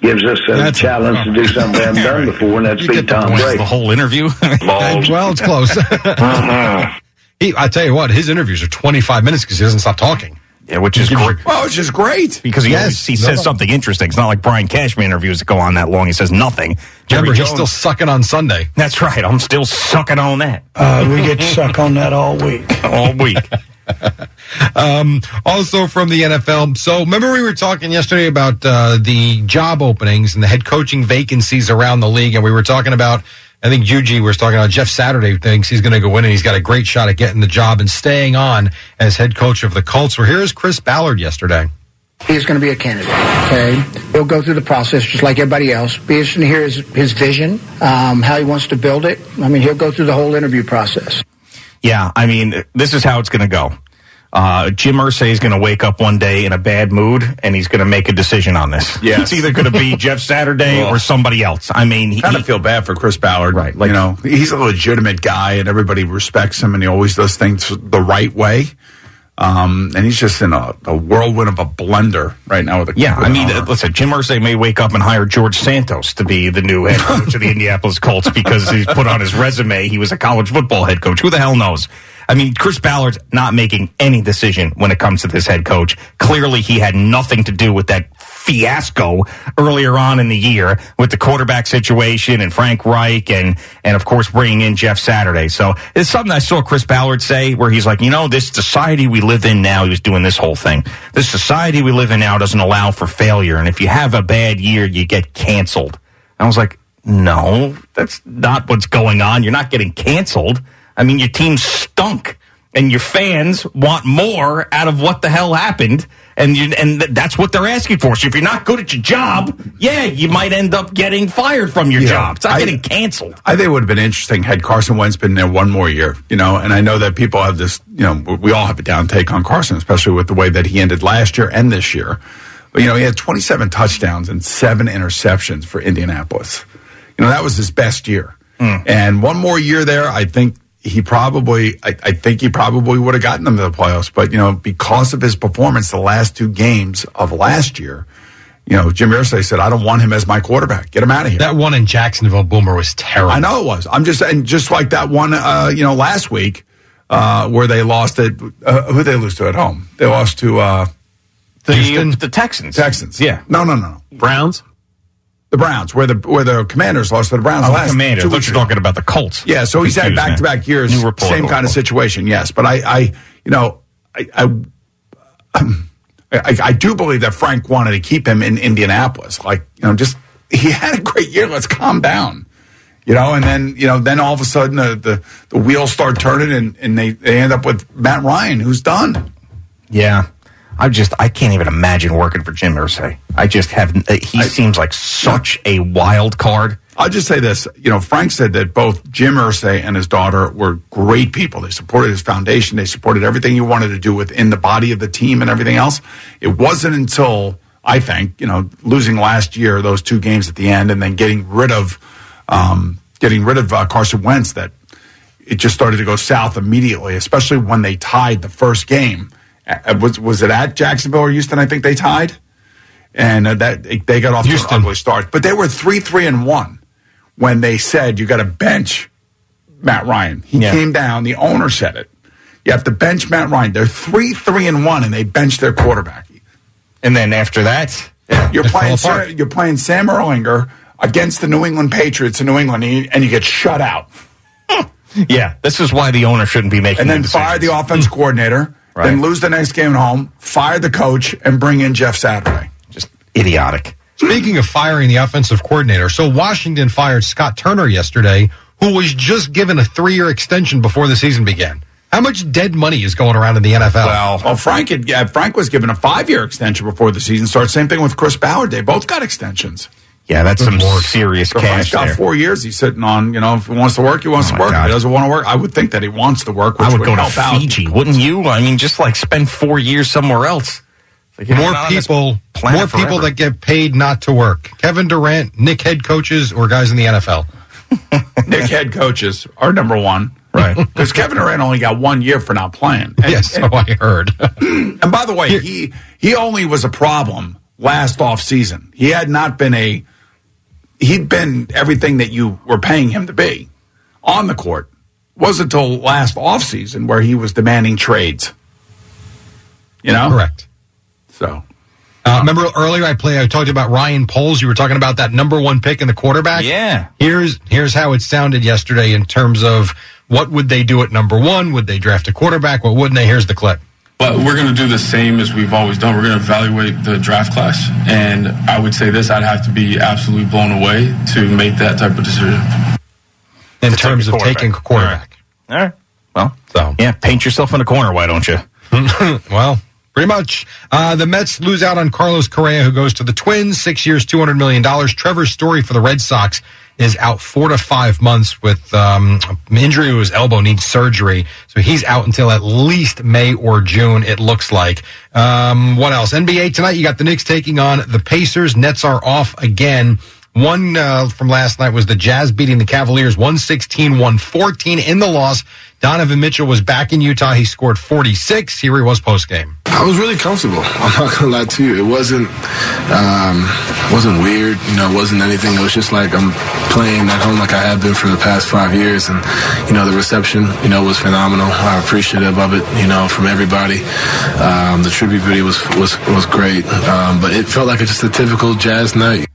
Gives us a challenge to do something we haven't done <laughs> before, and that's beat Tom Brady.
The whole interview.
well, it's close. <laughs> he, I tell you what, his interviews are 25 minutes because he doesn't stop talking.
Yeah, which is great.
Well, it's just great
because he,
Yes,
always, he
no.
says something interesting. It's not like Brian Cashman interviews that go on that long. He says nothing. Jerry
Remember, he's still sucking on Sunday.
That's right. I'm still sucking on that
Uh, we get stuck on that all week. <laughs>
all week. <laughs>
Um, also from the NFL. So remember we were talking yesterday about uh, the job openings and the head coaching vacancies around the league, and we were talking about. I think Juji was talking about Jeff Saturday thinks he's going to go in and he's got a great shot at getting the job and staying on as head coach of the Colts. Well, here's Chris Ballard yesterday.
He's going to be a candidate. Okay, he'll go through the process just like everybody else. Be interested to hear his his vision, um, how he wants to build it. I mean, he'll go through the whole interview process.
Yeah, I mean, this is how it's going to go. Uh, Jim Irsay is going to wake up one day in a bad mood, and he's going to make a decision on this.
Yes.
It's either going to be Jeff Saturday or somebody else. I mean, he,
kind of feel bad for Chris Ballard. Right. Like, you know, he's a legitimate guy and everybody respects him and he always does things the right way. Um, and he's just in a, a whirlwind of a blender right now with a
Yeah,
with
I mean, uh, listen, Jim Irsay may wake up and hire George Santos to be the new head coach of the <laughs> Indianapolis Colts because he's put on his resume he was a college football head coach. Who the hell knows? I mean, Chris Ballard's not making any decision when it comes to this head coach. Clearly, he had nothing to do with that fiasco earlier on in the year with the quarterback situation and Frank Reich and, and of course bringing in Jeff Saturday. So it's something I saw Chris Ballard say where he's like, you know, this society we live in now, he was doing this whole thing. This society we live in now doesn't allow for failure. And if you have a bad year, you get canceled. I was like, no, that's not what's going on. You're not getting canceled. I mean, your team stunk and your fans want more out of what the hell happened. And you, and that's what they're asking for. So if you're not good at your job, yeah, you might end up getting fired from your
Yeah.
job. It's not
I-
getting canceled.
I think it would have been interesting had Carson Wentz been there one more year, you know. And I know that people have this, you know, we all have a down take on Carson, especially with the way that he ended last year and this year. But you know, he had 27 touchdowns and seven interceptions for Indianapolis. You know, that was his best year. Hmm. And one more year there, I think he probably, I, I think he probably would have gotten them to the playoffs. But you know, because of his performance the last two games of last year, you know, Jim Irsay said, "I don't want him as my quarterback. Get him out of here."
That one in Jacksonville, Boomer, was terrible.
I know it was. I'm just and just like that one, uh, you know, last week uh, where they lost it. Uh, who they lose to at home? They lost to uh,
the the Texans.
Texans.
Yeah.
No, no, no, no.
Browns.
The Browns, where the where the Commanders lost to the Browns
Oh, the
last.
Commanders.
two weeks you're
talking about the Colts.
Yeah, so he's had back to back years,
New report.
same kind of situation. Yes, but I, I you know, I, I, I, I do believe that Frank wanted to keep him in Indianapolis. Like, you know, just he had a great year. Let's calm down. You know, and then you know, then all of a sudden the the, the wheels start turning, and, and they, they end up with Matt Ryan, who's done.
Yeah. I just I can't even imagine working for Jim Irsay. I just have uh, he seems like such a wild card.
I'll just say this. You know, Frank said that both Jim Irsay and his daughter were great people. They supported his foundation. They supported everything he wanted to do within the body of the team and everything else. It wasn't until I think you know losing last year those two games at the end and then getting rid of um, getting rid of uh, Carson Wentz that it just started to go south immediately. Especially when they tied the first game. Uh, was was it at Jacksonville or Houston? I think they tied and uh, that they got off to an ugly start. But they were three, three, and one when they said you got to bench Matt Ryan. He
Yeah.
came down. The owner said it. You have to bench Matt Ryan. They're three, three, and one, and they benched their quarterback.
And then after that,
You're playing. you're playing Sam Ehlinger against the New England Patriots in New England, and you, and you get shut out. <laughs>
Yeah, this is why the owner shouldn't be making
And then
the
fire the offense coordinator.
Right.
Then lose the next game at home. Fire the coach and bring in Jeff Saturday.
Just idiotic.
Speaking of firing the offensive coordinator, so Washington fired Scott Turner yesterday, who was just given a three year extension before the season began. How much dead money is going around in the NFL?
Well, Frank had, yeah, Frank was given a five year extension before the season started. Same thing with Chris Ballard. They both got extensions.
Yeah, that's some more serious
So Frank's
cash
got
there.
four years. He's sitting on. You know, if he wants to work, he wants
Oh,
to
my
work. If he doesn't want to work, I would think that he wants to work. Which
I would go to
help out.
Fiji, wouldn't you? I mean, just like spend four years somewhere else. Like,
more
not on this
people,
planet
more people that get paid not to work. Kevin Durant, Nick head coaches, or guys in the NFL. <laughs>
Nick head coaches are number one,
right? <laughs>
Because Kevin Durant only got one year for not playing. And,
yes, so oh, I heard. <clears throat>
and by the way, he he only was a problem last off season. He had not been a he'd been everything that you were paying him to be on the court. Wasn't until last off season where he was demanding trades. You know,
correct.
So
Uh, remember earlier I play I talked about Ryan Poles. You were talking about that number one pick in the quarterback.
Yeah.
Here's here's how it sounded yesterday in terms of what would they do at number one? Would they draft a quarterback? What wouldn't they? Here's the clip.
But we're going to do the same as we've always done. We're going to evaluate the draft class. And I would say this I'd have to be absolutely blown away to make that type of decision.
In terms of taking a quarterback.
All right. Well,
so
yeah, paint yourself in a corner. Why don't you? <laughs>
well, pretty much. Uh, the Mets lose out on Carlos Correa, who goes to the Twins. Six years, two hundred million dollars. Trevor Story for the Red Sox is out four to five months with um, injury to his elbow, needs surgery, so he's out until at least May or June. It looks like. Um, what else? NBA tonight. You got the Knicks taking on the Pacers. Nets are off again. One uh, from last night was the Jazz beating the Cavaliers 116 114 in the loss. Donovan Mitchell was back in Utah. He scored 46. Here he was post game.
I was really comfortable. <laughs> I'm not gonna lie to you. It wasn't um, wasn't weird. You know, it wasn't anything. It was just like I'm playing at home like I have been for the past five years, and you know the reception, you know, was phenomenal. I'm appreciative of it. You know, from everybody. Um, the tribute video was was was great, um, but it felt like just a typical jazz night.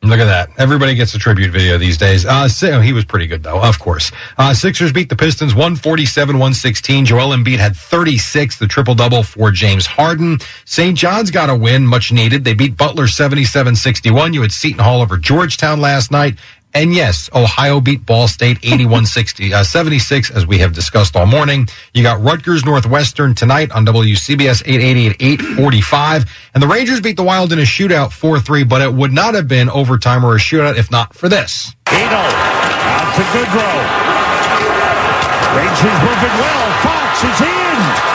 Look at that. Everybody gets a tribute video these days. Uh, Si- oh, he was pretty good, though, of course. Uh, Sixers beat the Pistons 147 116. Joel Embiid had 36, the triple double for James Harden. St. John's got a win, much needed. They beat Butler 77 61. You had Seton Hall over Georgetown last night. And yes, Ohio beat Ball State 81 60, uh, 76, as we have discussed all morning. You got Rutgers Northwestern tonight on WCBS 880 at 845. And the Rangers beat the Wild in a shootout 4 3, but it would not have been overtime or a shootout if not for this.
Eno out to Goodrow. Rangers moving well. Fox is in.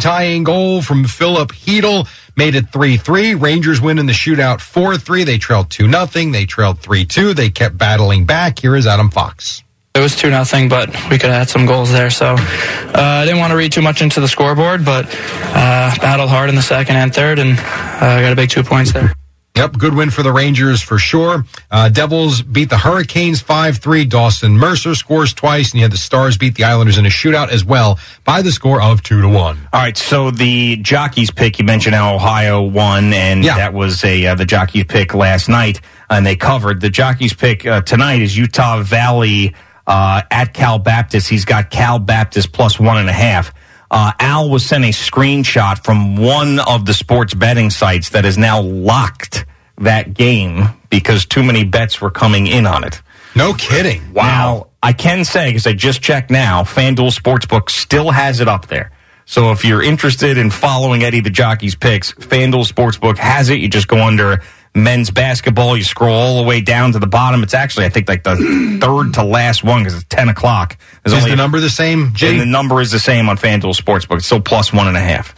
Tying goal from Filip Chytil made it 3 3. Rangers win in the shootout 4 3. They trailed 2 0. They trailed 3 2. They kept battling back. Here is Adam Fox.
It was 2 nothing, but we could have had some goals there. So uh, I didn't want to read too much into the scoreboard, but uh, battled hard in the second and third, and uh, got a big two points there.
Yep, good win for the Rangers for sure. Uh, Devils beat the Hurricanes 5-3. Dawson Mercer scores twice, and you had the Stars beat the Islanders in a shootout as well by the score of 2 to 1.
All right, so the jockeys pick you mentioned how Ohio won, and yeah. that was a uh, the jockeys pick last night, and they covered. The jockeys pick uh, tonight is Utah Valley uh, at Cal Baptist. He's got Cal Baptist plus one and a half. Uh, Al was sent a screenshot from one of the sports betting sites that has now locked that game because too many bets were coming in on it.
No kidding.
Wow. I can say, because I just checked now, FanDuel Sportsbook still has it up there. So if you're interested in following Eddie the Jockey's picks, FanDuel Sportsbook has it. You just go under men's basketball. You scroll all the way down to the bottom. It's actually, I think, like the <clears throat> third to last one because it's 10 o'clock. There's
Is the number the same, Jay?
And the number is the same on FanDuel Sportsbook. It's still plus one and a half.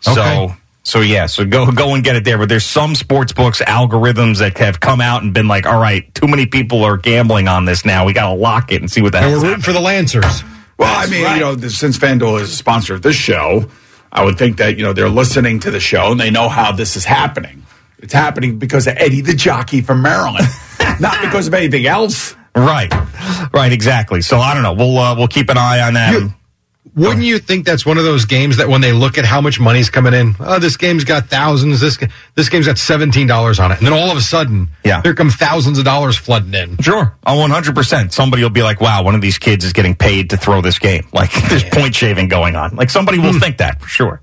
So,
Okay.
so yeah, so go go and get it there. But there's some sports books algorithms that have come out and been like, all right, too many people are gambling on this now. We got to lock it and see what the
And we're rooting for the Lancers.
Well, I mean, you know, since FanDuel is a sponsor of this show, I would think that, you know, they're listening to the show and they know how this is happening. It's happening because of Eddie the jockey from Maryland, <laughs> not because of anything else.
Right, right, exactly. So I don't know. We'll uh, we'll keep an eye on that.
Wouldn't you think that's one of those games that when they look at how much money's coming in, oh, this game's got thousands, this this game's got seventeen dollars on it, and then all of a sudden,
yeah,
here come thousands of dollars flooding in.
Sure, one hundred percent. Somebody will be like, "Wow, one of these kids is getting paid to throw this game." Like <laughs> there's point shaving going on. Like somebody will think that for sure.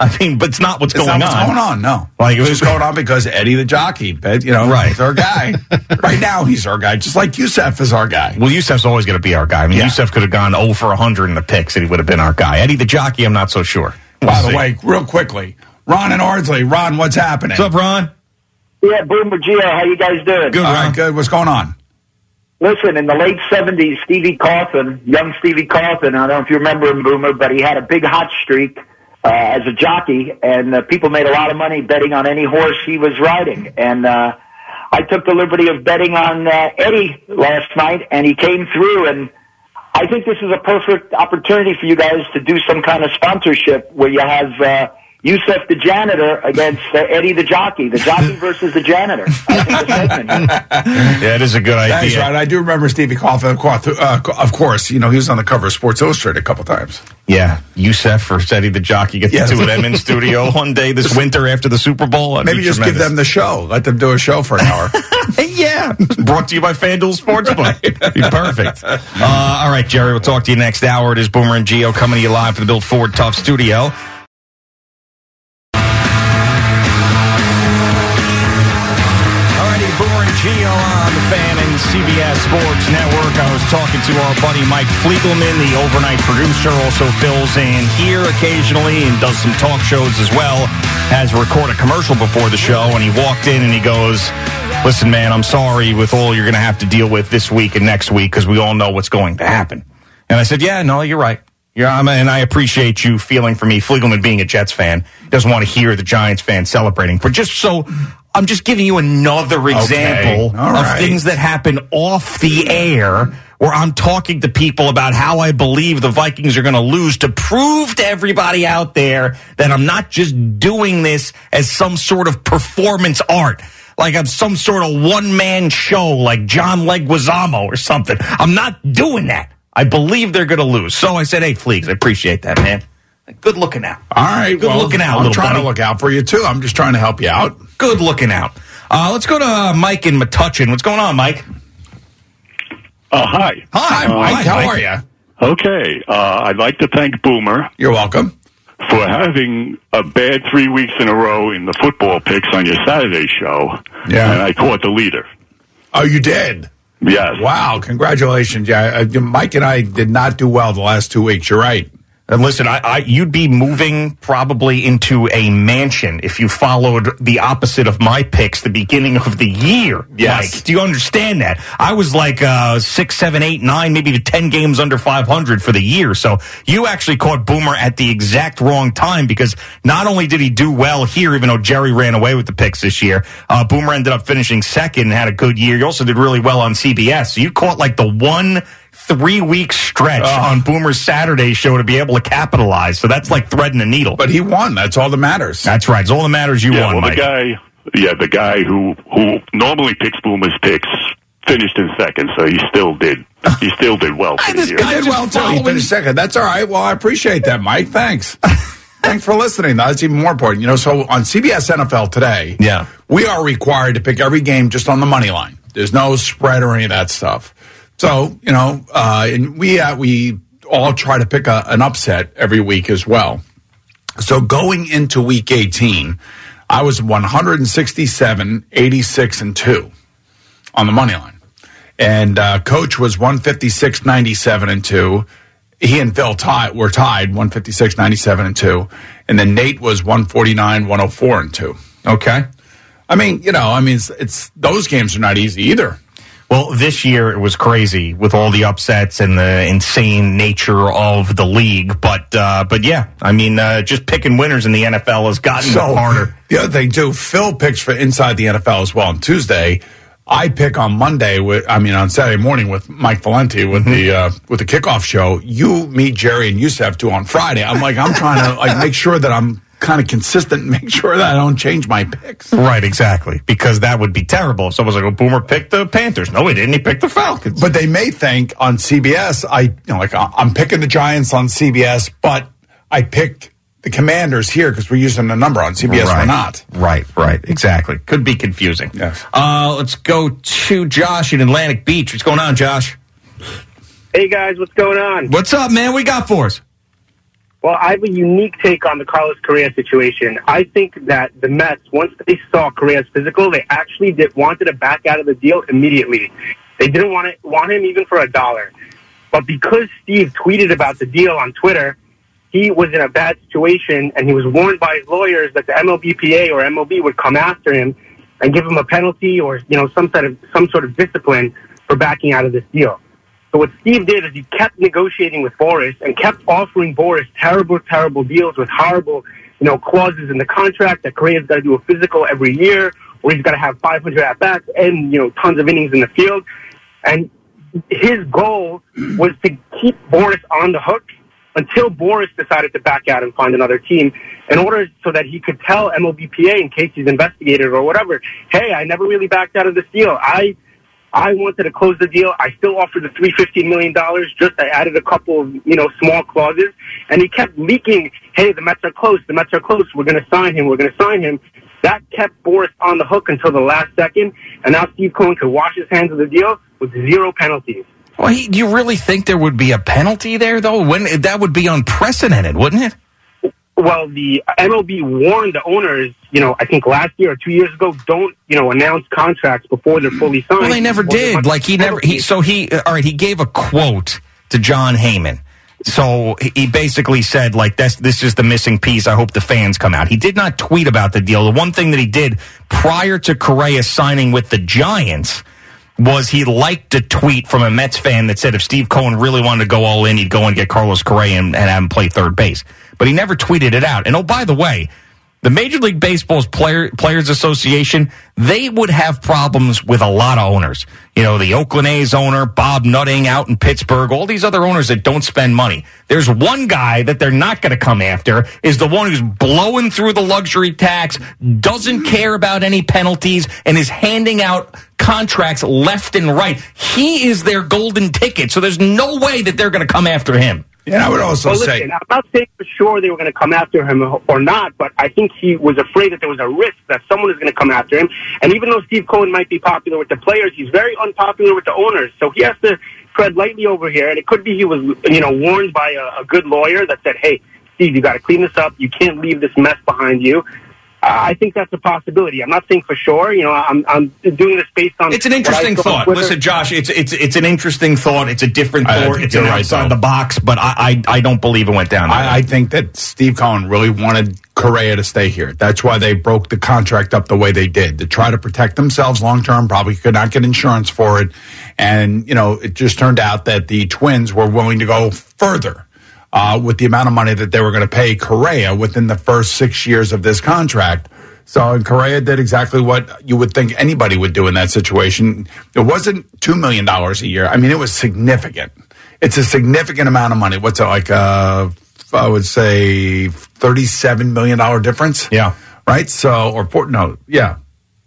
I mean, but it's not what's
It's
going
not what's
on.
going on, no.
Like
It's just going on because Eddie the jockey, uh, you know,
Right.
he's our guy. <laughs> right now, he's our guy, just like Youssef is our guy.
Well, Yusef's always going to be our guy. I mean, Yusef could have gone 0 for 100 in the picks and he would have been our guy. Eddie the jockey, I'm not so sure. We'll
By the
see.
way, real quickly, Ron and Ardsley. Ron, what's happening?
What's up, Ron?
Yeah, Boomer Gio, how you guys doing?
Good, All right, good. What's going on?
Listen, in the late '70s, Stevie Coffin, young Stevie Coffin, I don't know if you remember him, Boomer, but he had a big hot streak uh, as a jockey, and uh, people made a lot of money betting on any horse he was riding. And uh, I took the liberty of betting on uh, Eddie last night, and he came through. And I think this is a perfect opportunity for you guys to do some kind of sponsorship where you have. Uh, Yusef the janitor against uh, Eddie the jockey, the jockey <laughs> versus the janitor. I think. <laughs>
Yeah, it is a good
That's
idea.
right. I do remember Stevie Cauthen, of course, uh, of course. You know, he was on the cover of Sports Illustrated a couple times.
Yeah, Yusef or Eddie the jockey get
Yes.
the two of them in <laughs> studio one day this winter after the Super Bowl. That'd
Maybe
be
just give them the show. Let them do a show for an hour.
yeah. Brought to you by FanDuel Sportsbook. Be perfect. Uh, all right, Jerry, we'll talk to you next hour. It is Boomer and Geo coming to you live from the Built Ford Tough Studio. Geo on the fan and CBS Sports Network. I was talking to our buddy Mike Fliegelman, the overnight producer, also fills in here occasionally and does some talk shows as well. Has recorded a commercial before the show, and he walked in and he goes, "Listen, man, I'm sorry with all you're going to have to deal with this week and next week because we all know what's going to happen." And I said, "Yeah, no, you're right." Yeah, I'm, and I appreciate you feeling for me. Fliegelman being a Jets fan doesn't want to hear the Giants fan celebrating. But just so I'm just giving you another example of
right.
things that happen off the air where I'm talking to people about how I believe the Vikings are going to lose to prove to everybody out there that I'm not just doing this as some sort of performance art. Like I'm some sort of one man show like John Leguizamo or something. I'm not doing that. I believe they're going to lose. So I said, hey, Fleeks, I appreciate that, man. Good looking out.
All right.
Good
well,
looking out,
I'm trying
buddy.
to look out for you, too. I'm just trying to help you out.
Good looking out. Uh, let's go to uh, Mike in Metuchen. What's going on, Mike?
Uh, hi.
Hi,
Uh,
Mike. How
Mike.
are you?
Okay. Uh, I'd like to thank Boomer.
You're welcome.
For having a bad three weeks in a row in the football picks on your Saturday show.
Yeah.
And I caught the leader.
Oh, you did?
Yes.
Wow. Congratulations. Yeah. Uh, Mike and I did not do well the last two weeks. You're right.
And listen, I, I, you'd be moving probably into a mansion if you followed the opposite of my picks the beginning of the year.
Yes.
Mike. do you understand that? I was like uh, six, seven, eight, nine, maybe to ten games under five hundred for the year. So you actually caught Boomer at the exact wrong time because not only did he do well here, even though Jerry ran away with the picks this year, uh, Boomer ended up finishing second and had a good year. You also did really well on CBS. So you caught like the one three week stretch on Boomer's Saturday show to be able to capitalize. So that's like threading a needle.
But he won. That's all that matters.
That's right. It's all that matters. You
yeah,
won,
well,
Mike.
the guy, yeah, the guy who who normally picks Boomer's picks finished in second, so he still did. He <laughs> still did well for the year.
He did well too. He finished second. That's all right. Well, I appreciate that, Mike. Thanks. <laughs> Thanks for listening. That's even more important. You know, so on CBS NFL today,
yeah,
we are required to pick every game just on the money line. There's no spread or any of that stuff. So you know, uh, and we uh, we all try to pick a, an upset every week as well. So going into week 18, I was 167, 86, and 2 on the money line. And uh, coach was 156, 97, and 2. He and Phil tied, were tied 156, 97, and 2. And then Nate was 149, 104, and 2.
Okay.
I mean, you know, I mean, it's, it's those games are not easy either.
Well, this year it was crazy with all the upsets and the insane nature of the league. But uh, but yeah, I mean, uh, just picking winners in the NFL has gotten
So
harder.
The other thing too, Phil picks for inside the NFL as well on Tuesday. I pick on Monday with, I mean, on Saturday morning with Mike Valenti with the uh, with the kickoff show. You, me, Jerry, and Yusef do on Friday. I'm like, I'm trying to like make sure that I'm kind of consistent and <laughs> make sure that I don't change my picks.
Right, exactly. Because that would be terrible if someone's like, "Oh, Boomer picked the Panthers." No, he didn't. He picked the Falcons.
But they may think on CBS, I you know, like I- I'm picking the Giants on CBS, but I picked the Commanders here because we're using a number on CBS.
right.
We're not.
Right, right, exactly. Could be confusing.
Yes.
Uh, let's go to Josh in Atlantic Beach. What's going on, Josh?
Hey guys, what's going on?
What's up, man? We got for us.
Well, I have a unique take on the Carlos Correa situation. I think that the Mets, once they saw Correa's physical, they actually did, wanted to back out of the deal immediately. They didn't want it, want him even for a dollar. But because Steve tweeted about the deal on Twitter, he was in a bad situation, and he was warned by his lawyers that the MLBPA or MLB would come after him and give him a penalty or you know some sort of some sort of discipline for backing out of this deal. So what Steve did is he kept negotiating with Boras and kept offering Boras terrible, terrible deals with horrible, you know, clauses in the contract that Correa's got to do a physical every year, or he's got to have 500 at bats and you know tons of innings in the field. And his goal was to keep Boras on the hook until Boras decided to back out and find another team in order so that he could tell MLBPA in case he's investigated or whatever, hey, I never really backed out of this deal. I I wanted to close the deal. I still offered the three fifty million dollars. Just I added a couple of you know small clauses, and he kept leaking. Hey, the Mets are close. The Mets are close. We're going to sign him. We're going to sign him. That kept Boras on the hook until the last second, and now Steve Cohen could wash his hands of the deal with zero penalties.
Well, he, do you really think there would be a penalty there, though? When that would be unprecedented, wouldn't it?
Well, the MLB warned the owners, you know, I think last year or two years ago, don't, you know, announce contracts before they're fully signed.
Well, they never did. Like he never. He so he. All right. He gave a quote to Jon Heyman. So he- basically said, like, this, this is the missing piece. I hope the fans come out. He did not tweet about the deal. The one thing that he did prior to Correa signing with the Giants was he liked a tweet from a Mets fan that said if Steve Cohen really wanted to go all in, he'd go and get Carlos Correa and, and have him play third base. But he never tweeted it out. And oh, by the way, the Major League Baseball's player, Players Association, they would have problems with a lot of owners. You know, the Oakland A's owner, Bob Nutting out in Pittsburgh, all these other owners that don't spend money. There's one guy that they're not going to come after is the one who's blowing through the luxury tax, doesn't care about any penalties, and is handing out contracts left and right. He is their golden ticket. So there's no way that they're going to come after him.
Yeah, I would also
well,
say
listen, I'm not saying for sure they were going to come after him or not, but I think he was afraid that there was a risk that someone is going to come after him. And even though Steve Cohen might be popular with the players, he's very unpopular with the owners. So he has to tread lightly over here. And it could be he was, you know, warned by a, a good lawyer that said, "Hey, Steve, you got to clean this up. You can't leave this mess behind you." I think that's a possibility. I'm not saying for sure. You know, I'm I'm doing this based on.
It's an interesting thought.
Twitter.
Listen, Josh, it's it's it's an interesting thought. It's a different
I
thought.
think
It's
you're
an
right,
outside
though.
the box, but I, I I don't believe it went down. that way.
I, I think that Steve Cohen really wanted Correa to stay here. That's why they broke the contract up the way they did to try to protect themselves long term. Probably could not get insurance for it, and you know it just turned out that the Twins were willing to go further uh, with the amount of money that they were going to pay Correa within the first six years of this contract. So, and Correa did exactly what you would think anybody would do in that situation. It wasn't $2 million a year. I mean, it was significant. It's a significant amount of money. What's it like? Uh, I would say thirty-seven million dollar difference.
Yeah.
Right. So or four, no. Yeah.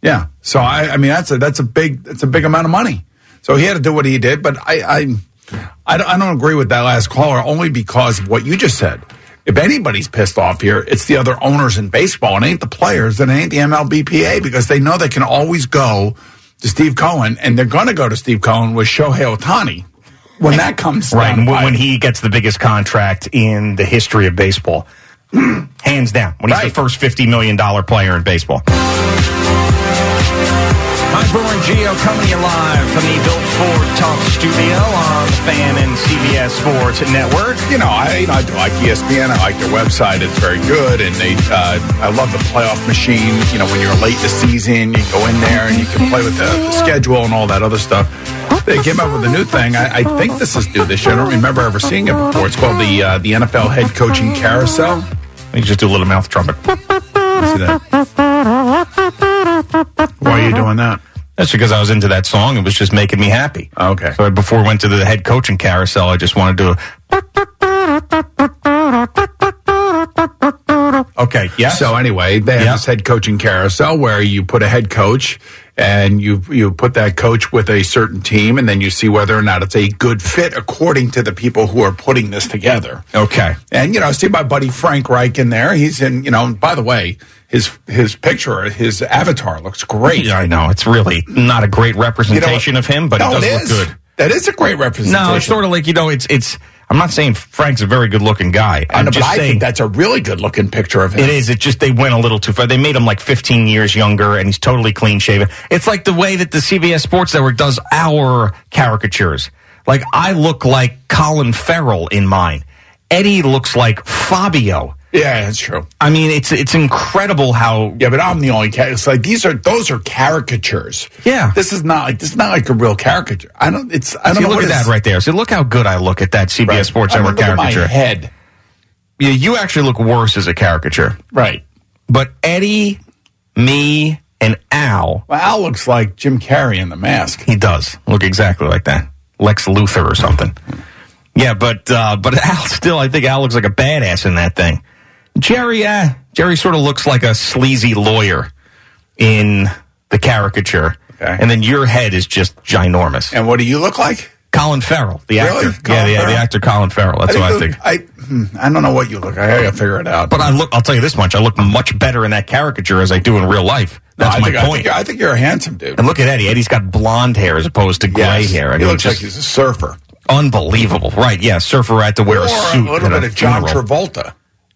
Yeah. So I, I mean that's a that's a big that's a big amount of money. So he had to do what he did, but I I I don't, I don't agree with that last caller only because of what you just said. If anybody's pissed off here, it's the other owners in baseball. It ain't the players and it ain't the MLBPA because they know they can always go to Steve Cohen and they're going to go to Steve Cohen with Shohei Ohtani when that comes
Right,
down
when, when he gets the biggest contract in the history of baseball, <clears throat> hands down, when he's the first fifty million dollar player in baseball.
Hi, Boomer and Geo coming to you live from the Built Ford Tough Studio on Fan and CBS Sports Network.
You know, I, you know, I do like ESPN. I like their website. It's very good, and they. Uh, I love the playoff machine. You know, when you're late in the season, you go in there and you can play with the, the schedule and all that other stuff. They came up with a new thing. I, I think this is new this year. I don't remember ever seeing it before. It's called the uh, the NFL Head Coaching Carousel.
You just do a little mouth trumpet.
See that? Why are you doing that?
That's because I was into that song. It was just making me happy.
Ah, okay.
So before I went to the head coaching carousel, I just wanted to. Okay. Yeah.
So anyway, they have this head coaching carousel where you put a head coach and you you put that coach with a certain team, and then you see whether or not it's a good fit according to the people who are putting this together.
Okay.
And you know, see my buddy Frank Reich in there. He's in. You know, by the way, his his picture, his avatar looks great.
Yeah, I know. It's really not a great representation of him, but
no,
it does
it
look good.
That is a great representation.
No, it's sort of like you know, it's it's. I'm not saying Frank's a very good looking guy.
I
I'm
know, but
just
I
saying
think that's a really good looking picture of him.
It is. It just they went a little too far. They made him like 15 years younger, and he's totally clean shaven. It's like the way that the CBS Sports Network does our caricatures. Like I look like Colin Farrell in mine. Eddie looks like Fabio.
Yeah, that's true.
I mean, it's it's incredible how.
Yeah, but I'm the only. Ca- it's like these are those are caricatures.
Yeah,
this is not like this is not like a real caricature. I don't. It's I don't
See,
know
look at that right there. See, look how good I look at that CBS
Right.
Sports Network
look at my
caricature.
head.
Yeah, you actually look worse as a caricature.
Right.
But Eddie, me, and Al.
Well, Al looks like Jim Carrey in The Mask.
He does look exactly like that, Lex Luthor or something. Yeah, but uh, but <laughs> Al still, I think Al looks like a badass in that thing. Jerry, uh, Jerry sort of looks like a sleazy lawyer in the caricature, and then your head is just ginormous.
And what do you look like?
Colin Farrell, the
Really?
actor.
Colin
yeah, yeah, the actor Colin Farrell. That's what I think.
I hmm, I don't know what you look. like. I gotta figure it out.
But I look. I'll tell you this much: I look much better in that caricature as I do in real life. That's
I
my
think, I
point.
think, I think you're a handsome dude.
and look at Eddie. Eddie's got blonde hair as opposed to gray
Yes.
hair. I
he
mean,
looks
just
like he's a surfer.
Unbelievable, right? Yeah, surfer had to wear
or
a suit.
a little bit of John
funeral.
Travolta.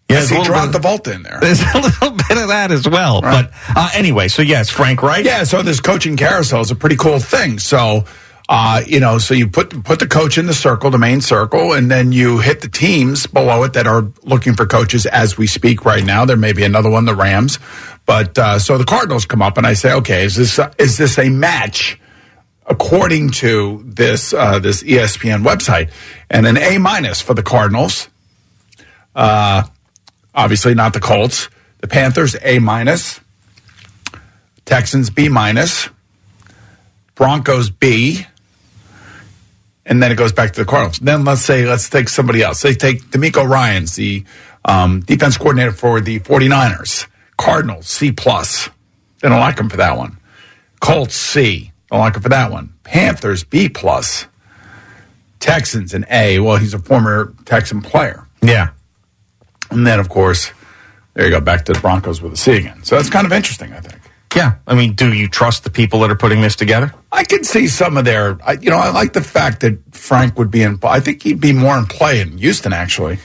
Yeah,
he
dropped
the
a little
John
bit-
Travolta in there.
There's a little <laughs> bit of that as well. But uh, anyway, so yes, Frank Reich.
Yeah, so this coaching carousel is a pretty cool thing. So, uh, you know, so you put put the coach in the circle, the main circle, and then you hit the teams below it that are looking for coaches as we speak right now. There may be another one, the Rams, but uh, so the Cardinals come up, and I say, okay, is this is this a match? According to this uh, this ESPN website, and an A minus for the Cardinals. Uh, obviously not the Colts. The Panthers A minus. Texans B minus, Broncos B, and then it goes back to the Cardinals. Then let's say let's take somebody else. They take DeMeco Ryans, the um, defense coordinator for the 49ers. Cardinals C plus. They don't like him for that one. Colts C. Don't like him for that one. Panthers B plus. Texans an A. Well, he's a former Texan player.
Yeah.
And then of course, there you go, back to the Broncos with a C again. So that's kind of interesting, I think.
Yeah. I mean, do you trust the people that are putting this together?
I can see some of their, I, you know, I like the fact that Frank would be in, I think he'd be more in play in Houston, actually.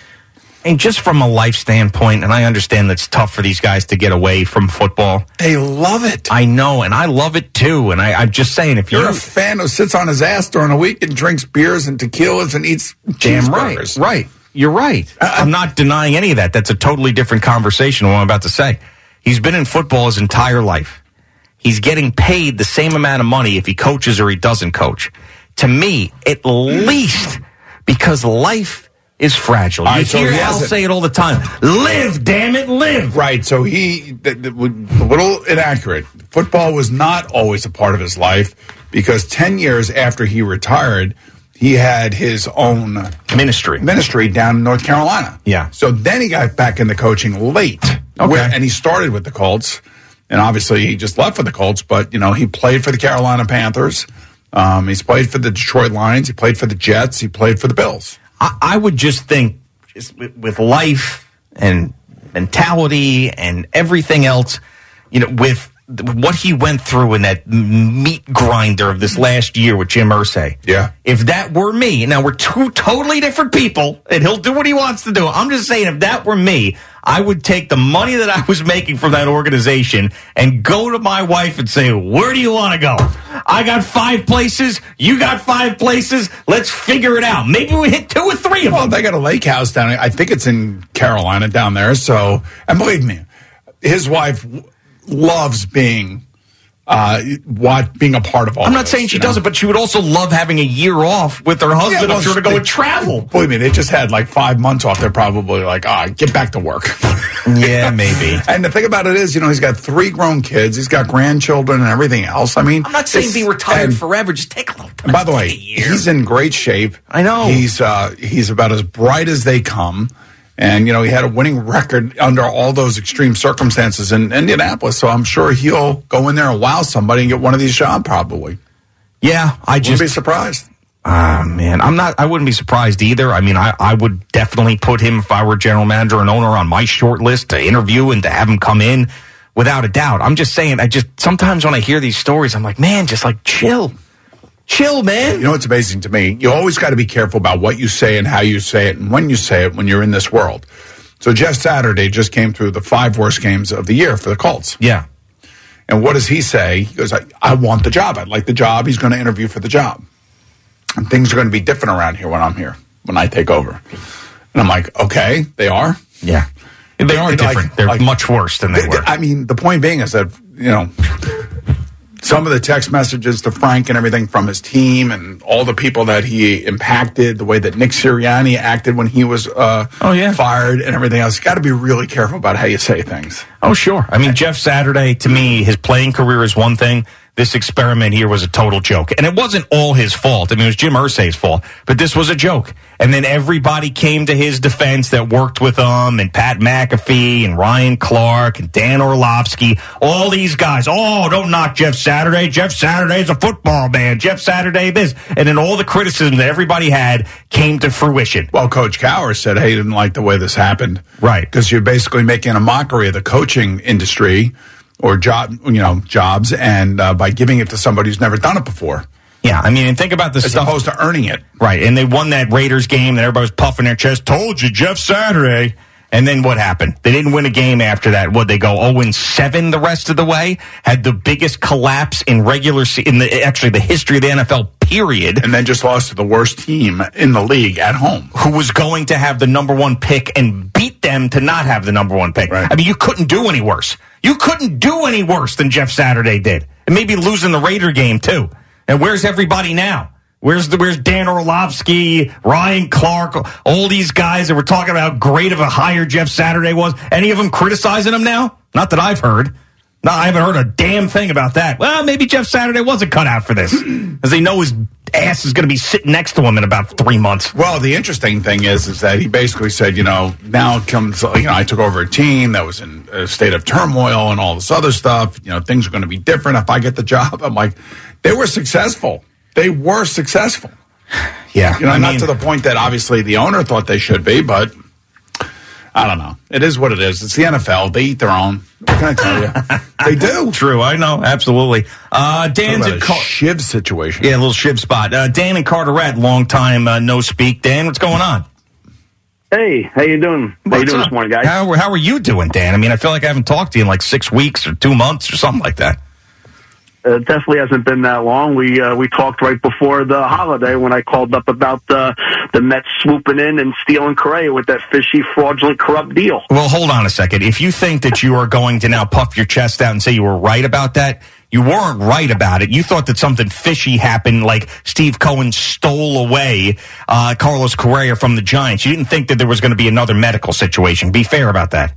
And just from a life standpoint, and I understand that's tough for these guys to get away from football.
They love it.
I know, and I love it too. And I, I'm just saying, if
You're
you're
a fan who sits on his ass during the week and drinks beers and tequilas and eats
Damn right. Right. You're right. I'm not denying any of that. That's a totally different conversation than what I'm about to say. He's been in football his entire life. He's getting paid the same amount of money if he coaches or he doesn't coach. To me, at least because life is fragile. You
right, so
hear
he
Al say it all the time. Live, damn it, live.
Right. So he, th- th- a little inaccurate. Football was not always a part of his life because 10 years after he retired, he had his own
ministry
ministry down in North Carolina.
Yeah.
So then he got back into coaching late.
Okay.
Where- and he started with the Colts. And obviously he just left for the Colts, but you know, he played for the Carolina Panthers. Um, he's played for the Detroit Lions. He played for the Jets. He played for the Bills.
I, I would just think just with, with life and mentality and everything else, you know, with what he went through in that meat grinder of this last year with Jim Irsay.
Yeah.
If that were me, now we're two totally different people, and he'll do what he wants to do. I'm just saying, if that were me, I would take the money that I was making from that organization and go to my wife and say, Where do you want to go? I got five places. You got five places. Let's figure it out. Maybe we hit two or three of
Well,
them.
they got a lake house down. I think it's in Carolina down there. So, and believe me, his wife loves being uh, what being a part of all.
I'm not
this,
saying she doesn't, but she would also love having a year off with her husband.
well,
I'm sure to go and travel.
Believe me, they just had like five months off. They're probably like, ah, get back to work.
Yeah, maybe. <laughs>
and the thing about it is, you know, he's got three grown kids. He's got grandchildren and everything else. I mean,
I'm not saying be retired
and-
forever. Just take a little time.
By the way, he's in great shape.
I know.
He's uh, he's about as bright as they come. And you know he had a winning record under all those extreme circumstances in Indianapolis, so I'm sure he'll go in there and wow somebody and get one of these jobs. Probably,
Yeah, I
wouldn't
just
be surprised.
Ah, man, I'm not. I wouldn't be surprised either. I mean, I, I would definitely put him if I were general manager and owner on my short list to interview and to have him come in, without a doubt. I'm just saying. I just sometimes when I hear these stories, I'm like, man, just like chill, chill, man.
You know what's amazing to me? You always got to be careful about what you say and how you say it and when you say it when you're in this world. So Jeff Saturday just came through the five worst games of the year for the Colts.
Yeah.
And what does he say? He goes, I, I want the job. I'd like the job. He's going to interview for the job. And things are going to be different around here when I'm here, when I take over. And I'm like, okay, they are?
Yeah. They are
And like-
different. They're
like-
much worse than they were.
I mean, the point being is that, you know, some of the text messages to Frank and everything from his team and all the people that he impacted, the way that Nick Sirianni acted when he was uh,
Oh, yeah.
fired and everything else. Got to be really careful about how you say things.
Oh, sure. I mean, Jeff Saturday, to me, his playing career is one thing. This experiment here was a total joke. And it wasn't all his fault. I mean, it was Jim Irsay's fault. But this was a joke. And then everybody came to his defense that worked with him, and Pat McAfee, and Ryan Clark, and Dan Orlovsky, all these guys. Oh, don't knock Jeff Saturday. Jeff Saturday's a football man. Jeff Saturday this. And then all the criticism that everybody had came to fruition.
Well, Coach Cowher said, hey, he didn't like the way this happened.
Right.
Because you're basically making a mockery of the coaching industry or job, you know, jobs, and uh, by giving it to somebody who's never done it before.
Yeah, I mean, and think about the
As
stuff.
opposed to earning it.
Right, and they won that Raiders game that everybody was puffing their chest. Told you, Jeff Saturday. And then what happened? They didn't win a game after that. Would they go 0 and 7 the rest of the way? Had the biggest collapse in regular se- in the actually the history of the NFL. Period.
And then just lost to the worst team in the league at home.
Who was going to have the number one pick and beat them to not have the number one pick? I mean, you couldn't do any worse. You couldn't do any worse than Jeff Saturday did, and maybe losing the Raider game too. And where's everybody now? Where's the where's Dan Orlovsky, Ryan Clark, all these guys that were talking about how great of a hire Jeff Saturday was? Any of them criticizing him now? Not that I've heard. No, I haven't heard a damn thing about that. Well, maybe Jeff Saturday wasn't cut out for this, <clears throat> as they know his ass is going to be sitting next to him in about three months.
Well, the interesting thing is, is that he basically said, you know, now comes, you know, I took over a team that was in a state of turmoil and all this other stuff. You know, things are going to be different if I get the <laughs> job. I'm like, they were successful. They were successful. <sighs>
Yeah,
You know,
I
not to the point that obviously the owner thought they should be, but I don't know. It is what it is. It's the NFL. They eat their own. What can I tell you? <laughs> they do.
True, I know, absolutely. Uh, Dan's a Car-
shiv situation.
Yeah, a little shiv spot. Uh, Dan and Carteret, long time uh, no speak. Dan, what's going on?
Hey, how you doing? How you doing this morning, guys?
How, how are you doing, Dan? I mean, I feel like I haven't talked to you in like six weeks or two months or something like that.
Uh, definitely hasn't been that long. We uh, we talked right before the holiday when I called up about the the Mets swooping in and stealing Correa with that fishy, fraudulent, corrupt deal.
Well, hold on a second. If you think that you are going to now puff your chest out and say you were right about that, you weren't right about it. You thought that something fishy happened, like Steve Cohen stole away uh, Carlos Correa from the Giants. You didn't think that there was going to be another medical situation. Be fair about that.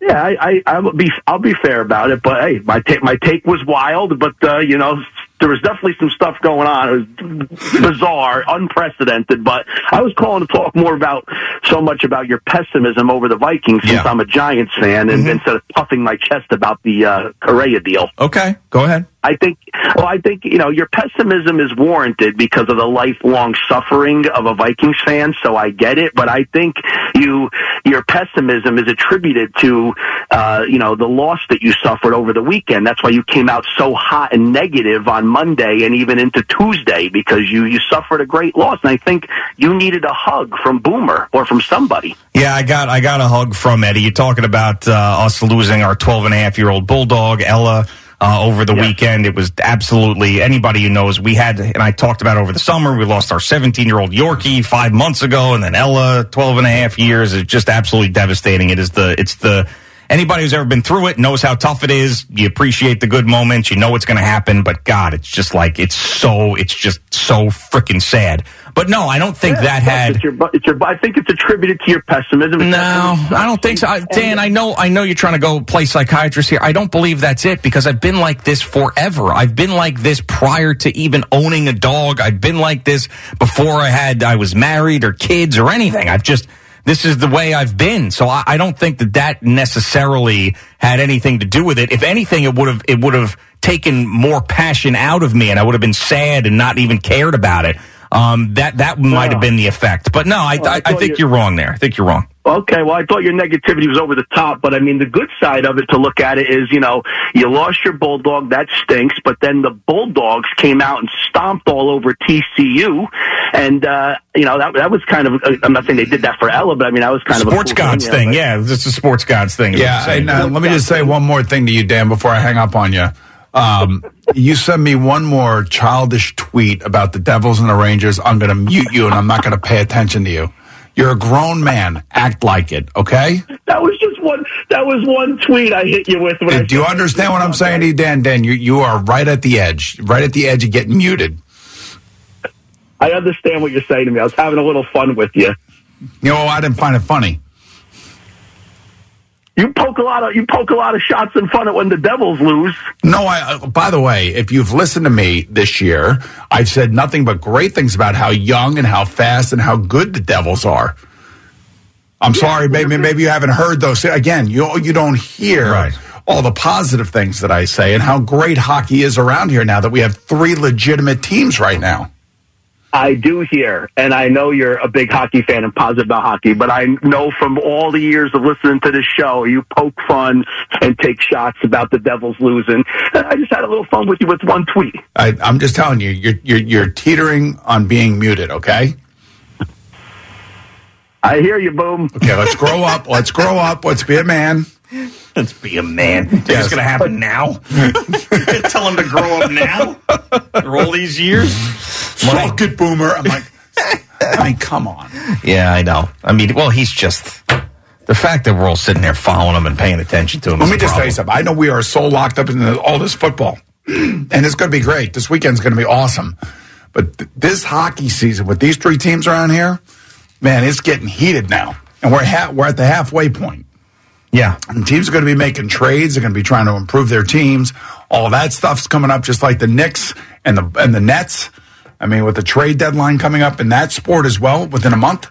Yeah, I, I I'll be I'll be fair about it, but hey, my ta- my take was wild, but uh, you know, there was definitely some stuff going on. It was bizarre, unprecedented. But I was calling to talk more about so much about your pessimism over the Vikings since I'm a Giants fan, and instead of puffing my chest about the uh, Correa deal.
Okay, go ahead.
I think, well, I think, you know, your pessimism is warranted because of the lifelong suffering of a Vikings fan, so I get it, but I think you, your pessimism is attributed to, uh, you know, the loss that you suffered over the weekend. That's why you came out so hot and negative on Monday and even into Tuesday because you, you suffered a great loss. And I think you needed a hug from Boomer or from somebody.
Yeah, I got I got a hug from Eddie. You're talking about uh, us losing our 12 and a half year old bulldog Ella. Uh, over the weekend, it was absolutely anybody who knows. We had, and I talked about over the summer, we lost our 17 year old Yorkie five months ago, and then Ella 12 and a half years. It's just absolutely devastating. It is the, it's the, anybody who's ever been through it knows how tough it is. You appreciate the good moments. You know what's going to happen, but God, it's just like, it's so, it's just so freaking sad. But no, I don't think
Yeah,
that had.
It's your, it's your, I think it's attributed to your pessimism. It's
No, I don't think so. I- Dan, I know, I know you're trying to go play psychiatrist here. I don't believe that's it because I've been like this forever. I've been like this prior to even owning a dog. I've been like this before I had, I was married or kids or anything. I've just, this is the way I've been. So I, I don't think that that necessarily had anything to do with it. If anything, it would have, it would have taken more passion out of me and I would have been sad and not even cared about it. Um, that, that might have been the effect. But no, I,
Well, I
I, I think
you-
you're wrong there. I think you're wrong.
Okay, well, I thought your negativity was over the top, but I mean, the good side of it to look at it is, you know, you lost your bulldog, that stinks, but then the Bulldogs came out and stomped all over TCU, and, uh, you know, that, that was kind of, I'm not saying they did that for Ella, but I mean, that was kind of
sports
a cool
gods
you know,
thing. Yeah, it's a sports gods thing.
Yeah, and uh, let me just say one more thing to you, Dan, before I hang up on you. Um, you send me one more childish tweet about the Devils and the Rangers. I'm going to mute you, and I'm not going to pay attention to you. You're a grown man. Act like it, okay?
That was just one, that was one tweet I hit you with.
Do you understand what I'm saying to you, Dan? Dan, you, you are right at the edge, right at the edge of getting muted.
I understand what you're saying to me. I was having a little fun with you.
You know, I didn't find it funny.
You poke a lot of, you poke a lot of shots in fun at when the Devils lose.
No, I. Uh, by the way, if you've listened to me this year, I've said nothing but great things about how young and how fast and how good the Devils are. I'm sorry, maybe maybe you haven't heard those. Again, you you don't hear all the positive things that I say and how great hockey is around here now that we have three legitimate teams right now.
I do hear, and I know you're a big hockey fan and positive about hockey, but I know from all the years of listening to this show, you poke fun and take shots about the Devils losing. And I just had a little fun with you with one tweet.
I, I'm just telling you, you're, you're you're teetering on being muted. Okay.
I hear you, boom.
Okay, let's grow up. Let's grow up. Let's be a man.
Let's be a man. Think It's going to happen now. <laughs> Tell him to grow up now. For all these years.
Suck it, boomer. I'm like, I mean, come on.
Yeah, I know. I mean, well, he's just the fact that we're all sitting there following him and paying attention to him.
Let me just tell you something. I know we are so locked up in all this football, <clears throat> and it's going to be great. This weekend's going to be awesome. But th- this hockey season with these three teams around here, man, it's getting heated now, and we're ha- we're at the halfway point.
Yeah,
and teams are going to be making trades. They're going to be trying to improve their teams. All that stuff's coming up, just like the Knicks and the and the Nets. I mean, with the trade deadline coming up in that sport as well within a month.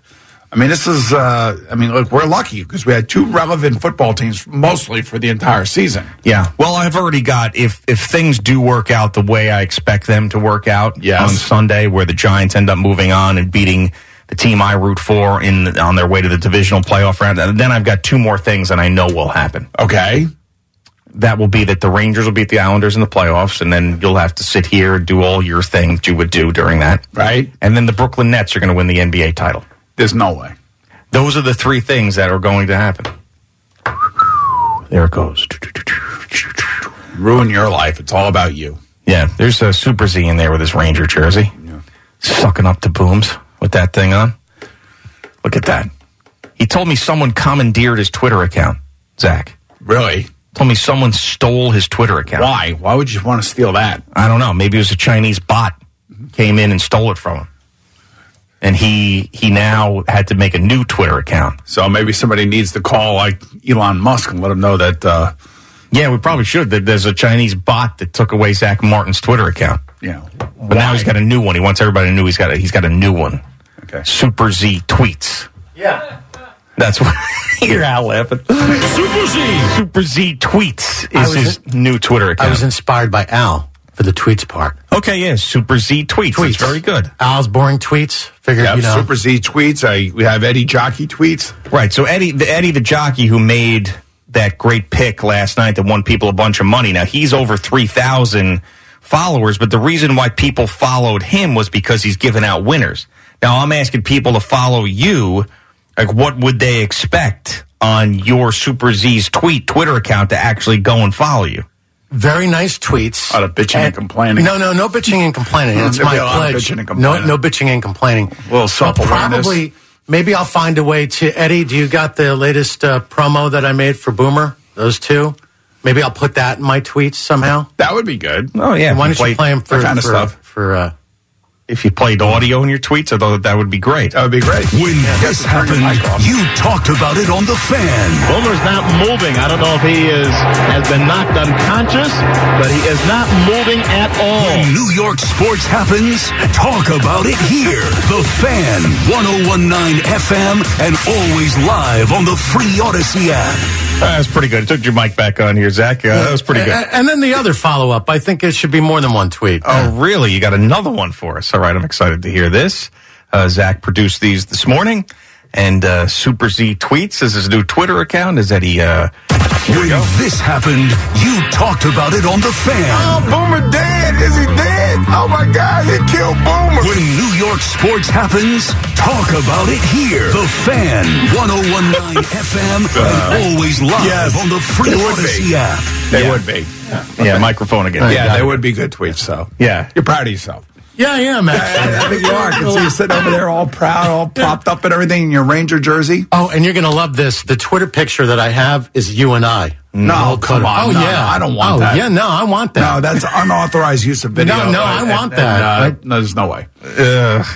I mean, this is. Uh, I mean, look, we're lucky because we had two relevant football teams mostly for the entire season.
Yeah. Well, I've already got if if things do work out the way I expect them to work out
Yes.
on Sunday, where the Giants end up moving on and beating the team I root for in on their way to the divisional playoff round, and then I've got two more things that I know will happen.
Okay.
That will be that the Rangers will beat the Islanders in the playoffs, and then you'll have to sit here and do all your thing that you would do during that.
Right.
And then the Brooklyn Nets are going to win the NBA title.
There's no way.
Those are the three things that are going to happen. There it goes.
Ruin your life. It's all about you.
Yeah, there's a Super Z in there with his Ranger jersey. Sucking up the booms with that thing on. Look at that. He told me someone commandeered his Twitter account, Zach.
Really?
Told me someone stole his Twitter account.
Why? Why would you want to steal that?
I don't know. Maybe it was a Chinese bot came in and stole it from him. And he he now had to make a new Twitter account.
So maybe somebody needs to call like Elon Musk and let him know that uh,
Yeah, we probably should. There- There's a Chinese bot that took away Zach Martin's Twitter account.
Yeah.
But now he's got a new one. He wants everybody to know he's got a, he's got a new one.
Okay.
Super Z tweets.
Yeah.
That's what <laughs> you're out laughing.
Super Z.
Super Z tweets is
was
his new Twitter account.
I was inspired by Al for the tweets part.
okay, yeah, Super Z tweets.
Tweets.
It's very good.
Al's boring tweets. Figured,
Yeah,
you know.
Super Z tweets. I we have Eddie Jockey tweets.
Right. So Eddie, the Eddie the jockey who made that great pick last night that won people a bunch of money. Now he's over three thousand followers, but the reason why people followed him was because he's giving out winners. Now I'm asking people to follow you. Like, what would they expect on your Super Z's tweet Twitter account to actually go and follow you?
Very nice tweets.
A lot of bitching and, complaining.
No, no, no bitching and complaining. That's <laughs> my
be a lot of
pledge.
bitching and
no,
complaining.
no bitching and complaining.
little
But
self-awareness.
Probably, maybe I'll find a way to. Eddie, do you got the latest uh, promo that I made for Boomer? Those two. Maybe I'll put that in my tweets somehow.
That would be good.
Oh yeah,
Why don't you play them for
that kind of
for,
stuff.
For uh,
If you played audio in your tweets, I thought that would be great.
That would be great.
When this happened, you talked about it on the fan.
Boomer's not moving. I don't know if he is has been knocked unconscious, but he is not moving at all.
When New York sports happens, talk about it here. The Fan, 1019 FM, and always live on the free Audacy app.
That was pretty good. I took your mic back on here, Zach. Uh, that was pretty good.
And, and then the other follow up. I think it should be more than one tweet.
Oh, really? You got another one for us. All right, I'm excited to hear this. Uh, Zach produced these this morning. And uh, Super Z Tweets is his new Twitter account. Is that he. Uh,
When this happened, you talked about it on the fan.
Oh, Boomer dead. Is he dead? Oh my God, he killed Boomer.
When New York sports happens, talk about it here. The Fan, 1019 <laughs> FM, and always live
Yes,
on the free
they
Audacy
be.
app.
They
Yeah.
would be.
yeah, microphone again.
Yeah, they would be good tweets. So
Yeah.
you're proud of yourself.
Yeah, I am actually.
I think you are. I can see you sitting over there all proud, all propped up and everything in your Ranger jersey.
Oh, and you're going to love this. The Twitter picture that I have is you and I.
No, come on.
Oh,
No,
yeah.
no, I don't want
oh,
that.
yeah, no, I want that.
No, that's unauthorized use of video.
No, no, I
And-
want
and,
that.
uh,
I-
no, there's no way.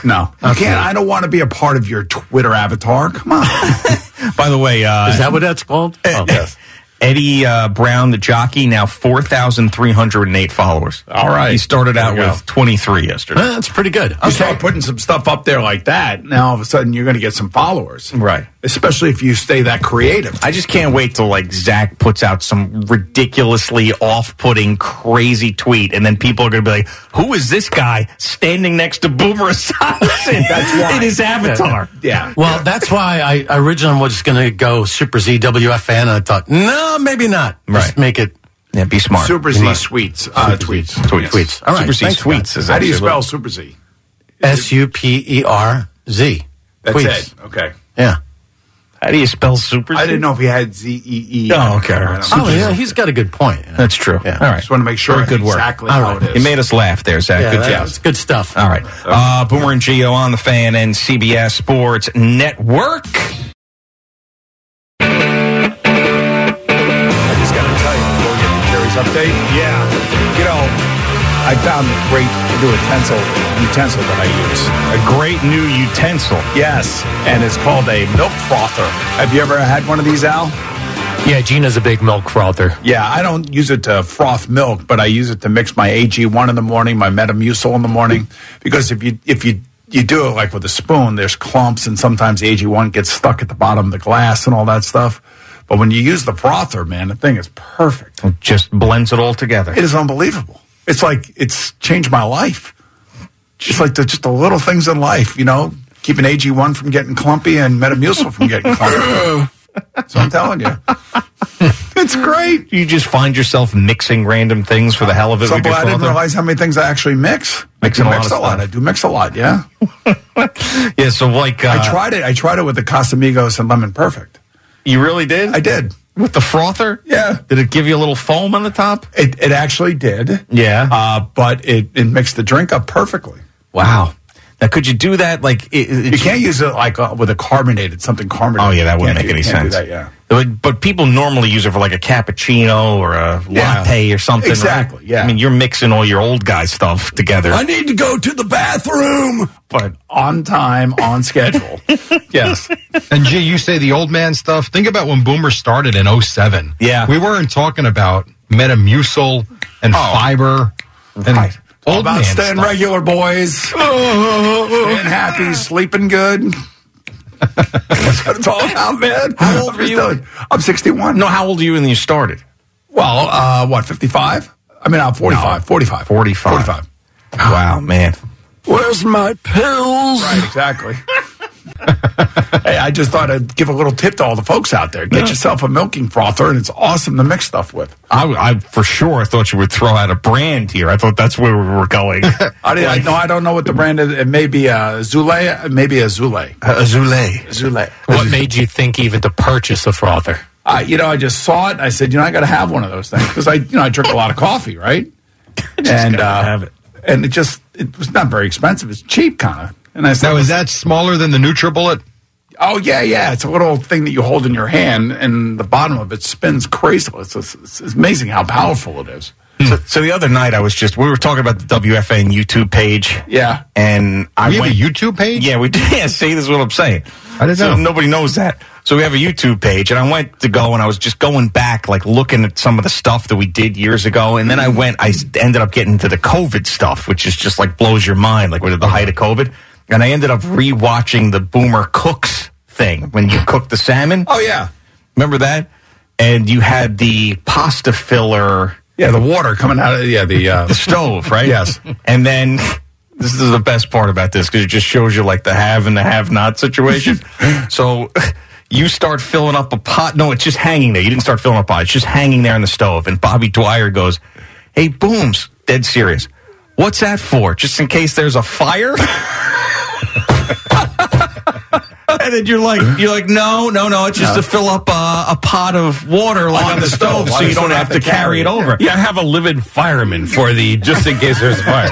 no, you
Okay.
can't. I don't want to be a part of your Twitter avatar. Come on. <laughs>
By the way, uh,
Is that what that's called? Oh, yes.
Eddie uh, Brown, the jockey, now 4,308 followers.
All right.
He started out with 23 yesterday.
Uh, that's pretty good.
You
Okay.
start putting some stuff up there like that, now all of a sudden you're going to get some followers.
Right.
Especially if you stay that creative.
I just can't wait till like Zach puts out some ridiculously off-putting, crazy tweet, and then people are going to be like, "Who is this guy standing next to Boomer <laughs> Esiason?"
That's why.
in his avatar.
Yeah.
Well, that's why I originally was going to go Super ZWFN. And I thought, no, maybe not. Just
Right.
make it
Yeah, be smart.
Super Z
must-
tweets. Uh, tweets.
tweets.
tweets. All right.
Super Z
thanks,
tweets.
guys.
Is
How do you spell Super Z?
S U P E R Z.
That's
Tweets.
it. Okay.
Yeah.
How do you spell super?
I didn't know if he had Z E E.
Oh, okay. All right.
Oh, yeah, he's got a good point.
That's true.
Yeah.
All right.
Just want to make sure
Very good work.
exactly
All
how
right.
it is.
You made us laugh there, Zach.
Yeah,
good job.
that's good stuff.
All right. Uh, Boomer and Geo on the fan and CBS Sports Network.
Update. Yeah, you know, I found a great new utensil, utensil that I use.
A great new utensil.
Yes, and it's called a milk frother. Have you ever had one of these, Al?
Yeah, Gina's a big milk frother.
Yeah, I don't use it to froth milk, but I use it to mix my AG1 in the morning, my Metamucil in the morning, because if you if you you do it like with a spoon, there's clumps, and sometimes AG1 gets stuck at the bottom of the glass and all that stuff. But when you use the frother, man, the thing is perfect.
It just blends it all together.
It is unbelievable. It's like it's changed my life. It's like the, just the little things in life, you know, keeping AG1 from getting clumpy and Metamucil from getting clumpy. so I'm telling you, <laughs> it's great.
You just find yourself mixing random things for the hell of it.
So
with your
I didn't realize how many things I actually mix.
Mixing
I do
lot
mix
of
a lot. I do mix a lot. Yeah, <laughs>
Yeah, so like uh,
I tried it. I tried it with the Casamigos and Lemon Perfect.
You really did?
I did.
With the frother?
Yeah.
Did it give you a little foam on the top?
It it actually did.
Yeah.
Uh, but it it mixed the drink up perfectly.
Wow. Now, could you do that? Like, it, it-
You can't use it like uh, with a carbonated something carbonated.
Oh yeah, that wouldn't make
do-
any
can't do
sense.
that, yeah.
But, but people normally use it for like a cappuccino or a
Yeah.
latte or something. right?
Exactly, yeah.
I mean, you're mixing all your old guy stuff together.
I need to go to the bathroom, but on time, on schedule. <laughs> yes.
And gee, you say the old man stuff. Think about when Boomer started in 07.
Yeah.
We weren't talking about Metamucil and fiber and
All
old
about
man
staying
stuff.
regular, boys. <laughs> staying happy, sleeping good. That's what it's all about, man. How old
were you?
I'm 61.
No, how old are you when you started?
Well, uh, what, 55? I mean, I'm 45. 45.
45.
45.
Wow, man.
Where's my pills? Right, exactly. <laughs> hey, I just thought I'd give a little tip to all the folks out there. Get yourself a milking frother, and it's awesome to mix stuff with.
I, I for sure thought you would throw out a brand here. I thought that's where we were going. <laughs>
I, didn't, I, no, I don't know what the brand is. It may be a Zule, maybe a Zule.
A Zule.
Zule.
What made you think even to purchase a frother?
Uh, you know, I just saw it. And I said, you know, I got to have one of those things because I, you know, I drink a lot of coffee, right? <laughs> and uh,
have it.
and it just it was not very expensive. It's cheap, kind of. And I said,
Now, is that smaller than the NutriBullet?
Oh yeah, yeah. It's a little thing that you hold in your hand, and the bottom of it spins crazily. It's, it's, it's amazing how powerful it is. Hmm.
So, so the other night, I was just we were talking about the WFN YouTube page.
Yeah.
and I
We have
went.
a YouTube page?
Yeah, we did. <laughs> Yeah, see, this is what I'm saying.
I didn't
so
know.
Nobody knows that. So we have a YouTube page, and I went to go, and I was just going back, like looking at some of the stuff that we did years ago, and then I went. I ended up getting to the COVID stuff, which is just like blows your mind, like with the height of COVID, and I ended up rewatching the Boomer Cooks thing when you cook the salmon.
Oh yeah,
remember that? And you had the pasta filler.
Yeah, the water coming out of yeah the uh,
the stove, right? <laughs>
Yes.
And then <laughs> this is the best part about this because it just shows you like the have and the have not situation. <laughs> so you start filling up a pot. No, it's just hanging there. You didn't start filling up a pot. It's just hanging there on the stove. And Bobby Dwyer goes, "Hey, Booms, dead serious. What's that for? Just in case there's a fire?" <laughs> <laughs> And then you're like, you're like, no, no, no. It's just
No.
to fill up a, a pot of water, like on, the, stove, so you don't have to carry it over.
Yeah, I have a livid fireman for the just in case there's a fire.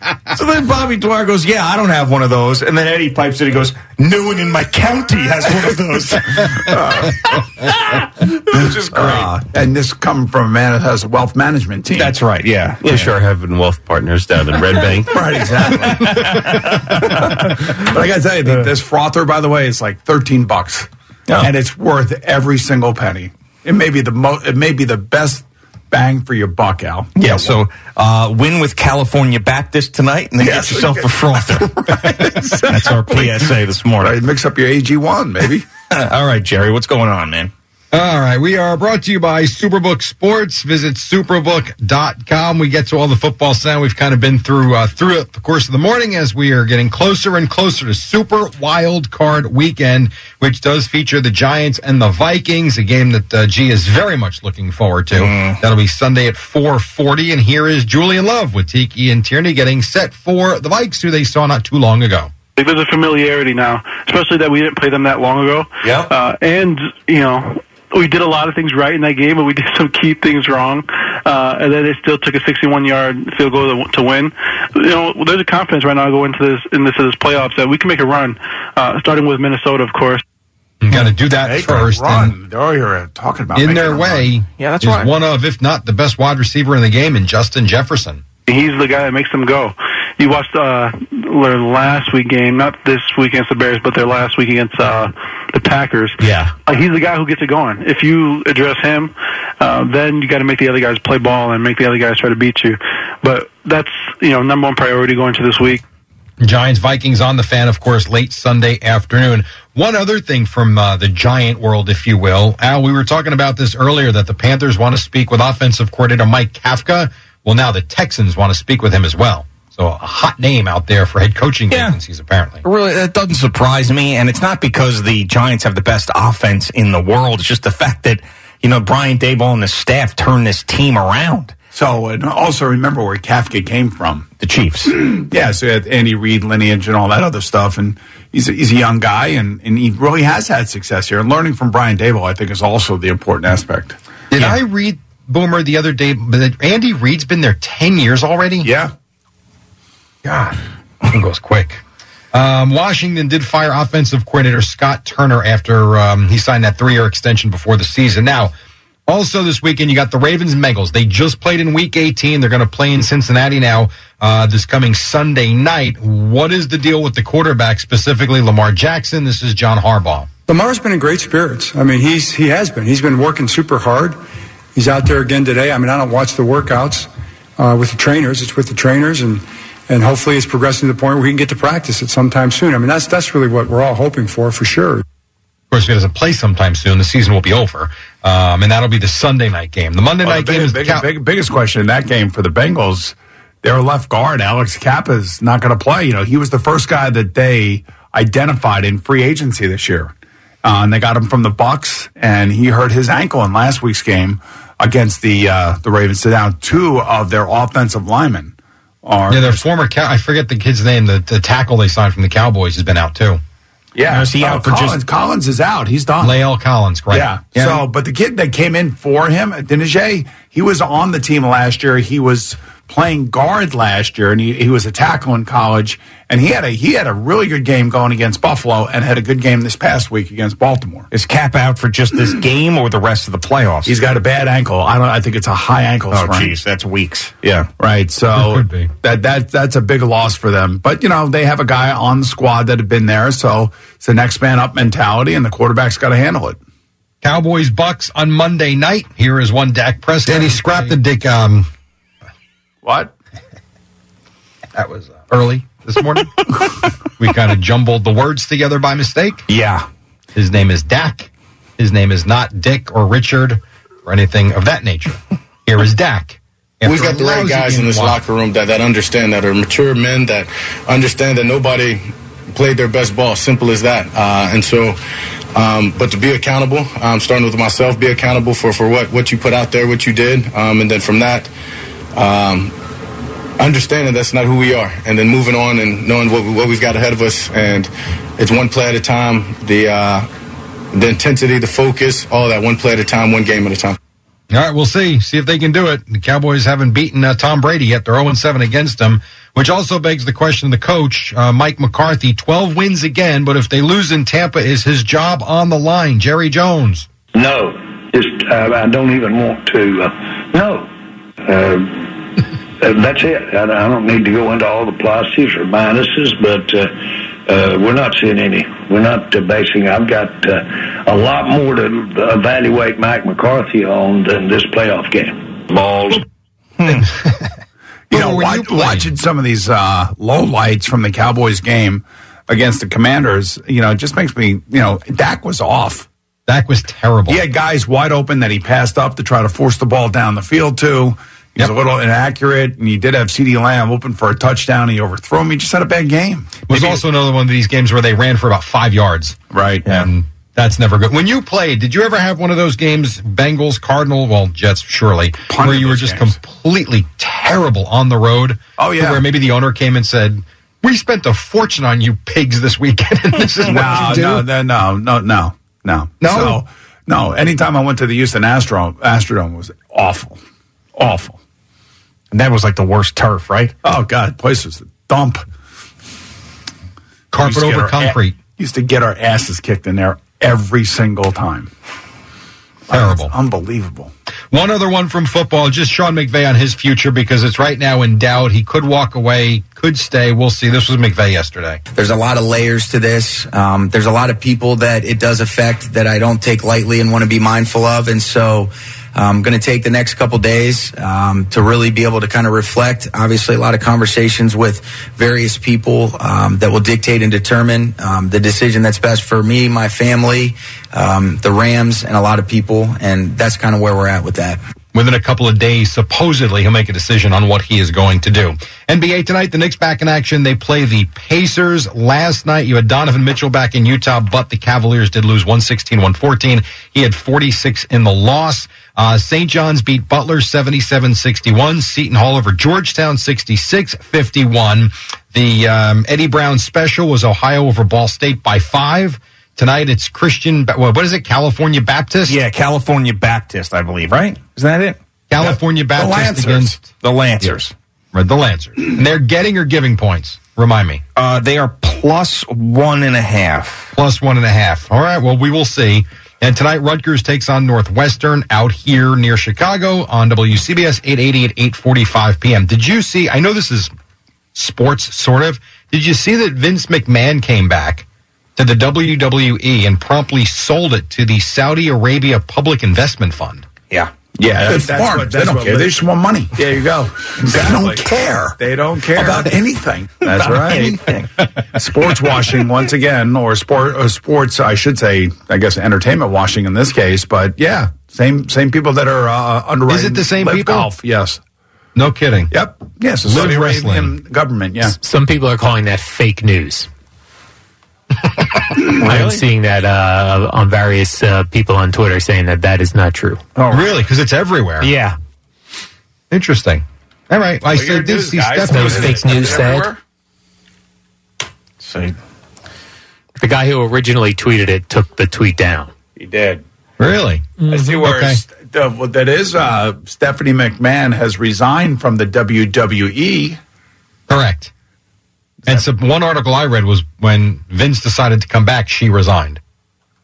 <laughs>
So then Bobby Dwyer goes, yeah, I don't have one of those. And then Eddie pipes in and goes, no one in my county has one of those. <laughs>
Which is great. Uh, and this coming from a man that has a wealth management team.
That's right. Yeah.
Yeah, sure. Having wealth partners down in Red Bank.
right, exactly. but I got to tell you, this frother, by the way, is like thirteen bucks, and it's worth every single penny. It may be the mo- It may be the best bang for your buck, Al.
Yeah, so uh, win with California Baptist tonight and then
Yes.
get yourself a frother. <laughs> right That's our PSA this morning.
Right, mix up your AG1, maybe. <laughs>
All right, Jerry, what's going on, man?
All right, we are brought to you by Superbook Sports. Visit superbook.com. We get to all the football sound we've kind of been through uh, through the course of the morning as we are getting closer and closer to Super Wild Card Weekend, which does feature the Giants and the Vikings, a game that uh, G is very much looking forward to. That'll be Sunday at 4:40 and here is Julian Love with Tiki and Tierney getting set for the Vikes who they saw not too long ago.
There's a familiarity now, especially that we didn't play them that long ago.
Yeah.
Uh, and, you know, we did a lot of things right in that game, but we <laughs> did some key things wrong. Uh, and then they still took a 61 yard field goal to, to win. You know, there's a confidence right now going into this, in this, this playoffs that we can make a run, uh, starting with Minnesota, of course.
You got to do that
They
first.
can run. They're talking about
in their way
run.
Yeah, that's
is
right.
one of, if not the best wide receiver in the game, in Justin Jefferson.
He's the guy that makes them go. You watched uh, their last week game, not this week against the Bears, but their last week against uh, the Packers.
Yeah.
Uh, he's the guy who gets it going. If you address him, uh, then you got to make the other guys play ball and make the other guys try to beat you. But that's you know number one priority going to this week.
Giants Vikings on the fan, of course, late Sunday afternoon. One other thing from uh, the Giant world, if you will. Al, we were talking about this earlier that the Panthers want to speak with offensive coordinator Mike Kafka. Well, now the Texans want to speak with him as well. So a hot name out there for head coaching vacancies, apparently.
Really, that doesn't surprise me, and it's not because the Giants have the best offense in the world. It's just the fact that you know Brian Daboll and the staff turned this team around.
So, and also remember where Kafka came from.
The Chiefs. <clears throat>
yeah, so he had Andy Reid lineage and all that other stuff. And he's a, he's a young guy, and, and he really has had success here. And learning from Brian Daboll, I think, is also the important aspect.
Did I read Boomer the other day that Andy Reid's been there 10 years already?
Yeah.
God, it goes quick. Um, Washington did fire offensive coordinator Scott Turner after um, he signed that three year extension before the season. Now, also this weekend, you got the Ravens and Bengals. They just played in week 18. They're going to play in Cincinnati now uh, this coming Sunday night. What is the deal with the quarterback, specifically Lamar Jackson? This is John Harbaugh.
Lamar's been in great spirits. I mean, he's he has been. He's been working super hard. He's out there again today. I mean, I don't watch the workouts uh, with the trainers. It's with the trainers, and and hopefully it's progressing to the point where we can get to practice it sometime soon. I mean, that's that's really what we're all hoping for, for sure.
Of course, if he doesn't play sometime soon, the season will be over, um, and that'll be the Sunday night game. The Monday
Well,
night
the
game
big,
is
big,
Cow-
big- biggest question in that game for the Bengals. Their left guard, Alex Cappa, is not going to play. You know, he was the first guy that they identified in free agency this year, uh, and they got him from the Bucs, and he hurt his ankle in last week's game against the uh, the Ravens. So now two of their offensive linemen are
yeah, their former cow- I forget the kid's name. The, the tackle they signed from the Cowboys has been out too.
Yeah,
Is he
uh,
out for just-
Collins, Collins is out. He's done.
La'el Collins, right?
Yeah. So, but the kid that came in for him, Adeniji, he was on the team last year. He was playing guard last year, and he, he was a tackle in college. And he had a he had a really good game going against Buffalo, and had a good game this past week against Baltimore.
Is Cap out for just this <clears throat> game or the rest of the playoffs?
He's got a bad ankle. I don't. I think it's a high ankle
Oh,
sprain.
jeez, that's weeks. Yeah.
Right. So that that that's a big loss for them. But you know they have a guy on the squad that had been there, so it's the next man up mentality, and the quarterback's got to handle it.
Cowboys Bucs on Monday night. Here is one Dak Prescott.
Danny, scrap the dick. Um,
What?
That was uh, early this morning. <laughs> we kind of jumbled the words together by mistake.
Yeah.
His name is Dak. His name is not Dick or Richard or anything of that nature. Here is Dak.
We've got
a
the right guys in this
one.
locker room that, that understand, that are mature men, that understand that nobody played their best ball. Simple as that. Uh, and so, um, but to be accountable, um, starting with myself, be accountable for, for what, what you put out there, what you did. Um, and then from that, um, understanding that's not who we are. And then moving on and knowing what, what we've got ahead of us. And it's one play at a time. The, uh, the intensity, the focus, all that one play at a time, one game at a time.
All right, we'll see. See if they can do it. The Cowboys haven't beaten uh, Tom Brady yet. They're 0 7 against him, which also begs the question of the coach, uh, Mike McCarthy. 12 wins again, but if they lose in Tampa, is his job on the line? Jerry Jones.
No, just uh, I don't even want to. Uh, no, that's it. I, I don't need to go into all the pluses or minuses, but uh, uh, we're not seeing any. We're not uh, basing. I've got uh, a lot more to evaluate Mike McCarthy on than this playoff game.
Balls. <laughs>
You know, watch, watching some of these uh, low lights from the Cowboys game against the Commanders, you know, it just makes me, you know, Dak was off.
Dak was terrible.
He had guys wide open that he passed up to try to force the ball down the field to. He was a little inaccurate, and he did have CeeDee Lamb open for a touchdown. He overthrew him. He just had a bad game.
It was also another one of these games where they ran for about five yards.
Right.
And that's never good. When you played, did you ever have one of those games, Bengals, Cardinal, well, Jets, surely, where you were just completely terrible on the road?
Oh, yeah.
Where maybe the owner came and said, we spent a fortune on you pigs this weekend, and this is what <laughs> you do?
no, no, no, no, no, no,
No?
So, no. Anytime I went to the Houston Astro, Astrodome was awful, awful.
And that was like the worst turf, right?
Oh God, place was a dump.
Carpet over
our
concrete.
used to get our asses kicked in there every single time.
Terrible.
unbelievable.
One other one from football, just Sean McVay on his future because it's right now in doubt. He could walk away, could stay. We'll see. This was McVay yesterday.
There's a lot of layers to this. Um, there's a lot of people that it does affect that I don't take lightly and want to be mindful of. And so I'm going to take the next couple days um, to really be able to kind of reflect. Obviously, a lot of conversations with various people um, that will dictate and determine um, the decision that's best for me, my family, um, the Rams, and a lot of people. And that's kind of where we're at with that.
Within a couple of days, supposedly, he'll make a decision on what he is going to do. NBA tonight, the Knicks back in action. They play the Pacers. Last night, you had Donovan Mitchell back in Utah, but the Cavaliers did lose 116 114. He had 46 in the loss. Uh, St. John's beat Butler 77 61. Seton Hall over Georgetown 66 51. The um, Eddie Brown special was Ohio over Ball State by five. Tonight it's Christian, what is it? California Baptist?
Yeah, California Baptist, I believe, right? Isn't that it?
California Baptist
Lancers.
against
the Lancers.
Right, the Lancers. <clears throat> And they're getting or giving points. Remind me.
Uh, they are plus one and a half.
Plus one and a half. All right. Well, we will see. And tonight, Rutgers takes on Northwestern out here near Chicago on WCBS 880 at 8:45 p.m. Did you see? I know this is sports, sort of. Did you see that Vince McMahon came back to the WWE and promptly sold it to the Saudi Arabia Public Investment Fund?
Yeah.
Yeah,
That's-
they're
that's
smart.
what-
they don't
what
care.
lit-
They just want money.
There you go.
They don't care.
They don't care
about anything. <laughs>
That's
About
right.
anything. <laughs>
sports washing once again, or sport, or sports, I should say, I guess entertainment washing in this case. But yeah, same same people that are uh, underwriting.
Is it the same
LIV
people?
Golf, yes.
No kidding.
Yep. Yes.
Live
Saudi
wrestling.
Arabian government. Yeah.
Some people are calling that fake news. I'm seeing that uh, on various uh, people on Twitter saying that that is not true.
Oh, really? Because it's everywhere.
Yeah.
Interesting. All right. I
Well,
said
your
did see
guys.
Stephanie.
That was fake news said.
So
The guy who originally tweeted it took the tweet down.
He did.
Really?
I see where
Okay.
st- uh, well, that is uh, Stephanie McMahon has resigned from the. WWE.
Correct. And so one article I read was when Vince decided to come back, she resigned.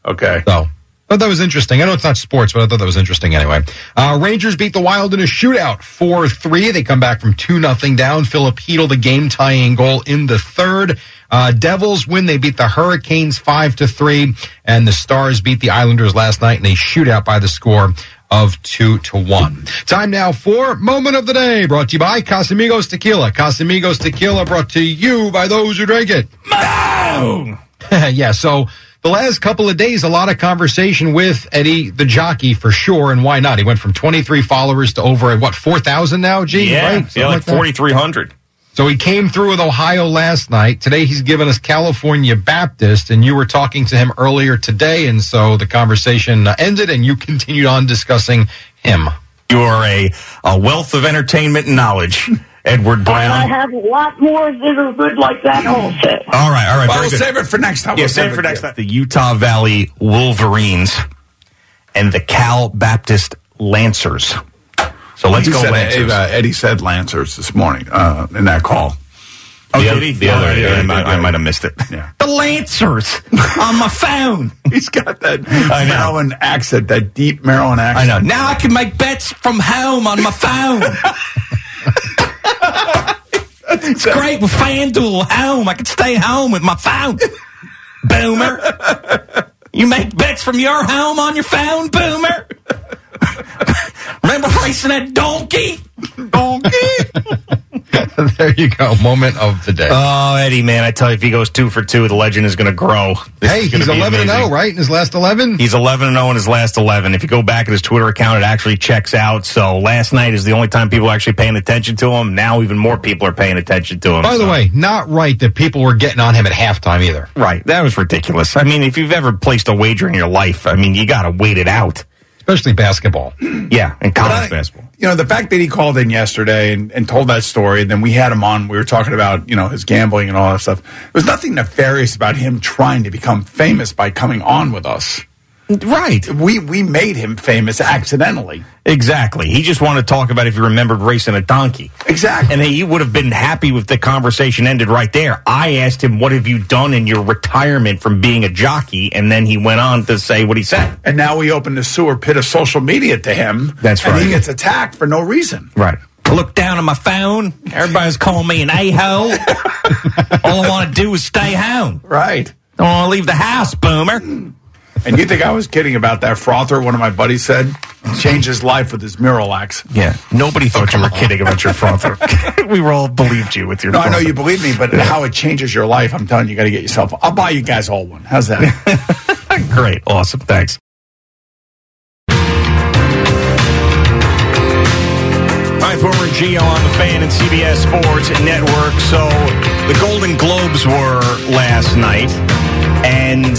Okay.
So thought that was interesting. I know it's not sports, but I thought that was interesting anyway. Uh, Rangers beat the Wild in a shootout 4 3. They come back from 2 nothing down. Filip Chytil, the game tying goal in the third. Uh, Devils win. They beat the Hurricanes 5 to 3. And the Stars beat the Islanders last night in a shootout by the score of two to one. Time now for Moment of the Day, brought to you by Casamigos Tequila. Casamigos Tequila brought to you by those who drink it. <laughs> Yeah, so the last couple of days, a lot of conversation with Eddie the jockey for sure, and why not? He went from 23 followers to over what 4,000 now, gee,
yeah,
right?
Yeah, like, like 4,300.
So he came through with Ohio last night. Today he's given us California Baptist, and you were talking to him earlier today, and so the conversation uh, ended, and you <laughs> continued on discussing him.
You are a, a wealth of entertainment and knowledge, <laughs> Edward Brown.
I
Brown.
have a lot more that are good like that also.
All right, all right.
Well, we'll
good.
save it for next time.
Yeah,
We'll
save it for next time. The Utah Valley Wolverines and the Cal Baptist Lancers. So let's
He
go
said-
Lancers.
uh, Eddie said Lancers this morning uh, in that call.
Oh, did he? The other, I, might- I might have missed it.
Yeah. <laughs>
The Lancers on my phone. <laughs>
He's got that
I know.
Maryland accent, that deep Maryland accent.
I know. Now I can make bets from home on my phone. <laughs> it's great with FanDuel home. I can stay home with my phone. Boomer. You make bets from your home on your phone, Boomer. <laughs> Remember racing that donkey? Donkey. <laughs>
there you go. Moment of the day.
Oh, Eddie, man, I tell you, if he goes two for two, the legend is going to grow. This
hey, he's 11 and 0, right? In his last 11?
He's 11 and 0 in his last 11. If you go back at his Twitter account, it actually checks out. So last night is the only time people are actually paying attention to him. Now even more people are paying attention to him.
By the
So-
way, not right that people were getting on him at halftime either.
right, that was ridiculous. I mean, if you've ever placed a wager in your life, I mean, you got to wait it out.
Especially basketball.
Yeah, and college basketball.
You know, the fact that he called in yesterday and, and told that story, and then we had him on, we were talking about, you know, his gambling and all that stuff. There was nothing nefarious about him trying to become famous by coming on with us.
Right.
We we made him famous accidentally.
Exactly. He just wanted to talk about if you remembered racing a donkey.
Exactly.
And he would have been happy with the conversation ended right there. I asked him, What have you done in your retirement from being a jockey? And then he went on to say what he said.
And now we open the sewer pit of social media to him.
That's
and
right.
he gets attacked for no reason.
Right. I look down at my phone. Everybody's calling me an a hole. <laughs> All I want to do is stay home.
Right.
Don't want to leave the house, boomer.
And you think I was kidding about that frother? One of my buddies said changed his life with his Miralax.
Yeah. Nobody thought you were kidding about your frother. <laughs> we were all believed you with your
No, I know you believe me, but how it changes your life, I'm telling you, you got to get yourself. I'll buy you guys all one. How's that? <laughs>
Great. Awesome. Thanks. All right, Boomer and Gio on the fan and CBS Sports Network. So the Golden Globes were last night, and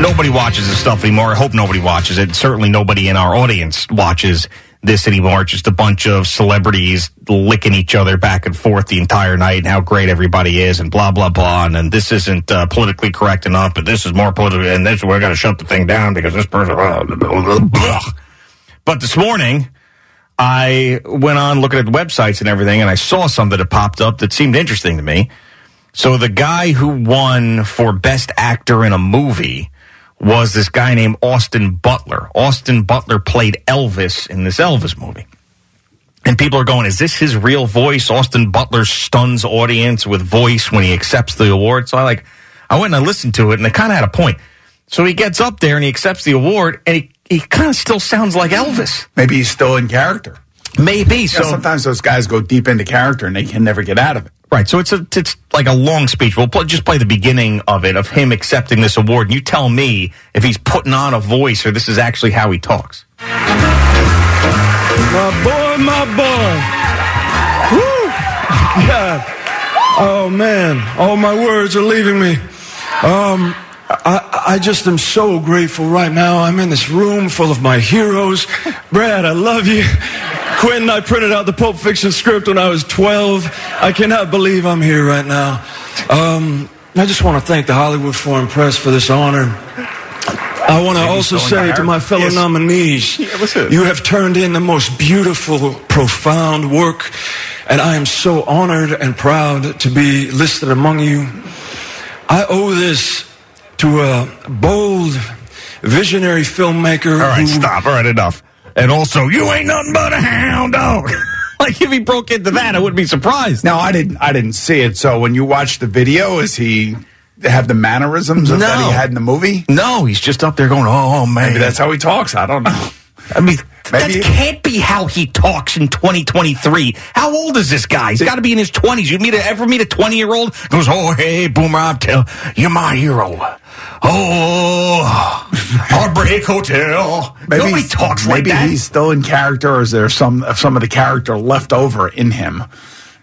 nobody watches this stuff anymore. I hope nobody watches it. Certainly nobody in our audience watches this anymore. Just a bunch of celebrities licking each other back and forth the entire night and how great everybody is and blah, blah, blah. And, this isn't uh, politically correct enough, but this is more political, and this, we're going to shut the thing down because this person. <laughs> But this morning, I went on looking at the websites and everything, and I saw something that popped up that seemed interesting to me. So the guy who won for best actor in a movie was this guy named Austin Butler. Austin Butler played Elvis in this Elvis movie. And people are going, is this his real voice? Austin Butler stuns audience with voice when he accepts the award. So I like, I went and I listened to it and it kind of had a point. So he gets up there and he accepts the award and he, he kind of still sounds like Elvis.
Maybe he's still in character.
Maybe.
Yeah,
So
sometimes those guys go deep into character and they can never get out of it.
Right. So it's a, it's like a long speech. We'll just play the beginning of it of him accepting this award. And you tell me if he's putting on a voice or this is actually how he talks.
My boy, my boy. Woo! God. Oh man, all my words are leaving me. Um, I, I just am so grateful right now. I'm in this room full of my heroes. Brad, I love you. Quentin, I printed out the Pulp Fiction script when I was 12. I cannot believe I'm here right now. Um, I just want to thank the Hollywood Foreign Press for this honor. I want to also say to my fellow
Yes.
nominees, <laughs> you have turned in the most beautiful, profound work, and I am so honored and proud to be listed among you. I owe this to a bold, visionary filmmaker.
All right,
who,
stop. All right, enough. And also, you ain't nothing but a hound dog. <laughs> like if he broke into that, I wouldn't be surprised.
No, I didn't. I didn't see it. So when you watch the video, is he have the mannerisms of that he had in the movie?
No, he's just up there going, "Oh man."
Maybe that's how he talks. I don't know.
I mean,
Maybe-
that can't be how he talks in 2023. How old is this guy? He's got to be in his 20s. You meet a, ever meet a 20 year old? Goes, oh hey, Boomer, I'm tell you're my hero. Oh, <laughs> Heartbreak Hotel. Nobody
he's-
talks like that.
maybe he's still in character, or is there some some of the character left over in him?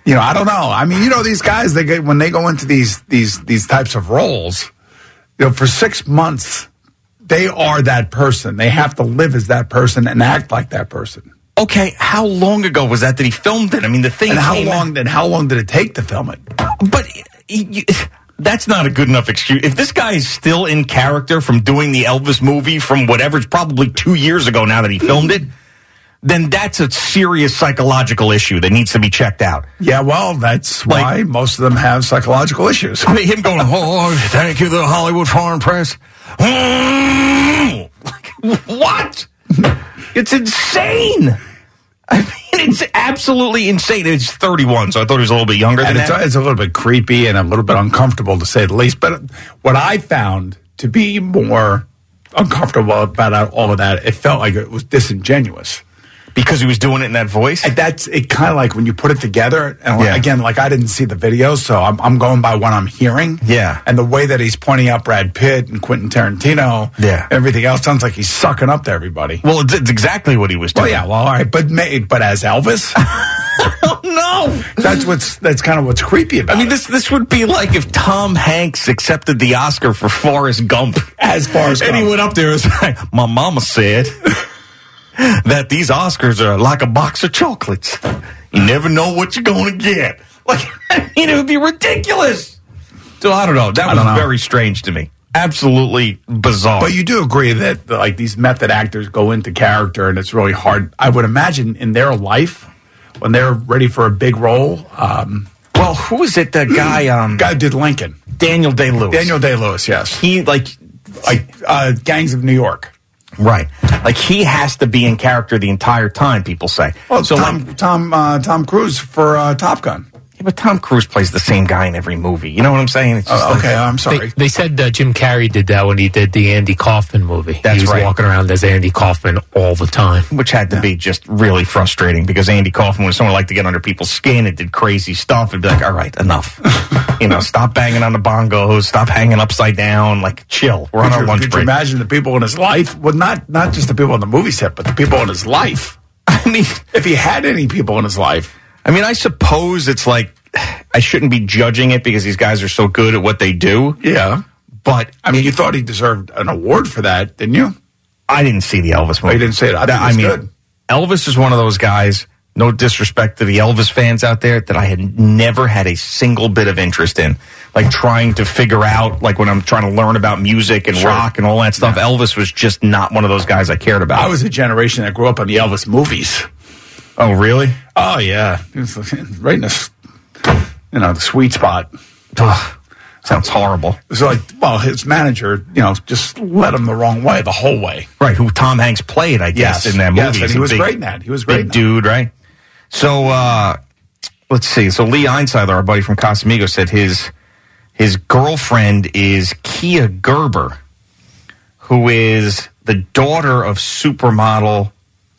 You know, I don't know. I mean, you know, these guys they get when they go into these these these types of roles, you know, for six months, they are that person. They have to live as that person and act like that person.
Okay, how long ago was that that he filmed it? I mean, the thing.
And how long did how long did it take to film it?
But you, that's not a good enough excuse. If this guy is still in character from doing the Elvis movie from whatever, it's probably two years ago now that he filmed it, then that's a serious psychological issue that needs to be checked out.
Yeah, well, that's why most of them have psychological issues.
I mean, him going, oh, oh, oh thank you, the Hollywood Foreign Press. <laughs> What? It's insane. I mean, it's absolutely insane. It's 31, so I thought he was a little bit younger than
and it's,
that.
it's a little bit creepy and a little bit uncomfortable to say the least. But what I found to be more uncomfortable about all of that, it felt like it was disingenuous.
Because he was doing it in that voice?
And that's it kind of like when you put it together. And
Yeah.
again, like I didn't see the video, so I'm, I'm going by what I'm hearing.
Yeah.
And the way that he's pointing out Brad Pitt and Quentin Tarantino,
Yeah.
everything else sounds like he's sucking up to everybody.
Well, it's, it's exactly what he was
Well,
doing.
yeah, well, all right, but but as Elvis, <laughs> oh,
no,
that's what's that's kind of what's creepy about.
I mean, this this would be like if Tom Hanks accepted the Oscar for Forrest Gump.
As Forrest
and he went up there and was like, "My mama said <laughs> that these Oscars are like a box of chocolates. You never know what you're going to get." Like, <laughs> I mean, it would be ridiculous. So I don't know. That
I
was
know.
very strange to me. Absolutely bizarre.
But you do agree that like these method actors go into character, and it's really hard. I would imagine in their life when they're ready for a big role. Um,
well, who is it? The guy, um,
guy did Lincoln,
Daniel Day Lewis.
Daniel Day Lewis. Yes,
He like
like uh, Gangs of New York.
Right. Like he has to be in character the entire time. People say.
Well,
so
Tom
like,
Tom uh, Tom Cruise for uh, Top Gun.
Yeah, but Tom Cruise plays the same guy in every movie. You know what I'm saying? It's just
Oh,
like-
okay, I'm sorry.
They, they said uh, Jim Carrey did that when he did the Andy Kaufman movie.
That's
he was
right.
walking around as Andy Kaufman all the time.
which had to be just really frustrating because Andy Kaufman was someone who liked to get under people's skin and did crazy stuff and be like, all right, enough. <laughs> you know, stop banging on the bongos, stop hanging upside down, like chill. We're on
Could
our
you,
lunch
could you
break.
imagine the people in his life? Well, not not just the people on the movie set, but the people in his life. <laughs>
I mean,
if he had any people in his life,
I mean, I suppose it's like, I shouldn't be judging it because these guys are so good at what they do.
yeah.
But
I mean, you thought he deserved an award for that, didn't you?
I didn't see the Elvis movie.
Oh, you didn't see it. I
That-
it's
mean,
good.
Elvis is one of those guys. No disrespect to the Elvis fans out there that I had never had a single bit of interest in. Like trying to figure out, like when I'm trying to learn about music and
Sure.
rock and all that stuff. Elvis was just not one of those guys I cared about.
I was a generation that grew up on the Elvis movies.
oh, really?
Oh yeah, right in the you know the sweet spot.
Ugh, sounds horrible.
So like, well, his manager, you know, just led him the wrong way the whole way.
Right, who Tom Hanks played, I guess,
Yes,
in that movie.
yes, and he was
big-
great in that. He was great
Big dude, right? So, uh, let's see. So Lee Einsidler, our buddy from Casamigo, said his his girlfriend is Kaia Gerber, who is the daughter of supermodel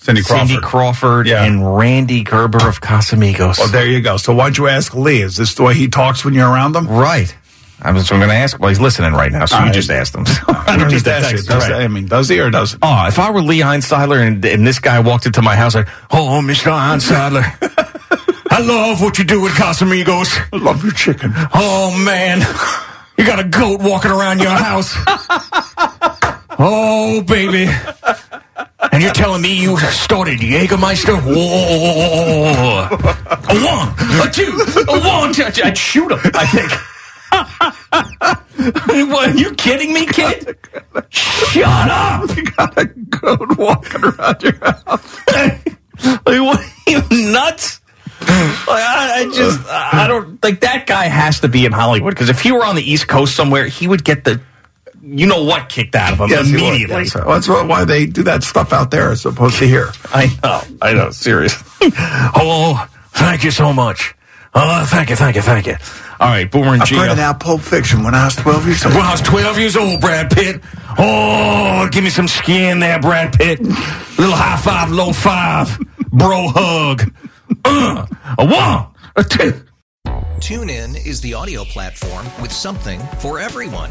Cindy Crawford.
Crawford and Rande Gerber of Casamigos.
Well, there you go. So why don't you ask Lee? Is this the way he talks when you're around them?
Right. I'm going to ask. Well, he's listening right now, so you
right.
just asked him.
I don't need ask you. Does- I mean, does he or doesn't?
Oh, if I were Lee Einsidler and, and this guy walked into my house like, oh, Mr. Einsidler, <laughs> I love what you do with Casamigos.
I love your chicken.
Oh, man. You got a goat walking around your house. <laughs> oh, baby. And you're telling me you started Jägermeister? Whoa. A one, a two, a one. two. I'd shoot him, I think. <laughs> what, are you kidding me, kid? Shut up! <laughs>
You got a goat walking around your house. <laughs>
like, what are you nuts? Like, I, I just, I don't like that guy has to be in Hollywood because if he were on the East Coast somewhere, he would get the, you know what, kicked out of him
Yes,
immediately.
Yes. That's why why they do that stuff out there as opposed to here. <laughs>
I know, I know, seriously. <laughs> oh, thank you so much. Oh, thank you, thank you, thank you. All right, Boomer and
I
Gio.
printed out Pulp Fiction when I was 12 years old.
When I was 12 years old, Brad Pitt. Oh, give me some skin there, Brad Pitt. Little high five, low five, bro hug. Uh, a one, a two.
TuneIn is the audio platform with something for everyone.